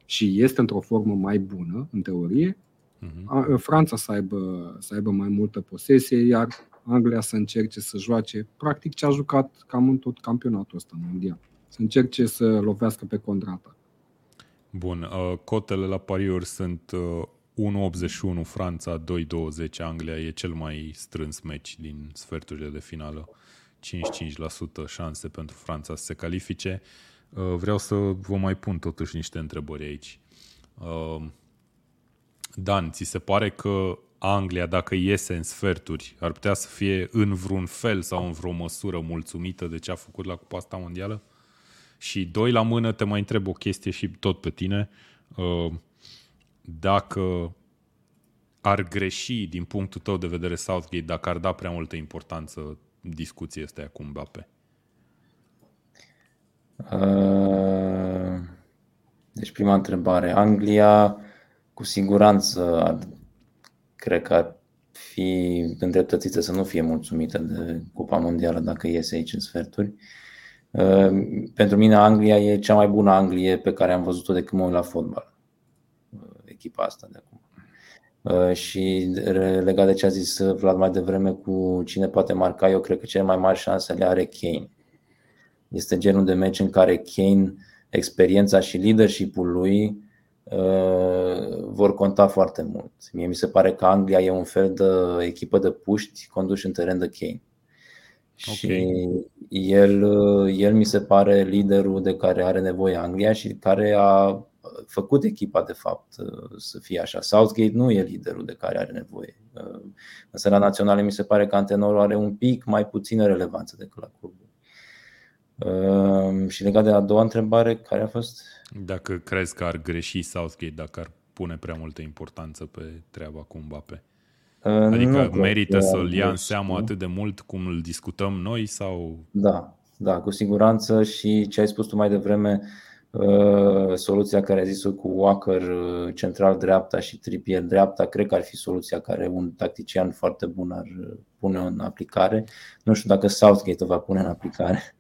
D: și este într-o formă mai bună, în teorie, uh-huh. Franța să aibă, să aibă mai multă posesie, iar Anglia să încerce să joace practic ce a jucat cam în tot campionatul ăsta mondial. Să încerce să lovească pe contrata.
A: Bun, uh, cotele la pariuri sunt 1.81 uh, Franța, 2.20 Anglia, e cel mai strâns meci din sferturile de finală. 55% șanse pentru Franța să se califice. Uh, vreau să vă mai pun totuși niște întrebări aici. Dan, ți se pare că Anglia, dacă iese în sferturi, ar putea să fie în vreun fel sau în vreo măsură mulțumită de ce a făcut la Cupa asta mondială? Și doi la mână, te mai întreb o chestie și tot pe tine. Uh, dacă ar greși din punctul tău de vedere Southgate, dacă ar da prea multă importanță discuției astea cu Mbappe?
C: Uh, deci prima întrebare. Anglia cu siguranță cred că ar fi îndreptățită să nu fie mulțumită de Cupa Mondială dacă iese aici în sferturi. Uh, pentru mine Anglia e cea mai bună Anglie pe care am văzut-o de când mă uit la fotbal. Uh, echipa asta de acum. Uh, și legat de ce a zis Vlad mai devreme cu cine poate marca, eu cred că cele mai mari șanse le are Kane. Este genul de meci în care Kane, experiența și leadership-ul lui Uh, vor conta foarte mult. Mie mi se pare că Anglia e un fel de echipă de puști conduși în teren de Kane. Okay. Și el, uh, el mi se pare liderul de care are nevoie Anglia și care a făcut echipa de fapt uh, să fie așa. Southgate nu e liderul de care are nevoie. Însă la naționale mi se pare că antenorul are un pic mai puțină relevanță decât la club. Și legat de a doua întrebare, care a fost?
A: Dacă crezi că ar greși Southgate, dacă ar pune prea multă importanță pe treaba cu Mbappe? Uh, adică nu merită să-l ia în seamă atât de mult cum îl discutăm noi sau...
C: Da, da, cu siguranță și ce ai spus tu mai devreme, uh, soluția care a zis-o cu Walker uh, central dreapta și Trippier dreapta, cred că ar fi soluția care un tactician foarte bun ar pune în aplicare. Nu știu dacă Southgate o va pune în aplicare.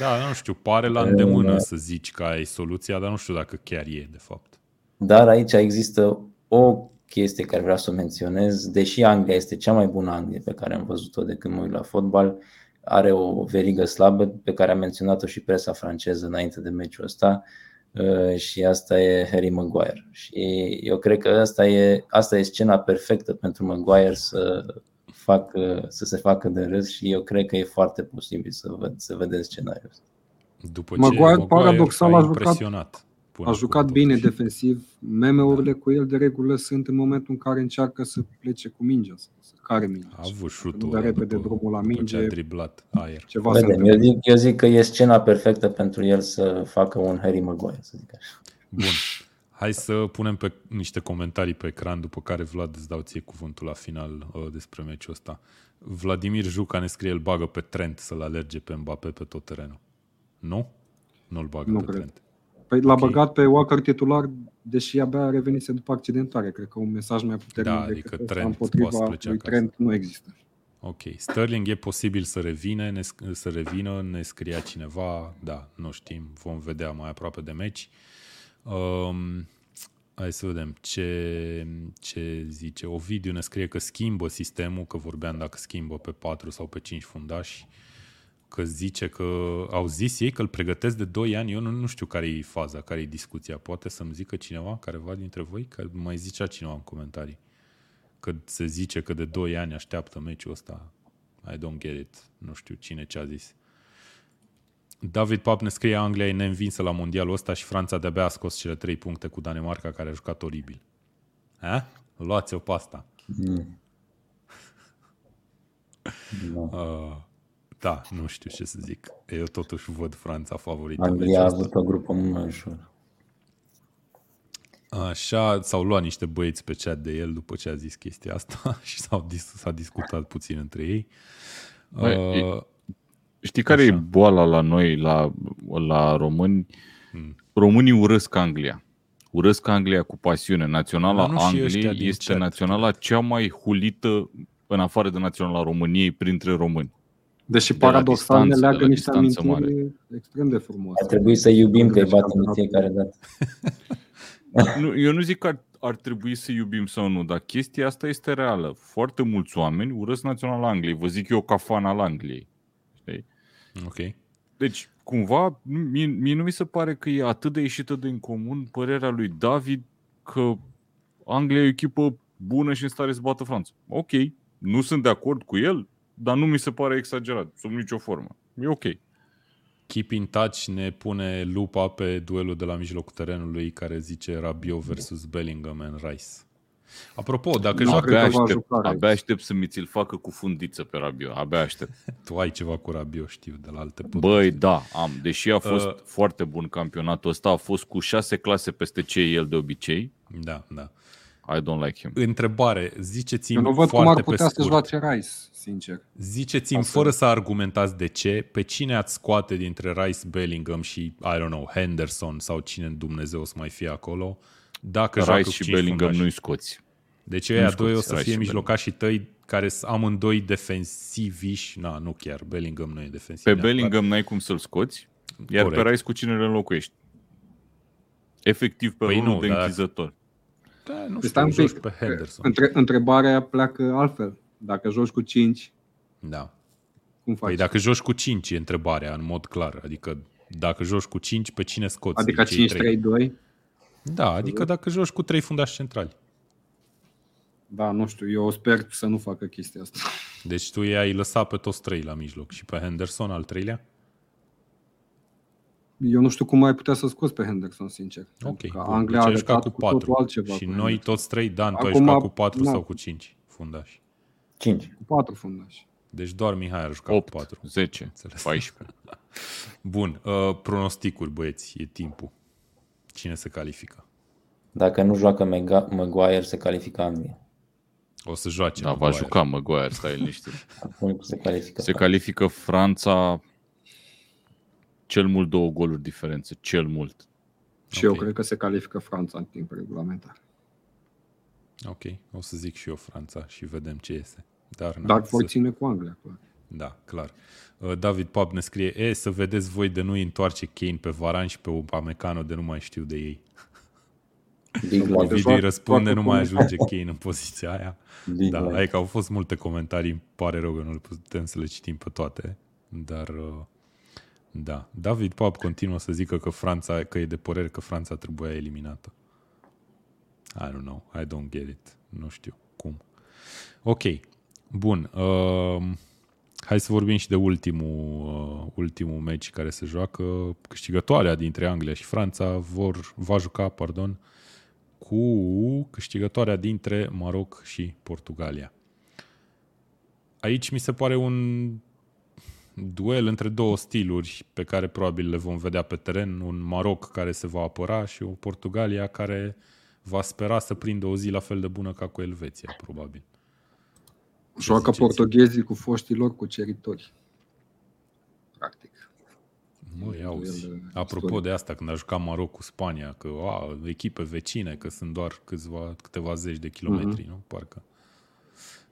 A: Da, nu știu, pare la îndemână să zici că ai soluția, dar nu știu dacă chiar e, de fapt.
C: Dar aici există o chestie care vreau să o menționez. Deși Anglia este cea mai bună Anglie pe care am văzut-o de când mă uit la fotbal, are o verigă slabă pe care a menționat-o și presa franceză înainte de meciul ăsta uh, și asta e Harry Maguire. Și eu cred că asta e, asta e scena perfectă pentru Maguire să facă, să se facă de râs și eu cred că e foarte posibil să, văd, să vedem scenariul ăsta.
A: După ce
D: Maguire,
A: Maguire
D: paradoxal,
A: a
D: a jucat-
A: impresionat. până
D: A jucat
A: acum,
D: bine
A: totuși.
D: defensiv. Meme-urile cu el de regulă sunt în momentul în care încearcă să plece cu mingea sau să care mingea.
A: A avut șutul
D: Nu dă
A: ăla
D: repede
A: după,
D: drumul la
A: după ce
D: minge.
A: a driblat aer.
D: Ceva se
C: Vedem, eu
D: întâmplă.
C: zic, eu zic că e scena perfectă pentru el să facă un Harry Maguire, să zic așa.
A: Bun. (laughs) Hai să punem pe niște comentarii pe ecran, după care Vlad îți dau ție cuvântul la final uh, despre meciul ăsta. Vladimir Juca ne scrie, îl bagă pe Trent să-l alerge pe Mbappé pe tot terenul. Nu? Nu-l bagă
D: Nu
A: pe
D: cred.
A: Trent.
D: Păi l-a
A: Ok.
D: băgat pe Walker titular, deși abia revenise după accidentare. Cred că un mesaj mai puternic
A: Da,
D: decât
A: adică
D: ăsta
A: Trent
D: împotriva
A: poate să plece
D: lui
A: acasă.
D: Trent nu există.
A: Ok. Sterling e posibil să revină, ne, sc- să revină, ne scria cineva, da, nu știm, vom vedea mai aproape de meci. Um, hai să vedem ce, ce zice. Ovidiu ne scrie că schimbă sistemul, că vorbeam dacă schimbă pe 4 sau pe 5 fundași, că zice că au zis ei că îl pregătesc de 2 ani. Eu nu, nu știu care e faza, care e discuția. Poate să-mi zică cineva, careva dintre voi, că mai zicea cineva în comentarii că se zice că de 2 ani așteaptă meciul ăsta. I don't get it. Nu știu cine ce a zis. David Pap ne scrie Anglia e neînvinsă la mondialul ăsta și Franța de-abia a scos cele 3 puncte cu Danemarca care a jucat oribil. Ha? Luați-o pe asta.
C: Mm. Da. (laughs)
A: Uh, da, nu știu ce să zic. Eu totuși văd Franța favorită. în
C: Anglia
A: meciul
C: a
A: ăsta.
C: avut o grupă mult mai ușor.
A: Așa, s-au luat niște băieți pe chat de el după ce a zis chestia asta (laughs) și s-au dis- s-a discutat puțin între ei.
B: Băi,
A: Uh,
B: Știi care
A: Așa.
B: e boala la noi, la, la români?
A: Hmm.
B: Românii urăsc Anglia. Urăsc Anglia cu pasiune. Naționala
A: Dar nu și ăștia
B: Angliei
A: din
B: este
A: chat.
B: naționala cea mai hulită în afară de naționala României printre români.
D: Deși
B: De la
D: paradoxal ne
B: distanță,
D: leagă
B: de la
D: niște
B: distanță
D: amintiri extrem de frumoase.
C: Ar trebui să iubim că îi
D: Deci,
C: batem de
D: campionatul.
C: fiecare dată. (laughs)
B: Nu, eu nu zic că ar, ar trebui să iubim sau nu, dar chestia asta este reală. Foarte mulți oameni urăsc naționala Angliei. Vă zic eu ca fan al Angliei. Știi?
A: ok.
B: Deci, cumva, nu- mie, mie nu mi se pare că e atât de ieșită din comun părerea lui David că Anglia e o echipă bună și în stare să bată Franța. Ok, nu sunt de acord cu el, dar nu mi se pare exagerat, sub nicio formă. E ok.
A: Keep in touch ne pune lupa pe duelul de la mijlocul terenului care zice Rabiot versus Bellingham and Rice. Apropo, dacă
D: Nu,
A: joacă,
D: cred
B: Abia
D: că va
B: aștept,
D: juca Rice.
B: abia aștept să mi ți-l facă cu fundiță pe Rabiot. Abia aștept. (laughs)
A: tu ai ceva cu Rabiot, știu, de la alte podcasturi.
B: Băi, da, am. Deși a fost
A: Uh.
B: foarte bun campionatul ăsta, a fost cu șase clase peste ce e el de obicei.
A: Da, da.
B: I don't like him.
A: Întrebare,
D: Eu
A: ziceți-mi
D: nu văd cum
A: foarte
D: ar putea
A: pe
D: să
A: scurt.
D: joace Rice, sincer.
A: Ziceți-mi,
D: Asta-
A: fără să argumentați de ce, pe cine ați scoate dintre Rice, Bellingham și, I don't know, Henderson sau cine în Dumnezeu o să mai fie acolo, dacă joacă
B: Rice
A: cu
B: și
A: cinci
B: Bellingham
A: fundași?
B: nu-i scoți.
A: Deci
B: nu
A: ăia
B: scoți
A: doi o să
B: Rice
A: fie
B: și
A: mijlocașii tăi care sunt amândoi defensiviși. Na, nu chiar. Bellingham nu e defensiv.
B: Pe
A: neapărat.
B: Bellingham n-ai cum să-l scoți, iar
A: Corect.
B: pe Rice cu cine îl înlocuiești? Efectiv pe
A: Păi
B: rolul
A: nu,
B: de
A: dar-
B: închizător.
A: Da, nu
D: Păi
A: știu,
D: stai un
A: joci
D: pic.
A: pe Henderson.
D: Între, întrebarea pleacă altfel. Dacă joci cu 5,
A: Da.
D: cum faci?
A: Păi dacă joci cu 5 e întrebarea, în mod clar. Adică dacă joci cu 5, pe cine scoți?
D: adică
A: din cei trei?
D: 5-3-2?
A: Da, adică dacă joci cu 3 fundași centrali.
D: Da, nu știu, eu sper să nu facă chestia asta.
A: Deci tu i-ai lăsat pe toți trei la mijloc și pe Henderson al treilea?
D: Eu nu știu cum ai putea să scoți pe Henderson, sincer.
A: Ok.
D: Pentru că
A: bun.
D: Anglia
A: deci
D: a
A: ai jucat
D: arătat
A: cu
D: cu totul
A: 4.
D: altceva.
A: Și
D: cu
A: noi
D: Henderson.
A: toți trei, Dan, tu ai
D: Acum,
A: jucat cu 4
D: na.
A: sau cu 5 fundași.
C: 5.
D: Cu patru fundași.
A: Deci doar Mihai a jucat
B: 8,
A: cu 4.
B: 10,
A: Înțeles.
B: 14. (laughs)
A: Bun, uh, pronosticuri, băieți, e timpul. Cine se califică?
C: Dacă nu joacă Mega- Maguire, se califică Anglia.
A: O să joace.
B: Da, va
A: Maguire.
B: juca Maguire, stai liniștit.
C: Acum se califică.
B: Se califică Franța cel mult două goluri diferență, cel mult.
D: Și
A: Ok.
D: eu cred că se califică Franța în timp regulamentar.
A: Ok, o să zic și eu Franța și vedem ce iese. Dar, na,
D: Dar
A: să-
D: voi ține cu Anglia. clar.
A: Da, clar. Uh, David Pap ne scrie, e, să vedeți voi de nu întoarce Kane pe Varan și pe Upamecano de nu mai știu de ei.
C: Big life.
A: Ovidiu îi
D: joacă-
A: răspunde,
D: joacă
A: nu mai
D: cu-
A: ajunge Kane în poziția aia.
C: Big
A: Da,
C: life.
A: adică au fost multe comentarii, îmi pare rău că nu le putem să le citim pe toate, dar uh, da. David Pap continuă să zică că Franța, că e de părere că Franța trebuia eliminată. I don't know, I don't get it. Nu știu cum. Ok, bun. Uh, Hai să vorbim și de ultimul, uh, ultimul meci care se joacă. Câștigătoarea dintre Anglia și Franța vor, va juca pardon, cu câștigătoarea dintre Maroc și Portugalia. Aici mi se pare un duel între două stiluri pe care probabil le vom vedea pe teren. Un Maroc care se va apăra și o Portugalia care va spera să prindă o zi la fel de bună ca cu Elveția, probabil.
D: Joacă portughezii cu foștii lor cuceritori. Practic.
A: Măi, auzi, apropo de asta, când a jucat Maroc cu Spania, că a, echipe vecine, că sunt doar câțiva, câteva zeci de kilometri, uh-huh. nu? Parcă.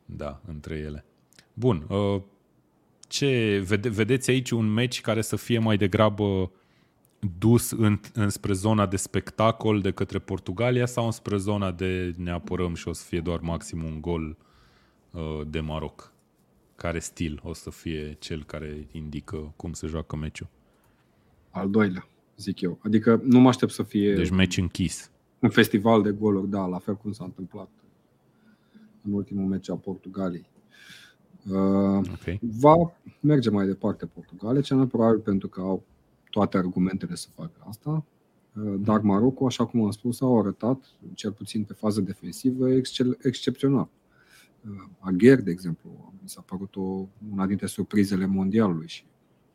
A: Da, între ele. Bun, uh, ce vede, vedeți aici un meci care să fie mai degrabă dus în, înspre zona de spectacol de către Portugalia sau înspre zona de ne apărăm și o să fie doar maxim un gol uh, de Maroc? Care stil o să fie cel care indică cum se joacă meciul?
D: Al doilea, zic eu. Adică nu mă aștept să fie...
A: Deci meci închis.
D: Un festival de goluri, da, la fel cum s-a întâmplat în ultimul meci a Portugaliei. Uh, okay. Va merge mai departe Portugalia, cel mai probabil pentru că au toate argumentele să facă asta. Uh, dar Maroco, așa cum am spus, au arătat, cel puțin pe fază defensivă, excel, excepțional. Uh, Agher, de exemplu, mi s-a părut o, una dintre surprizele mondialului și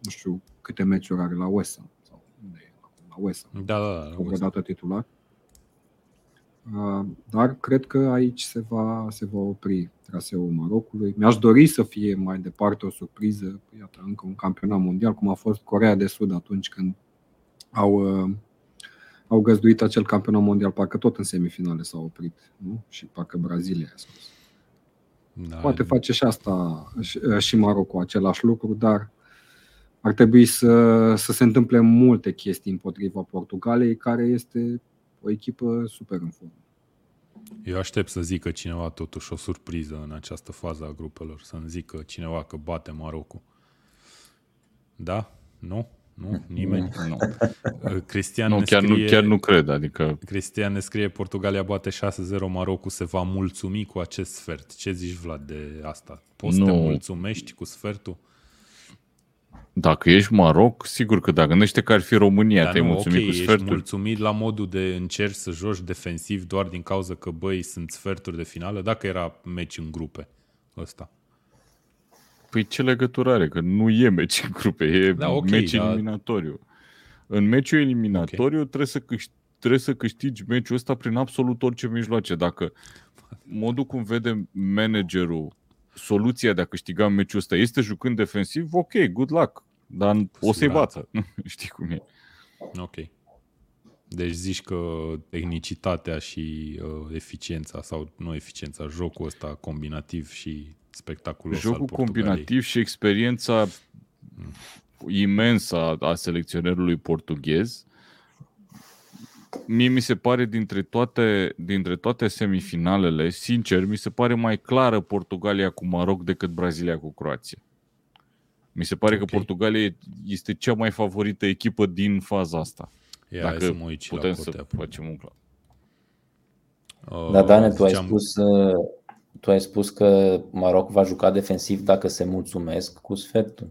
D: nu știu câte meciuri are la West Ham. Sau unde e? La West Ham.
A: Da, da, da.
D: O dată titular. Dar cred că aici se va, se va opri traseul Marocului. Mi-aș dori să fie mai departe o surpriză, iată, încă un campionat mondial, cum a fost Corea de Sud atunci când au, uh, au găzduit acel campionat mondial, parcă tot în semifinale s-au oprit, nu? Și parcă Brazilia a spus. Da, Poate face și asta și Marocul același lucru, dar ar trebui să, să se întâmple multe chestii împotriva Portugaliei, care este o echipă super în formă.
A: Eu aștept să zică cineva totuși o surpriză în această fază a grupelor, să-mi zică cineva că bate Marocul. Da? Nu? Nu? Nimeni?
B: Nu.
A: Cristian
B: nu,
A: ne
B: chiar,
A: scrie,
B: nu, chiar nu cred. Adică...
A: Cristian ne scrie Portugalia bate 6-0, Marocul se va mulțumi cu acest sfert. Ce zici, Vlad, de asta? Poți nu. să te mulțumești cu sfertul?
B: Dacă ești Maroc, sigur că da. Gândește că ar fi România,
A: Dar
B: te-ai
A: nu,
B: mulțumit
A: okay,
B: cu sfertul.
A: Ești mulțumit la modul de încerci să joci defensiv doar din cauza că, băi, sunt sferturi de finală? Dacă era meci în grupe ăsta.
B: Păi ce legătură are? Că nu e meci în grupe, e
A: Da, ok,
B: meci
A: dar-
B: eliminatoriu. În meciul eliminatoriu trebuie, să câștigi, trebuie să câștigi meciul ăsta prin absolut orice mijloace. Dacă modul cum vede managerul soluția de a câștiga meciul ăsta este jucând defensiv, ok, good luck. Dar o să-i
A: siguranță.
B: bată. (laughs) Știi cum e.
A: Ok. Deci zici că tehnicitatea și uh, eficiența, sau nu eficiența, jocul ăsta combinativ și spectaculos al
B: Jocul
A: Portugaliei.
B: combinativ și experiența imensă a, a selecționerului portughez mie mi se pare dintre toate, dintre toate semifinalele, sincer, mi se pare mai clară Portugalia cu Maroc decât Brazilia cu Croația. Mi se pare
A: Ok.
B: că Portugalia este cea mai favorită echipă din faza asta.
A: Ia, hai
B: Dacă
A: să mă uit și
B: putem
A: la
B: să
A: cote acum.
B: facem un clar.
A: Uh,
C: Dar Dane, tu ai,
A: ziceam-
C: spus, uh, tu ai spus că Maroc va juca defensiv dacă se mulțumesc cu sfertul.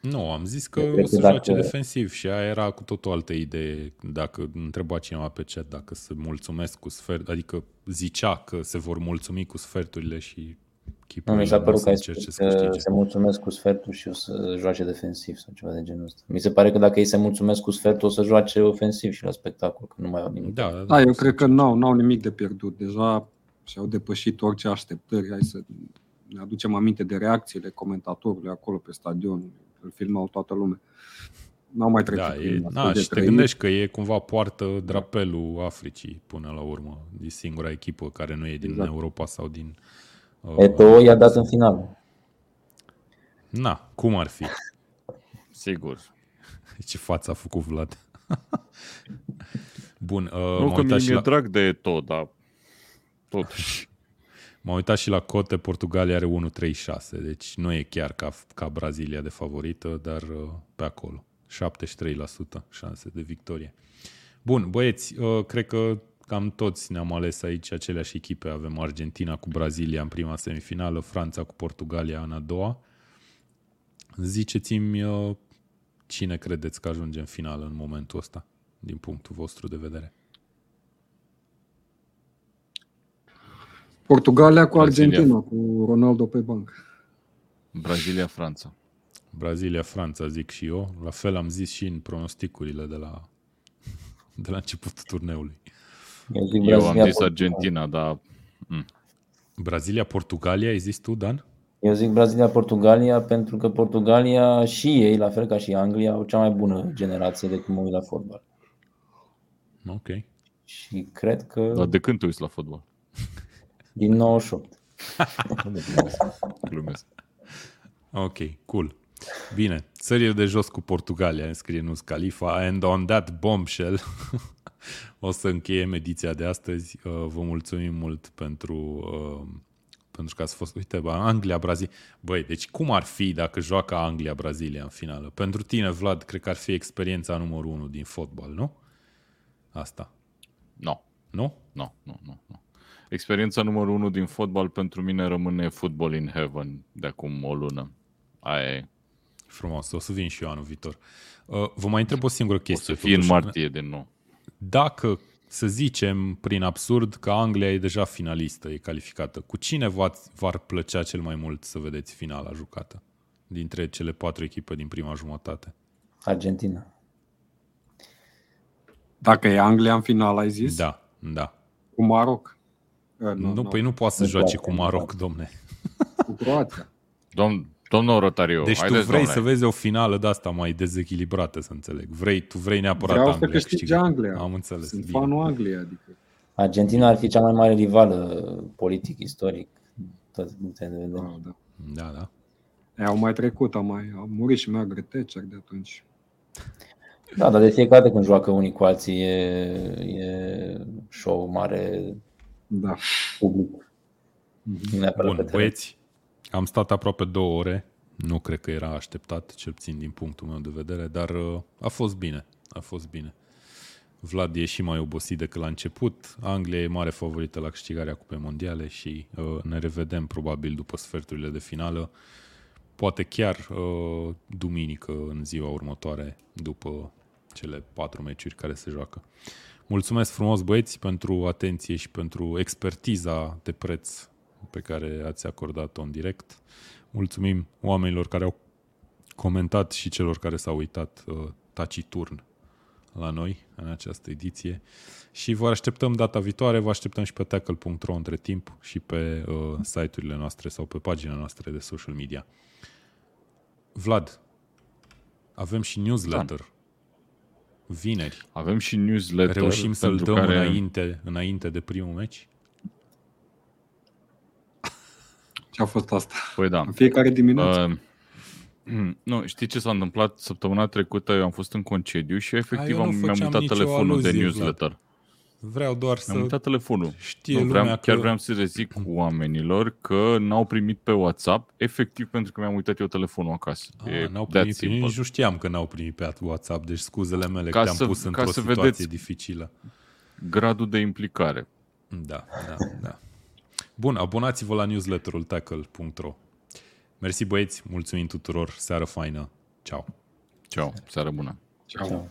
A: Nu, am zis că
C: Eu
A: o
C: cred
A: să
C: că
A: joace
C: dacă-
A: defensiv și aia era cu tot o altă idee. Dacă întreba cineva pe chat dacă se mulțumesc cu sfert, adică zicea că se vor mulțumi cu sferturile și
C: Nu,
A: chipurile
C: mi s-a părut
A: să
C: că ai
A: încerce
C: spus
A: să
C: că
A: câștige.
C: se mulțumesc cu sfertul și o să joace defensiv sau ceva de genul ăsta. Mi se pare că dacă ei se mulțumesc cu sfertul, o să joace ofensiv și la spectacol, că nu mai au nimic.
A: Da, da,
D: Da, eu
A: o să
D: cred că
A: încerce.
D: n-au, n-au nimic de pierdut. Deja și-au depășit orice așteptări. Hai să ne aducem aminte de reacțiile comentatorului acolo pe stadion. Îl filmau toată lumea. N-au mai trecut
A: Da,
D: prin
A: e,
D: astfel
A: na,
D: de
A: și te
D: trăiri.
A: gândești că e cumva poartă drapelul Africii până la urmă. E singura echipă care nu e din
D: Exact.
A: Europa sau din... Uh,
C: Eto'o i-a dat în final.
A: Na, cum ar fi? (laughs)
B: Sigur. (laughs)
A: Ce față a făcut Vlad? (laughs) Bun, uh,
B: Nu
A: m-am
B: că
A: uitat
B: mi-e
A: și la...
B: drag de tot, dar totuși.
A: M-am uitat și la cote, Portugalia are 1,36, deci nu e chiar ca, ca Brazilia de favorită, dar uh, pe acolo. 73% șanse de victorie. Bun, băieți, uh, cred că cam toți ne-am ales aici aceleași echipe. Avem Argentina cu Brazilia în prima semifinală, Franța cu Portugalia în a doua. Ziceți-mi uh, cine credeți că ajunge în finală în momentul ăsta, din punctul vostru de vedere.
D: Portugalia cu
B: Brazilia.
D: Argentina, cu Ronaldo pe bancă.
B: Brazilia-Franța.
A: Brazilia-Franța, zic și eu. La fel am zis și în pronosticurile de la, de la începutul turneului.
C: Eu, zic
B: Eu am
C: Brazilia,
B: zis
C: Portugalia.
B: Argentina, dar
A: Brazilia-Portugalia, ai zis tu, Dan?
C: Eu zic Brazilia-Portugalia pentru că Portugalia și ei, la fel ca și Anglia, au cea mai bună generație de când mă uit la fotbal.
A: Ok.
C: Și cred că
B: dar de când te uiți la fotbal? (laughs)
C: din 98. (laughs)
B: Glumesc.
A: Ok, cool. Bine, țările de jos cu Portugalia, scrie Nus Khalifa, and on that bombshell (laughs) o să încheiem ediția de astăzi. Uh, Vă mulțumim mult pentru, uh, pentru că ați fost, uite, bă, Anglia, Brazilia. Băi, deci cum ar fi dacă joacă Anglia-Brazilia în finală? Pentru tine, Vlad, cred că ar fi experiența numărul unu din fotbal, nu? Asta,
B: No,
A: nu?
B: no, no, no, no. Experiența numărul unu din fotbal pentru mine rămâne Football in Heaven de acum o lună. Aia e.
A: Frumos, o să vin și eu anul viitor. Uh, Vă mai întreb o singură
B: O
A: chestie.
B: să fie în
A: totuși.
B: martie din nou.
A: dacă, să zicem, prin absurd, că Anglia e deja finalistă, e calificată, cu cine v-ați- v-ar plăcea cel mai mult să vedeți finala jucată? Dintre cele patru echipe din prima jumătate.
C: Argentina.
D: Dacă e Anglia în final, ai zis?
A: Da, da.
D: Cu Maroc. Uh,
A: Nu, nu, păi nu poate să
C: Nu
A: joace
C: poate,
A: cu
C: nu
A: Maroc,
C: poate.
A: domne.
D: Cu Croația.
B: Domn, domnul Rotariu,
A: Deci tu
B: haideți,
A: vrei
B: domnule.
A: să vezi o finală de asta mai dezechilibrată, să înțeleg. Vrei, tu vrei neapărat
D: Vreau să
A: Anglia
D: câștige
A: câștigă.
D: Anglia.
A: Am înțeles.
D: Sunt
A: bine.
D: fanul Angliei, adică.
C: Argentina ar fi cea mai mare rivală politic, istoric. Tot puncte de vedere.
D: Wow, da.
A: Da, da.
D: Ei, au mai trecut, au mai au murit și Margaret Thatcher de atunci.
C: Da, dar de fiecare dată când joacă unii cu alții e, e show mare
D: Da.
C: public. Nu neapărat pe
A: Bun,
C: teren.
A: băieți, am stat aproape două ore. Nu cred că era așteptat, cel puțin din punctul meu de vedere, dar uh, a fost bine. A fost bine. Vlad e și mai obosit decât la început. Anglia e mare favorită la câștigarea Cupei Mondiale și uh, ne revedem probabil după sferturile de finală. Poate chiar uh, duminică în ziua următoare, după cele patru meciuri care se joacă. Mulțumesc frumos băieți pentru atenție și pentru expertiza de preț pe care ați acordat-o în direct. Mulțumim oamenilor care au comentat și celor care s-au uitat uh, taciturn la noi în această ediție și vă așteptăm data viitoare, vă așteptăm și pe tackle.ro între timp și pe uh, site-urile noastre sau pe pagina noastră de social media. Vlad, avem și newsletter. Vineri.
B: Avem și newsletter
A: Reușim să-l
B: pentru
A: dăm
B: care...
A: înainte, înainte de primul meci?
D: Ce a fost asta?
B: Păi da.
D: În fiecare dimineață.
B: Uh, (clears throat) nu, știi ce s-a întâmplat săptămâna trecută? Eu am fost în concediu și efectiv
A: eu nu
B: am, mi-am
A: făceam
B: uitat
A: nicio
B: telefonul de
A: aluzie,
B: newsletter.
A: Vreau doar
B: Mi-am
A: să
B: uitat telefonul.
A: știe
B: Nu,
A: lumea
B: vreau,
A: că...
B: Chiar vreau să le zic oamenilor că n-au primit pe WhatsApp, efectiv pentru că mi-am uitat eu telefonul acasă.
A: A,
B: e
A: n-au
B: that
A: primit,
B: simple.
A: nici nu știam că n-au primit pe WhatsApp, deci scuzele mele
B: Ca
A: că te-am
B: să-
A: pus
B: ca
A: într-o
B: să
A: situație
B: vedeți.
A: dificilă.
B: Gradul de implicare.
A: Da, da, da. Bun, abonați-vă la newsletterul tackle.ro Mersi băieți, mulțumim tuturor, seară faină, ceau!
B: Ceau, seară bună!
D: Ceau.
C: Ciao.